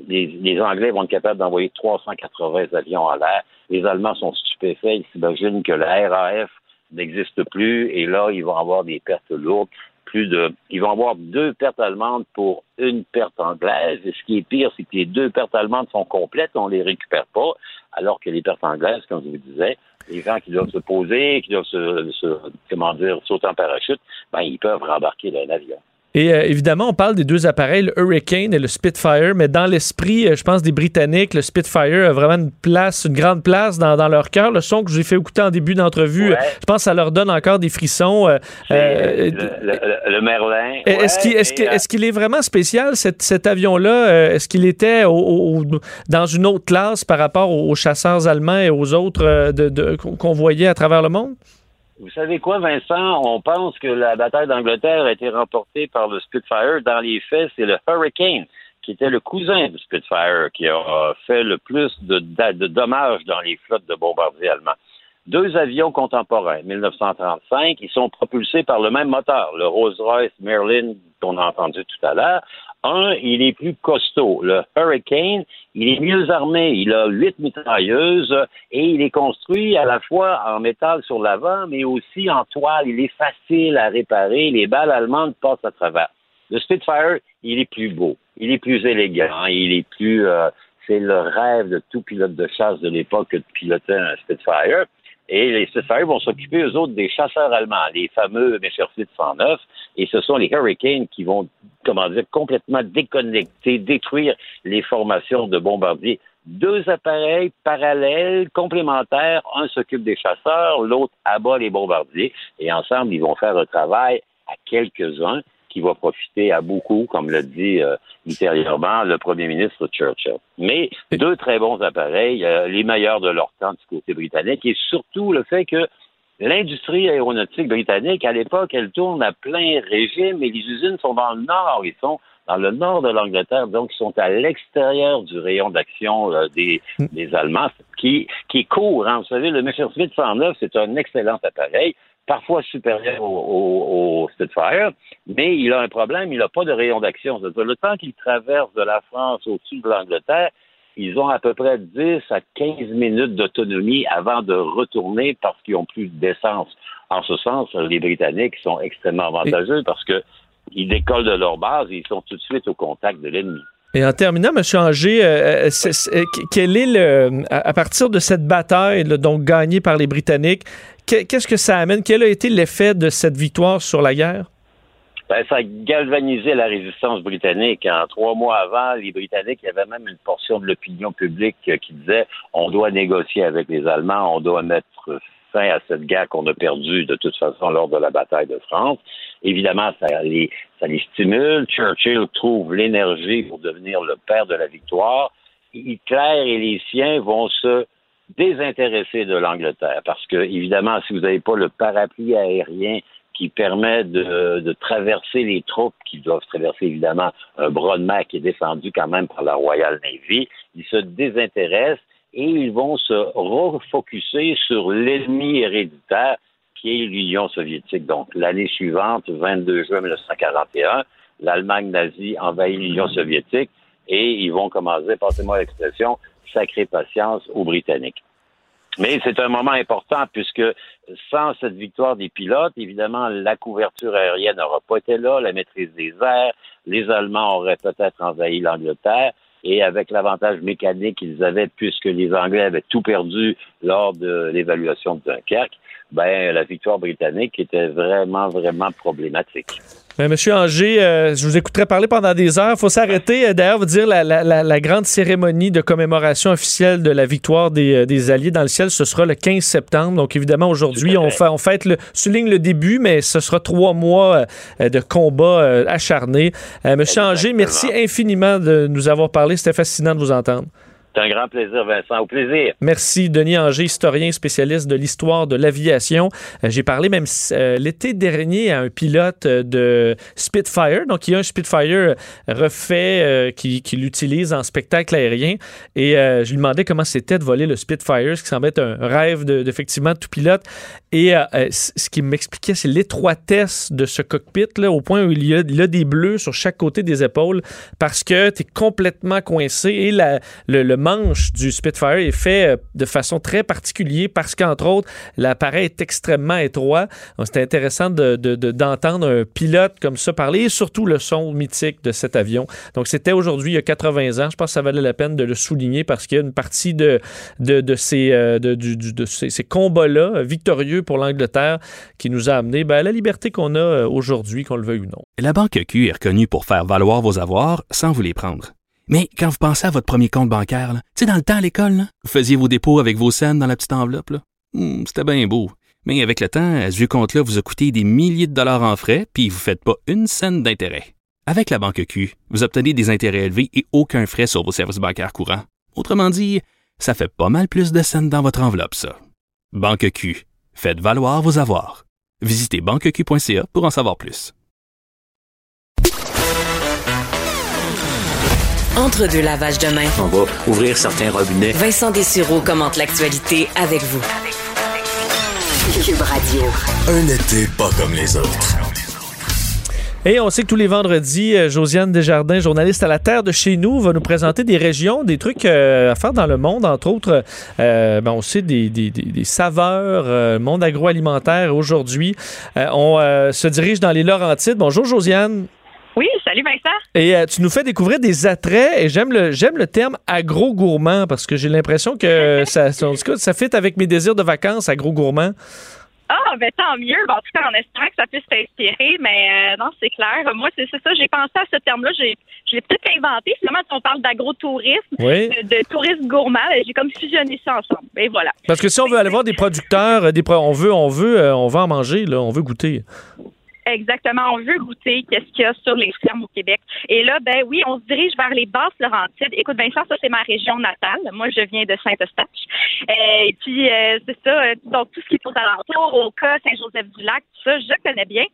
Anglais vont être capables d'envoyer 380 avions en l'air. Les Allemands sont stupéfaits. Ils s'imaginent que la RAF n'existe plus et là, ils vont avoir des pertes lourdes de. Ils vont avoir deux pertes allemandes pour une perte anglaise. Et ce qui est pire, c'est que les deux pertes allemandes sont complètes, on les récupère pas, alors que les pertes anglaises, comme je vous disais, les gens qui doivent se poser, qui doivent se, comment dire, sauter en parachute, ben, ils peuvent rembarquer dans l'avion. Et euh, évidemment, on parle des deux appareils, le Hurricane et le Spitfire, mais dans l'esprit, euh, je pense, des Britanniques, le Spitfire a vraiment une place, une grande place dans, dans leur cœur. Le son que j'ai fait écouter en début d'entrevue, je pense que ça leur donne encore des frissons. Euh, le, Merlin. Est-ce qu'il est, est, qu'il est, vraiment spécial, cet, cet avion-là? Est-ce qu'il était dans une autre classe par rapport aux, chasseurs allemands et aux autres de, qu'on voyait à travers le monde? Vous savez quoi, Vincent? On pense que la bataille d'Angleterre a été remportée par le Spitfire. Dans les faits, c'est le Hurricane qui était le cousin du Spitfire qui a fait le plus de, dommages dans les flottes de bombardiers allemands. Deux avions contemporains, 1935, ils sont propulsés par le même moteur, le Rolls-Royce Merlin qu'on a entendu tout à l'heure. Un, il est plus costaud. Le Hurricane, il est mieux armé. Il a huit mitrailleuses et il est construit à la fois en métal sur l'avant, mais aussi en toile. Il est facile à réparer. Les balles allemandes passent à travers. Le Spitfire, il est plus beau. Il est plus élégant. Il est plus... Euh, c'est le rêve de tout pilote de chasse de l'époque de piloter un Spitfire. Et les Spitfire vont s'occuper, eux autres, des chasseurs allemands, les fameux Messerschmitt 109. Et ce sont les Hurricanes qui vont, comment dire, complètement déconnecter, détruire les formations de bombardiers. Deux appareils parallèles, complémentaires. Un s'occupe des chasseurs, l'autre abat les bombardiers. Et ensemble, ils vont faire un travail à quelques-uns qui va profiter à beaucoup, comme l'a dit euh, ultérieurement le premier ministre Churchill. Mais deux très bons appareils, euh, les meilleurs de leur temps du côté britannique, et surtout le fait que l'industrie aéronautique britannique, à l'époque, elle tourne à plein régime et les usines sont dans le nord, ils sont dans le nord de l'Angleterre, donc ils sont à l'extérieur du rayon d'action euh, des, mm. des Allemands, qui, qui est court. Hein. Vous savez, le Messerschmitt 109, c'est un excellent appareil, parfois supérieur au, Spitfire, mais il a un problème, il n'a pas de rayon d'action. Le temps qu'il traverse de la France au-dessus de l'Angleterre, ils ont à peu près 10 à 15 minutes d'autonomie avant de retourner parce qu'ils ont plus d'essence. En ce sens, les Britanniques sont extrêmement avantageux parce que ils décollent de leur base et ils sont tout de suite au contact de l'ennemi. Et en terminant, M. Anger, euh, euh, euh, quel est le, à partir de cette bataille, donc gagnée par les Britanniques, qu'est-ce que ça amène? Quel a été l'effet de cette victoire sur la guerre? Ben, ça a galvanisé la résistance britannique. En trois mois avant, les Britanniques, il y avait même une portion de l'opinion publique qui disait on doit négocier avec les Allemands, on doit mettre fin à cette guerre qu'on a perdue de toute façon lors de la bataille de France. Évidemment, ça les, stimule. Churchill trouve l'énergie pour devenir le père de la victoire. Hitler et les siens vont se désintéresser de l'Angleterre parce que, évidemment, si vous n'avez pas le parapluie aérien qui permet de, traverser les troupes qui doivent traverser évidemment un bras qui est défendu quand même par la Royal Navy. Ils se désintéressent et ils vont se refocuser sur l'ennemi héréditaire l'Union soviétique. Donc l'année suivante, 22 juin 1941, l'Allemagne nazie envahit l'Union soviétique et ils vont commencer, passez-moi l'expression, sacrée patience aux Britanniques. Mais c'est un moment important puisque sans cette victoire des pilotes, évidemment, la couverture aérienne n'aurait pas été là, la maîtrise des airs, les Allemands auraient peut-être envahi l'Angleterre. Et avec l'avantage mécanique qu'ils avaient, puisque les Anglais avaient tout perdu lors de l'évaluation de Dunkerque, ben, la victoire britannique était vraiment, vraiment problématique. Ben, Monsieur Anger, euh, je vous écouterai parler pendant des heures. Il faut s'arrêter. Euh, d'ailleurs, vous dire la, la, la, grande cérémonie de commémoration officielle de la victoire des, euh, des, Alliés dans le ciel, ce sera le 15 septembre. Donc, évidemment, aujourd'hui, on, fait, on fête le, souligne le début, mais ce sera trois mois de combat acharné. Monsieur Anger, merci infiniment de nous avoir parlé. C'était fascinant de vous entendre. C'est un grand plaisir, Vincent. Au plaisir. Merci, Denis Anger, historien spécialiste de l'histoire de l'aviation. Euh, j'ai parlé même euh, l'été dernier à un pilote euh, de Spitfire. Donc, il y a un Spitfire refait qu'il qui l'utilise en spectacle aérien. Et je lui demandais comment c'était de voler le Spitfire, ce qui semble être un rêve d'effectivement de, tout pilote. Et ce qui m'expliquait, c'est l'étroitesse de ce cockpit, là, au point où il y, a, des bleus sur chaque côté des épaules, parce que tu es complètement coincé et le, manche du Spitfire est fait euh, de façon très particulière parce qu'entre autres, l'appareil est extrêmement étroit. C'était intéressant d'entendre de, un pilote comme ça parler et surtout le son mythique de cet avion. Donc, c'était aujourd'hui, il y a 80 ans. Je pense que ça valait la peine de le souligner parce qu'il y a une partie euh, de, ces, combats-là victorieux pour l'Angleterre qui nous a amené ben, à la liberté qu'on a euh, aujourd'hui, qu'on le veuille ou non. La Banque Q est reconnue pour faire valoir vos avoirs sans vous les prendre. Mais quand vous pensez à votre premier compte bancaire, tu sais, dans le temps à l'école, vous faisiez vos dépôts avec vos scènes dans la petite enveloppe. Hmm, c'était bien beau. Mais avec le temps, ce vieux compte-là vous a coûté des milliers de dollars en frais, puis vous ne faites pas une scène d'intérêt. Avec la banque Q, vous obtenez des intérêts élevés et aucun frais sur vos services bancaires courants. Autrement dit, ça fait pas mal plus de scènes dans votre enveloppe, ça. Banque Q, faites valoir vos avoirs. Visitez banqueq.ca pour en savoir plus. Entre deux lavages de main. On va ouvrir certains robinets. Vincent Dessureau commente l'actualité avec vous. Cube Radio. Un été pas comme les autres. Et on sait que tous les vendredis, euh, Josiane Desjardins, journaliste à la Terre de chez nous, va nous présenter des régions, des trucs euh, à faire dans le monde, entre autres, euh, ben on sait des, des, des, saveurs, monde agroalimentaire. Aujourd'hui, on se dirige dans les Laurentides. Bonjour Josiane. Oui, salut Vincent. Et euh, tu nous fais découvrir des attraits et j'aime le j'aime le terme agro-gourmand parce que j'ai l'impression que (laughs) ça, ça fit avec mes désirs de vacances, agro-gourmand. Ah, ben tant mieux. en tout cas, en espérant que ça puisse t'inspirer, mais euh, non, c'est clair. Moi, c'est ça. J'ai pensé à ce terme-là. Je l'ai peut-être inventé. Finalement, si on parle d'agro-tourisme, de, tourisme gourmand, ben, j'ai comme fusionné ça ensemble. Et voilà. Parce que si on veut aller voir des producteurs, des on veut, on veut, euh, on veut en manger, là, on veut goûter. Exactement. On veut goûter qu'est-ce qu'il y a sur les fermes au Québec. Et là, ben oui, on se dirige vers les basses Laurentides. Écoute, Vincent, ça c'est ma région natale. Moi, je viens de Saint-Eustache. Euh, et puis euh, c'est ça. Euh, donc tout ce qui est aux alentours, au cas Saint-Joseph-du-Lac, tout ça, je connais bien.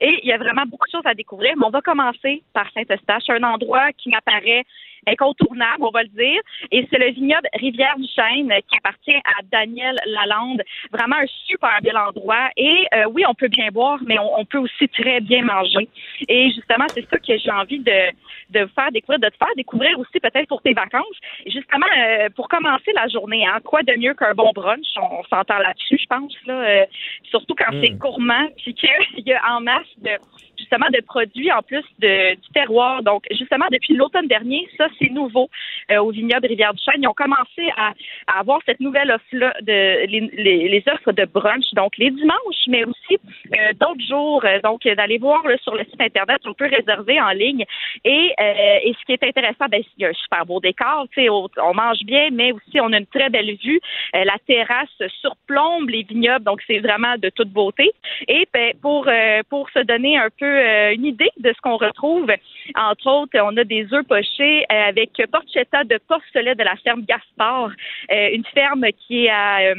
Et il y a vraiment beaucoup de choses à découvrir. Mais on va commencer par Saint-Eustache, un endroit qui m'apparaît incontournable, on va le dire. Et c'est le vignoble Rivière-du-Chêne qui appartient à Daniel Lalande. Vraiment un super bel endroit. Et euh, oui, on peut bien boire, mais on, peut aussi très bien manger. Et justement, c'est ça que j'ai envie de, de vous faire découvrir, de te faire découvrir aussi peut-être pour tes vacances. justement, euh, pour commencer la journée, hein, quoi de mieux qu'un bon brunch? On, s'entend là-dessus, je pense. Là, euh, surtout quand c'est mm. gourmand, puis qu'il y a en masse de justement de produits en plus de, du terroir. Donc, justement, depuis l'automne dernier, ça, c'est nouveau euh, au vignoble Rivière-du-Chêne. Ils ont commencé à, à avoir cette nouvelle offre-là, de, les, les, offres de brunch, donc les dimanches, mais aussi euh, d'autres jours. Euh, donc, d'aller voir là, sur le site Internet, on peut réserver en ligne. Et, euh, et ce qui est intéressant, ben, il y a un super beau décor, on, on mange bien, mais aussi on a une très belle vue. la terrasse surplombe les vignobles, donc c'est vraiment de toute beauté. Et ben, pour, pour se donner un peu une idée de ce qu'on retrouve, entre autres, on a des œufs pochés avec porchetta de porcelet de la ferme Gaspard, une ferme qui est à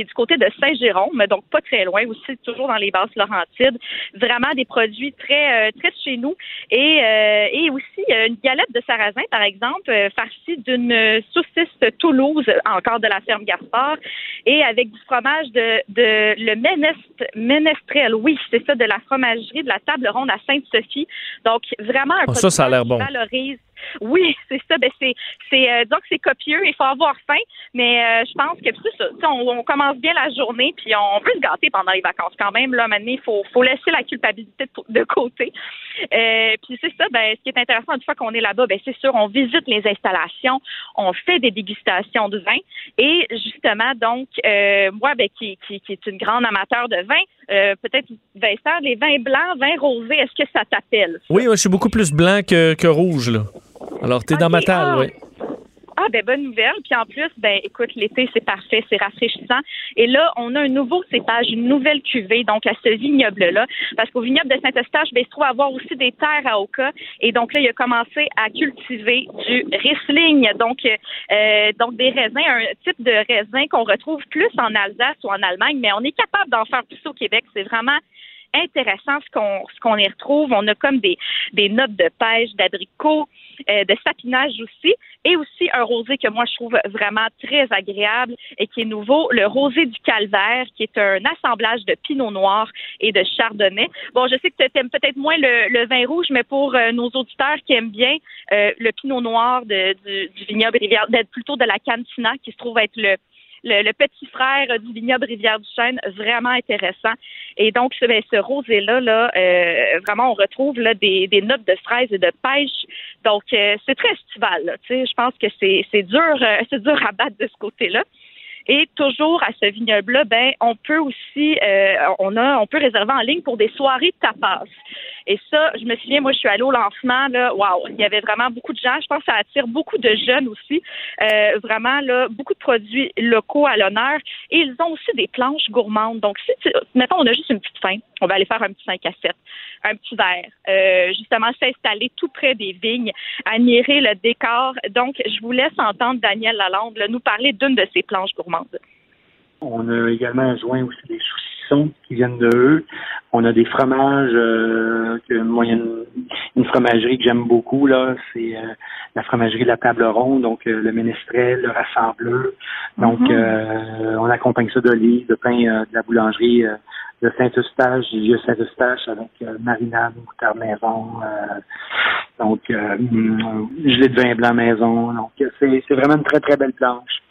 qui est du côté de Saint-Jérôme, donc pas très loin, aussi toujours dans les basses Laurentides. Vraiment des produits très euh, très chez nous et euh, et aussi euh, une galette de sarrasin par exemple farcie d'une saucisse Toulouse encore de la ferme Gaspard et avec du fromage de de le ménestrel. Oui, c'est ça de la fromagerie de la table ronde à Sainte-Sophie. Donc vraiment un oh, ça ça a l'air bon. valorise oui, (laughs) c'est ça. Ben c'est, euh, donc c'est copieux. Il faut avoir faim, mais euh, je pense que c'est ça. On, commence bien la journée, puis on veut se gâter pendant les vacances quand même. Là, maintenant, il faut, faut laisser la culpabilité de, côté. Euh, puis c'est ça. Ben, ce qui est intéressant une fois qu'on est là-bas, ben c'est sûr, on visite les installations, on fait des dégustations de vin, et justement, donc moi, ben qui, est une grande amateur de vin, peut-être Vincent, les vins blancs, vins rosés, est-ce que ça t'appelle? Oui, moi, je suis beaucoup plus blanc que, que rouge là. Alors, tu es dans ma table, oui. Ah, ben bonne nouvelle. Puis en plus, ben écoute, l'été, c'est parfait, c'est rafraîchissant. Et là, on a un nouveau cépage, une nouvelle cuvée, donc à ce vignoble-là. Parce qu'au vignoble de Saint-Eustache, ben, il se trouve avoir aussi des terres à Oka. Et donc là, il a commencé à cultiver du Riesling. Donc, euh, donc des raisins, un type de raisin qu'on retrouve plus en Alsace ou en Allemagne, mais on est capable d'en faire plus au Québec. C'est vraiment intéressant ce qu'on ce qu'on y retrouve. On a comme des, des notes de pêche, d'abricot, euh, de sapinage aussi, et aussi un rosé que moi je trouve vraiment très agréable et qui est nouveau, le rosé du calvaire, qui est un assemblage de pinot noir et de chardonnay. Bon, je sais que tu aimes peut-être moins le, vin rouge, mais pour euh, nos auditeurs qui aiment bien euh, le pinot noir de, du, du vignoble rivière, plutôt de la cantina, qui se trouve être le le, petit frère du vignoble Rivière-du-Chêne, vraiment intéressant. Et donc, ce, ben, ce rosé-là, là, euh, vraiment, on retrouve là, des, des notes de fraises et de pêche. Donc, euh, c'est très estival. Je pense que c'est, c'est dur, euh, (laughs) c'est dur à battre de ce côté-là. Et toujours à ce vignoble-là, ben, on peut aussi, euh, on a, on peut réserver en ligne pour des soirées de tapas. Et ça, je me souviens, moi, je suis allée au lancement, là, waouh, il y avait vraiment beaucoup de gens. Je pense que ça attire beaucoup de jeunes aussi. Euh, vraiment, là, beaucoup de produits locaux à l'honneur. Et ils ont aussi des planches gourmandes. Donc, si, mettons, on a juste une petite faim, on va aller faire un petit 5 à 7, un petit verre, euh, justement, s'installer tout près des vignes, admirer le décor. Donc, je vous laisse entendre Daniel Lalande nous parler d'une de ces planches gourmandes. On a également joint aussi des saucissons qui viennent de eux. On a des fromages, euh, que moi, il y a une, fromagerie que j'aime beaucoup, là, c'est euh, la fromagerie de la table ronde, donc euh, le ménestrel, le rassembleur. Donc, mm-hmm. on accompagne ça d'olives, de pain de la boulangerie de Saint-Eustache, du vieux Saint-Eustache avec marinade, moutarde maison, donc mm, gelée de vin blanc maison. Donc, c'est vraiment une très, très belle planche.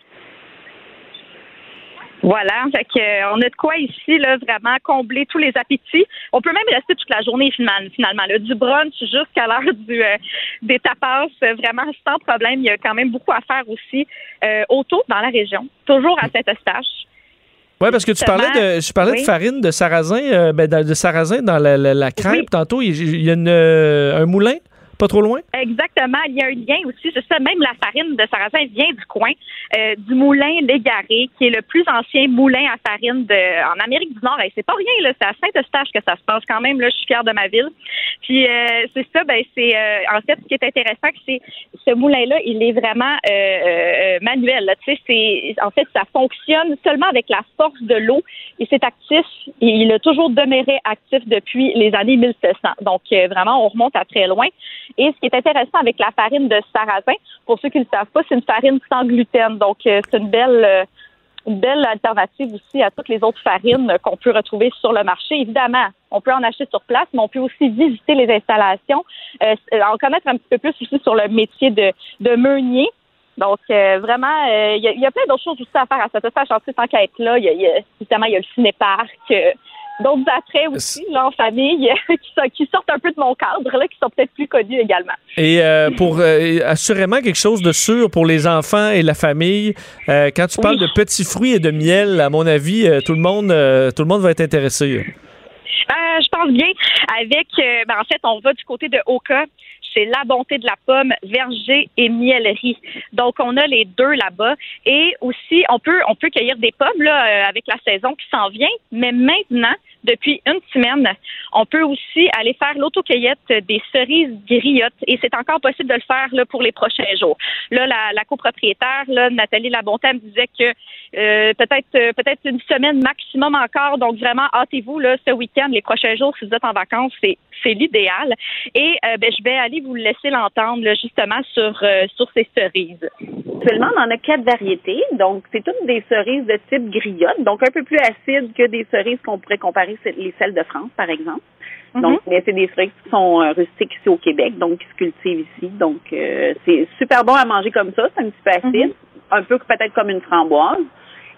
Voilà, fait que, euh, on a de quoi ici là vraiment combler tous les appétits. On peut même rester toute la journée finalement, là, du brunch jusqu'à l'heure du euh, des tapas, euh, vraiment sans problème. Il y a quand même beaucoup à faire aussi autour dans la région, toujours à Saint-Eustache. Oui, parce que tu parlais de, je parlais de farine de sarrasin, ben, de sarrasin dans la, la, crêpe tantôt. Il y a une, un moulin? Pas trop loin? Exactement. Il y a un lien aussi. C'est ça. Même la farine de sarrasin vient du coin, euh, du moulin Légaré, qui est le plus ancien moulin à farine de, en Amérique du Nord. Et c'est pas rien, là. C'est à Saint-Eustache que ça se passe quand même. Là, je suis fière de ma ville. Puis, euh, c'est ça. Ben, c'est, euh, en fait, ce qui est intéressant, c'est ce moulin-là, il est vraiment manuel. Tu sais, c'est, en fait, ça fonctionne seulement avec la force de l'eau. Et c'est actif. Et il a toujours demeuré actif depuis les années 1700. Donc, vraiment, on remonte à très loin. Et ce qui est intéressant avec la farine de sarrasin, pour ceux qui ne le savent pas, c'est une farine sans gluten. Donc, euh, c'est une belle, euh, une belle alternative aussi à toutes les autres farines qu'on peut retrouver sur le marché. Évidemment, on peut en acheter sur place, mais on peut aussi visiter les installations, euh, en connaître un petit peu plus aussi sur le métier de, de meunier. Donc, vraiment, il y, a, plein d'autres choses aussi à faire à cette stage en tant qu'à être là. Il y a, évidemment, il y a le cinéparc d'autres attraits aussi, là, en famille, (laughs) qui, sortent un peu de mon cadre, là, qui sont peut-être plus connus également. Et euh, pour euh, assurément quelque chose de sûr pour les enfants et la famille, euh, quand tu parles de petits fruits et de miel, à mon avis, tout le monde, tout le monde va être intéressé. Je pense bien. Avec, ben, en fait, on va du côté de Oka. C'est la bonté de la pomme, verger et miellerie. Donc, on a les deux là-bas. Et aussi, on peut, on peut cueillir des pommes là, euh, avec la saison qui s'en vient. Mais maintenant, depuis une semaine, on peut aussi aller faire l'autocueillette des cerises griottes. Et c'est encore possible de le faire là, pour les prochains jours. Là, la, copropriétaire, là, Nathalie Labonté, elle me disait que euh, peut-être euh, peut-être une semaine maximum encore. Donc vraiment, hâtez-vous là ce week-end, les prochains jours, si vous êtes en vacances, c'est c'est l'idéal. Et euh, ben, je vais aller vous laisser l'entendre justement sur euh, sur ces cerises. Actuellement, on en a quatre variétés. Donc, c'est toutes des cerises de type griotte, donc un peu plus acides que des cerises qu'on pourrait comparer les celles de France, par exemple. Donc, mais c'est des cerises qui sont euh, rustiques ici au Québec, donc qui se cultivent ici. Donc, euh, c'est super bon à manger comme ça. C'est un petit peu acide, un peu peut-être comme une framboise.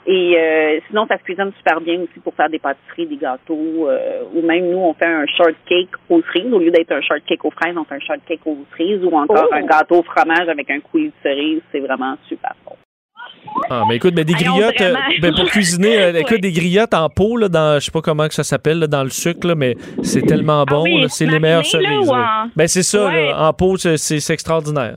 Et euh, sinon, ça se cuisine super bien aussi pour faire des pâtisseries, des gâteaux, ou même nous, on fait un shortcake aux cerises. Au lieu d'être un shortcake aux fraises, on fait un shortcake aux cerises ou encore Oh. un gâteau au fromage avec un coulis de cerise. C'est vraiment super bon. Ah, mais écoute, mais des Allons, griottes, euh, ben, pour cuisiner, euh, (laughs) écoute, des griottes en pot, là, dans, je sais pas comment que ça s'appelle, là, dans le sucre, là, mais c'est tellement bon, Ah oui, là, c'est les meilleures cerises. en- Ben, c'est ça, Ouais. là, en c'est- c'est extraordinaire.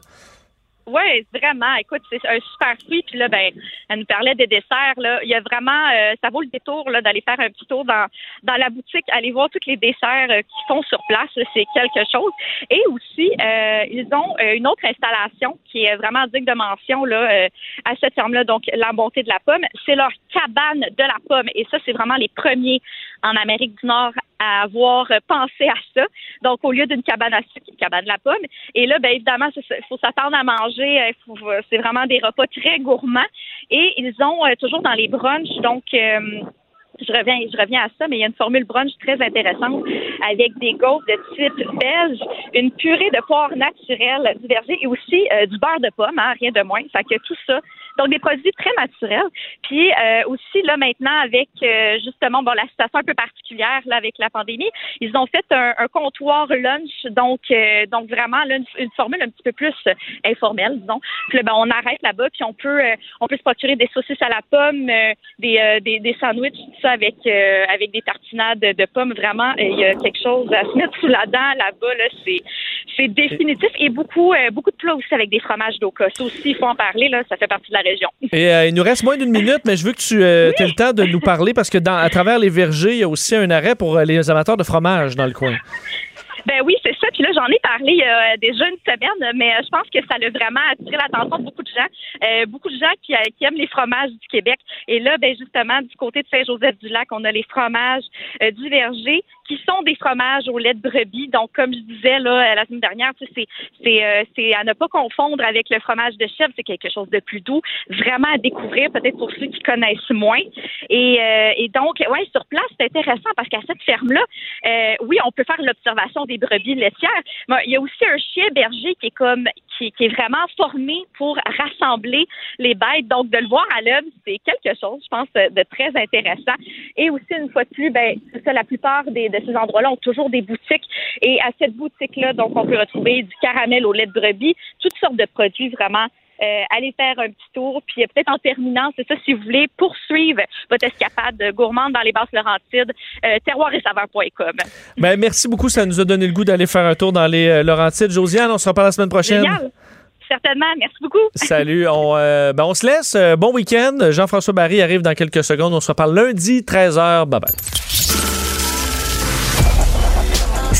Oui, vraiment. Écoute, c'est un super fruit. Puis là, ben, elle nous parlait des desserts. Là. Il y a vraiment, euh, ça vaut le détour là, d'aller faire un petit tour dans, dans la boutique, aller voir tous les desserts euh, qu'ils font sur place. C'est quelque chose. Et aussi, euh, ils ont euh, une autre installation qui est vraiment digne de mention là, euh, à cette ferme-là. Donc, la bonté de la pomme, c'est leur cabane de la pomme. Et ça, c'est vraiment les premiers en Amérique du Nord à avoir pensé à ça. Donc, au lieu d'une cabane à sucre, une cabane de la pomme. Et là, bien évidemment, il faut s'attendre à manger. Euh, euh, c'est vraiment des repas très gourmands. Et ils ont euh, toujours dans les brunchs, donc... je reviens, à ça, mais il y a une formule brunch très intéressante avec des gaufres de type belge, une purée de poire naturelle du verger et aussi du beurre de pomme, hein, rien de moins. Fait que tout ça. Donc des produits très naturels. Puis euh, aussi là maintenant avec euh, justement bon la situation un peu particulière là avec la pandémie, ils ont fait un, un comptoir lunch donc euh, donc vraiment là, une, une formule un petit peu plus euh, informelle disons. Puis là, ben, on arrête là-bas puis on peut euh, on peut se procurer des saucisses à la pomme, euh, des, des des sandwichs tout ça avec avec des tartinades de, pommes vraiment il y a quelque chose à se mettre sous la dent là-bas là c'est c'est définitif et beaucoup beaucoup de plats aussi avec des fromages d'Oka. Ça aussi il faut en parler là, ça fait partie de la région. Et euh, il nous reste moins d'une minute, mais je veux que tu aies le temps de nous parler parce que dans, à travers les vergers, il y a aussi un arrêt pour euh, les amateurs de fromage dans le coin. Ben oui, c'est ça. Puis là, j'en ai parlé il y a déjà une semaine, mais euh, je pense que ça a vraiment attiré l'attention de beaucoup de gens. Euh, beaucoup de gens qui, euh, qui aiment les fromages du Québec. Et là, ben justement, du côté de Saint-Joseph-du-Lac, on a les fromages euh, du verger qui sont des fromages au lait de brebis. Donc, comme je disais là euh, la semaine dernière, c'est euh, à ne pas confondre avec le fromage de chèvre. C'est quelque chose de plus doux, vraiment à découvrir peut-être pour ceux qui connaissent moins. Et, euh, et donc, ouais, sur place, c'est intéressant parce qu'à cette ferme-là, euh, oui, on peut faire l'observation des brebis laitières, mais il y a aussi un chien berger qui est comme qui, qui est vraiment formé pour rassembler les bêtes. Donc, de le voir à l'œuvre, c'est quelque chose, je pense, de très intéressant. Et aussi, une fois de plus, ben, c'est ça, la plupart des, de ces endroits-là ont toujours des boutiques. Et à cette boutique-là, donc, on peut retrouver du caramel au lait de brebis, toutes sortes de produits vraiment euh, allez faire un petit tour. Puis euh, peut-être en terminant, c'est ça, si vous voulez poursuivre votre escapade gourmande dans les basses Laurentides, euh, terroir et. Ben, merci beaucoup, ça nous a donné le goût d'aller faire un tour dans les euh, Laurentides. Josiane, on se reparle la semaine prochaine. Génial. Certainement. Merci beaucoup. (laughs) Salut, on, euh, ben, on se laisse. Euh, bon week-end. Jean-François Barry arrive dans quelques secondes. On se reparle lundi, 13h. Bye bye.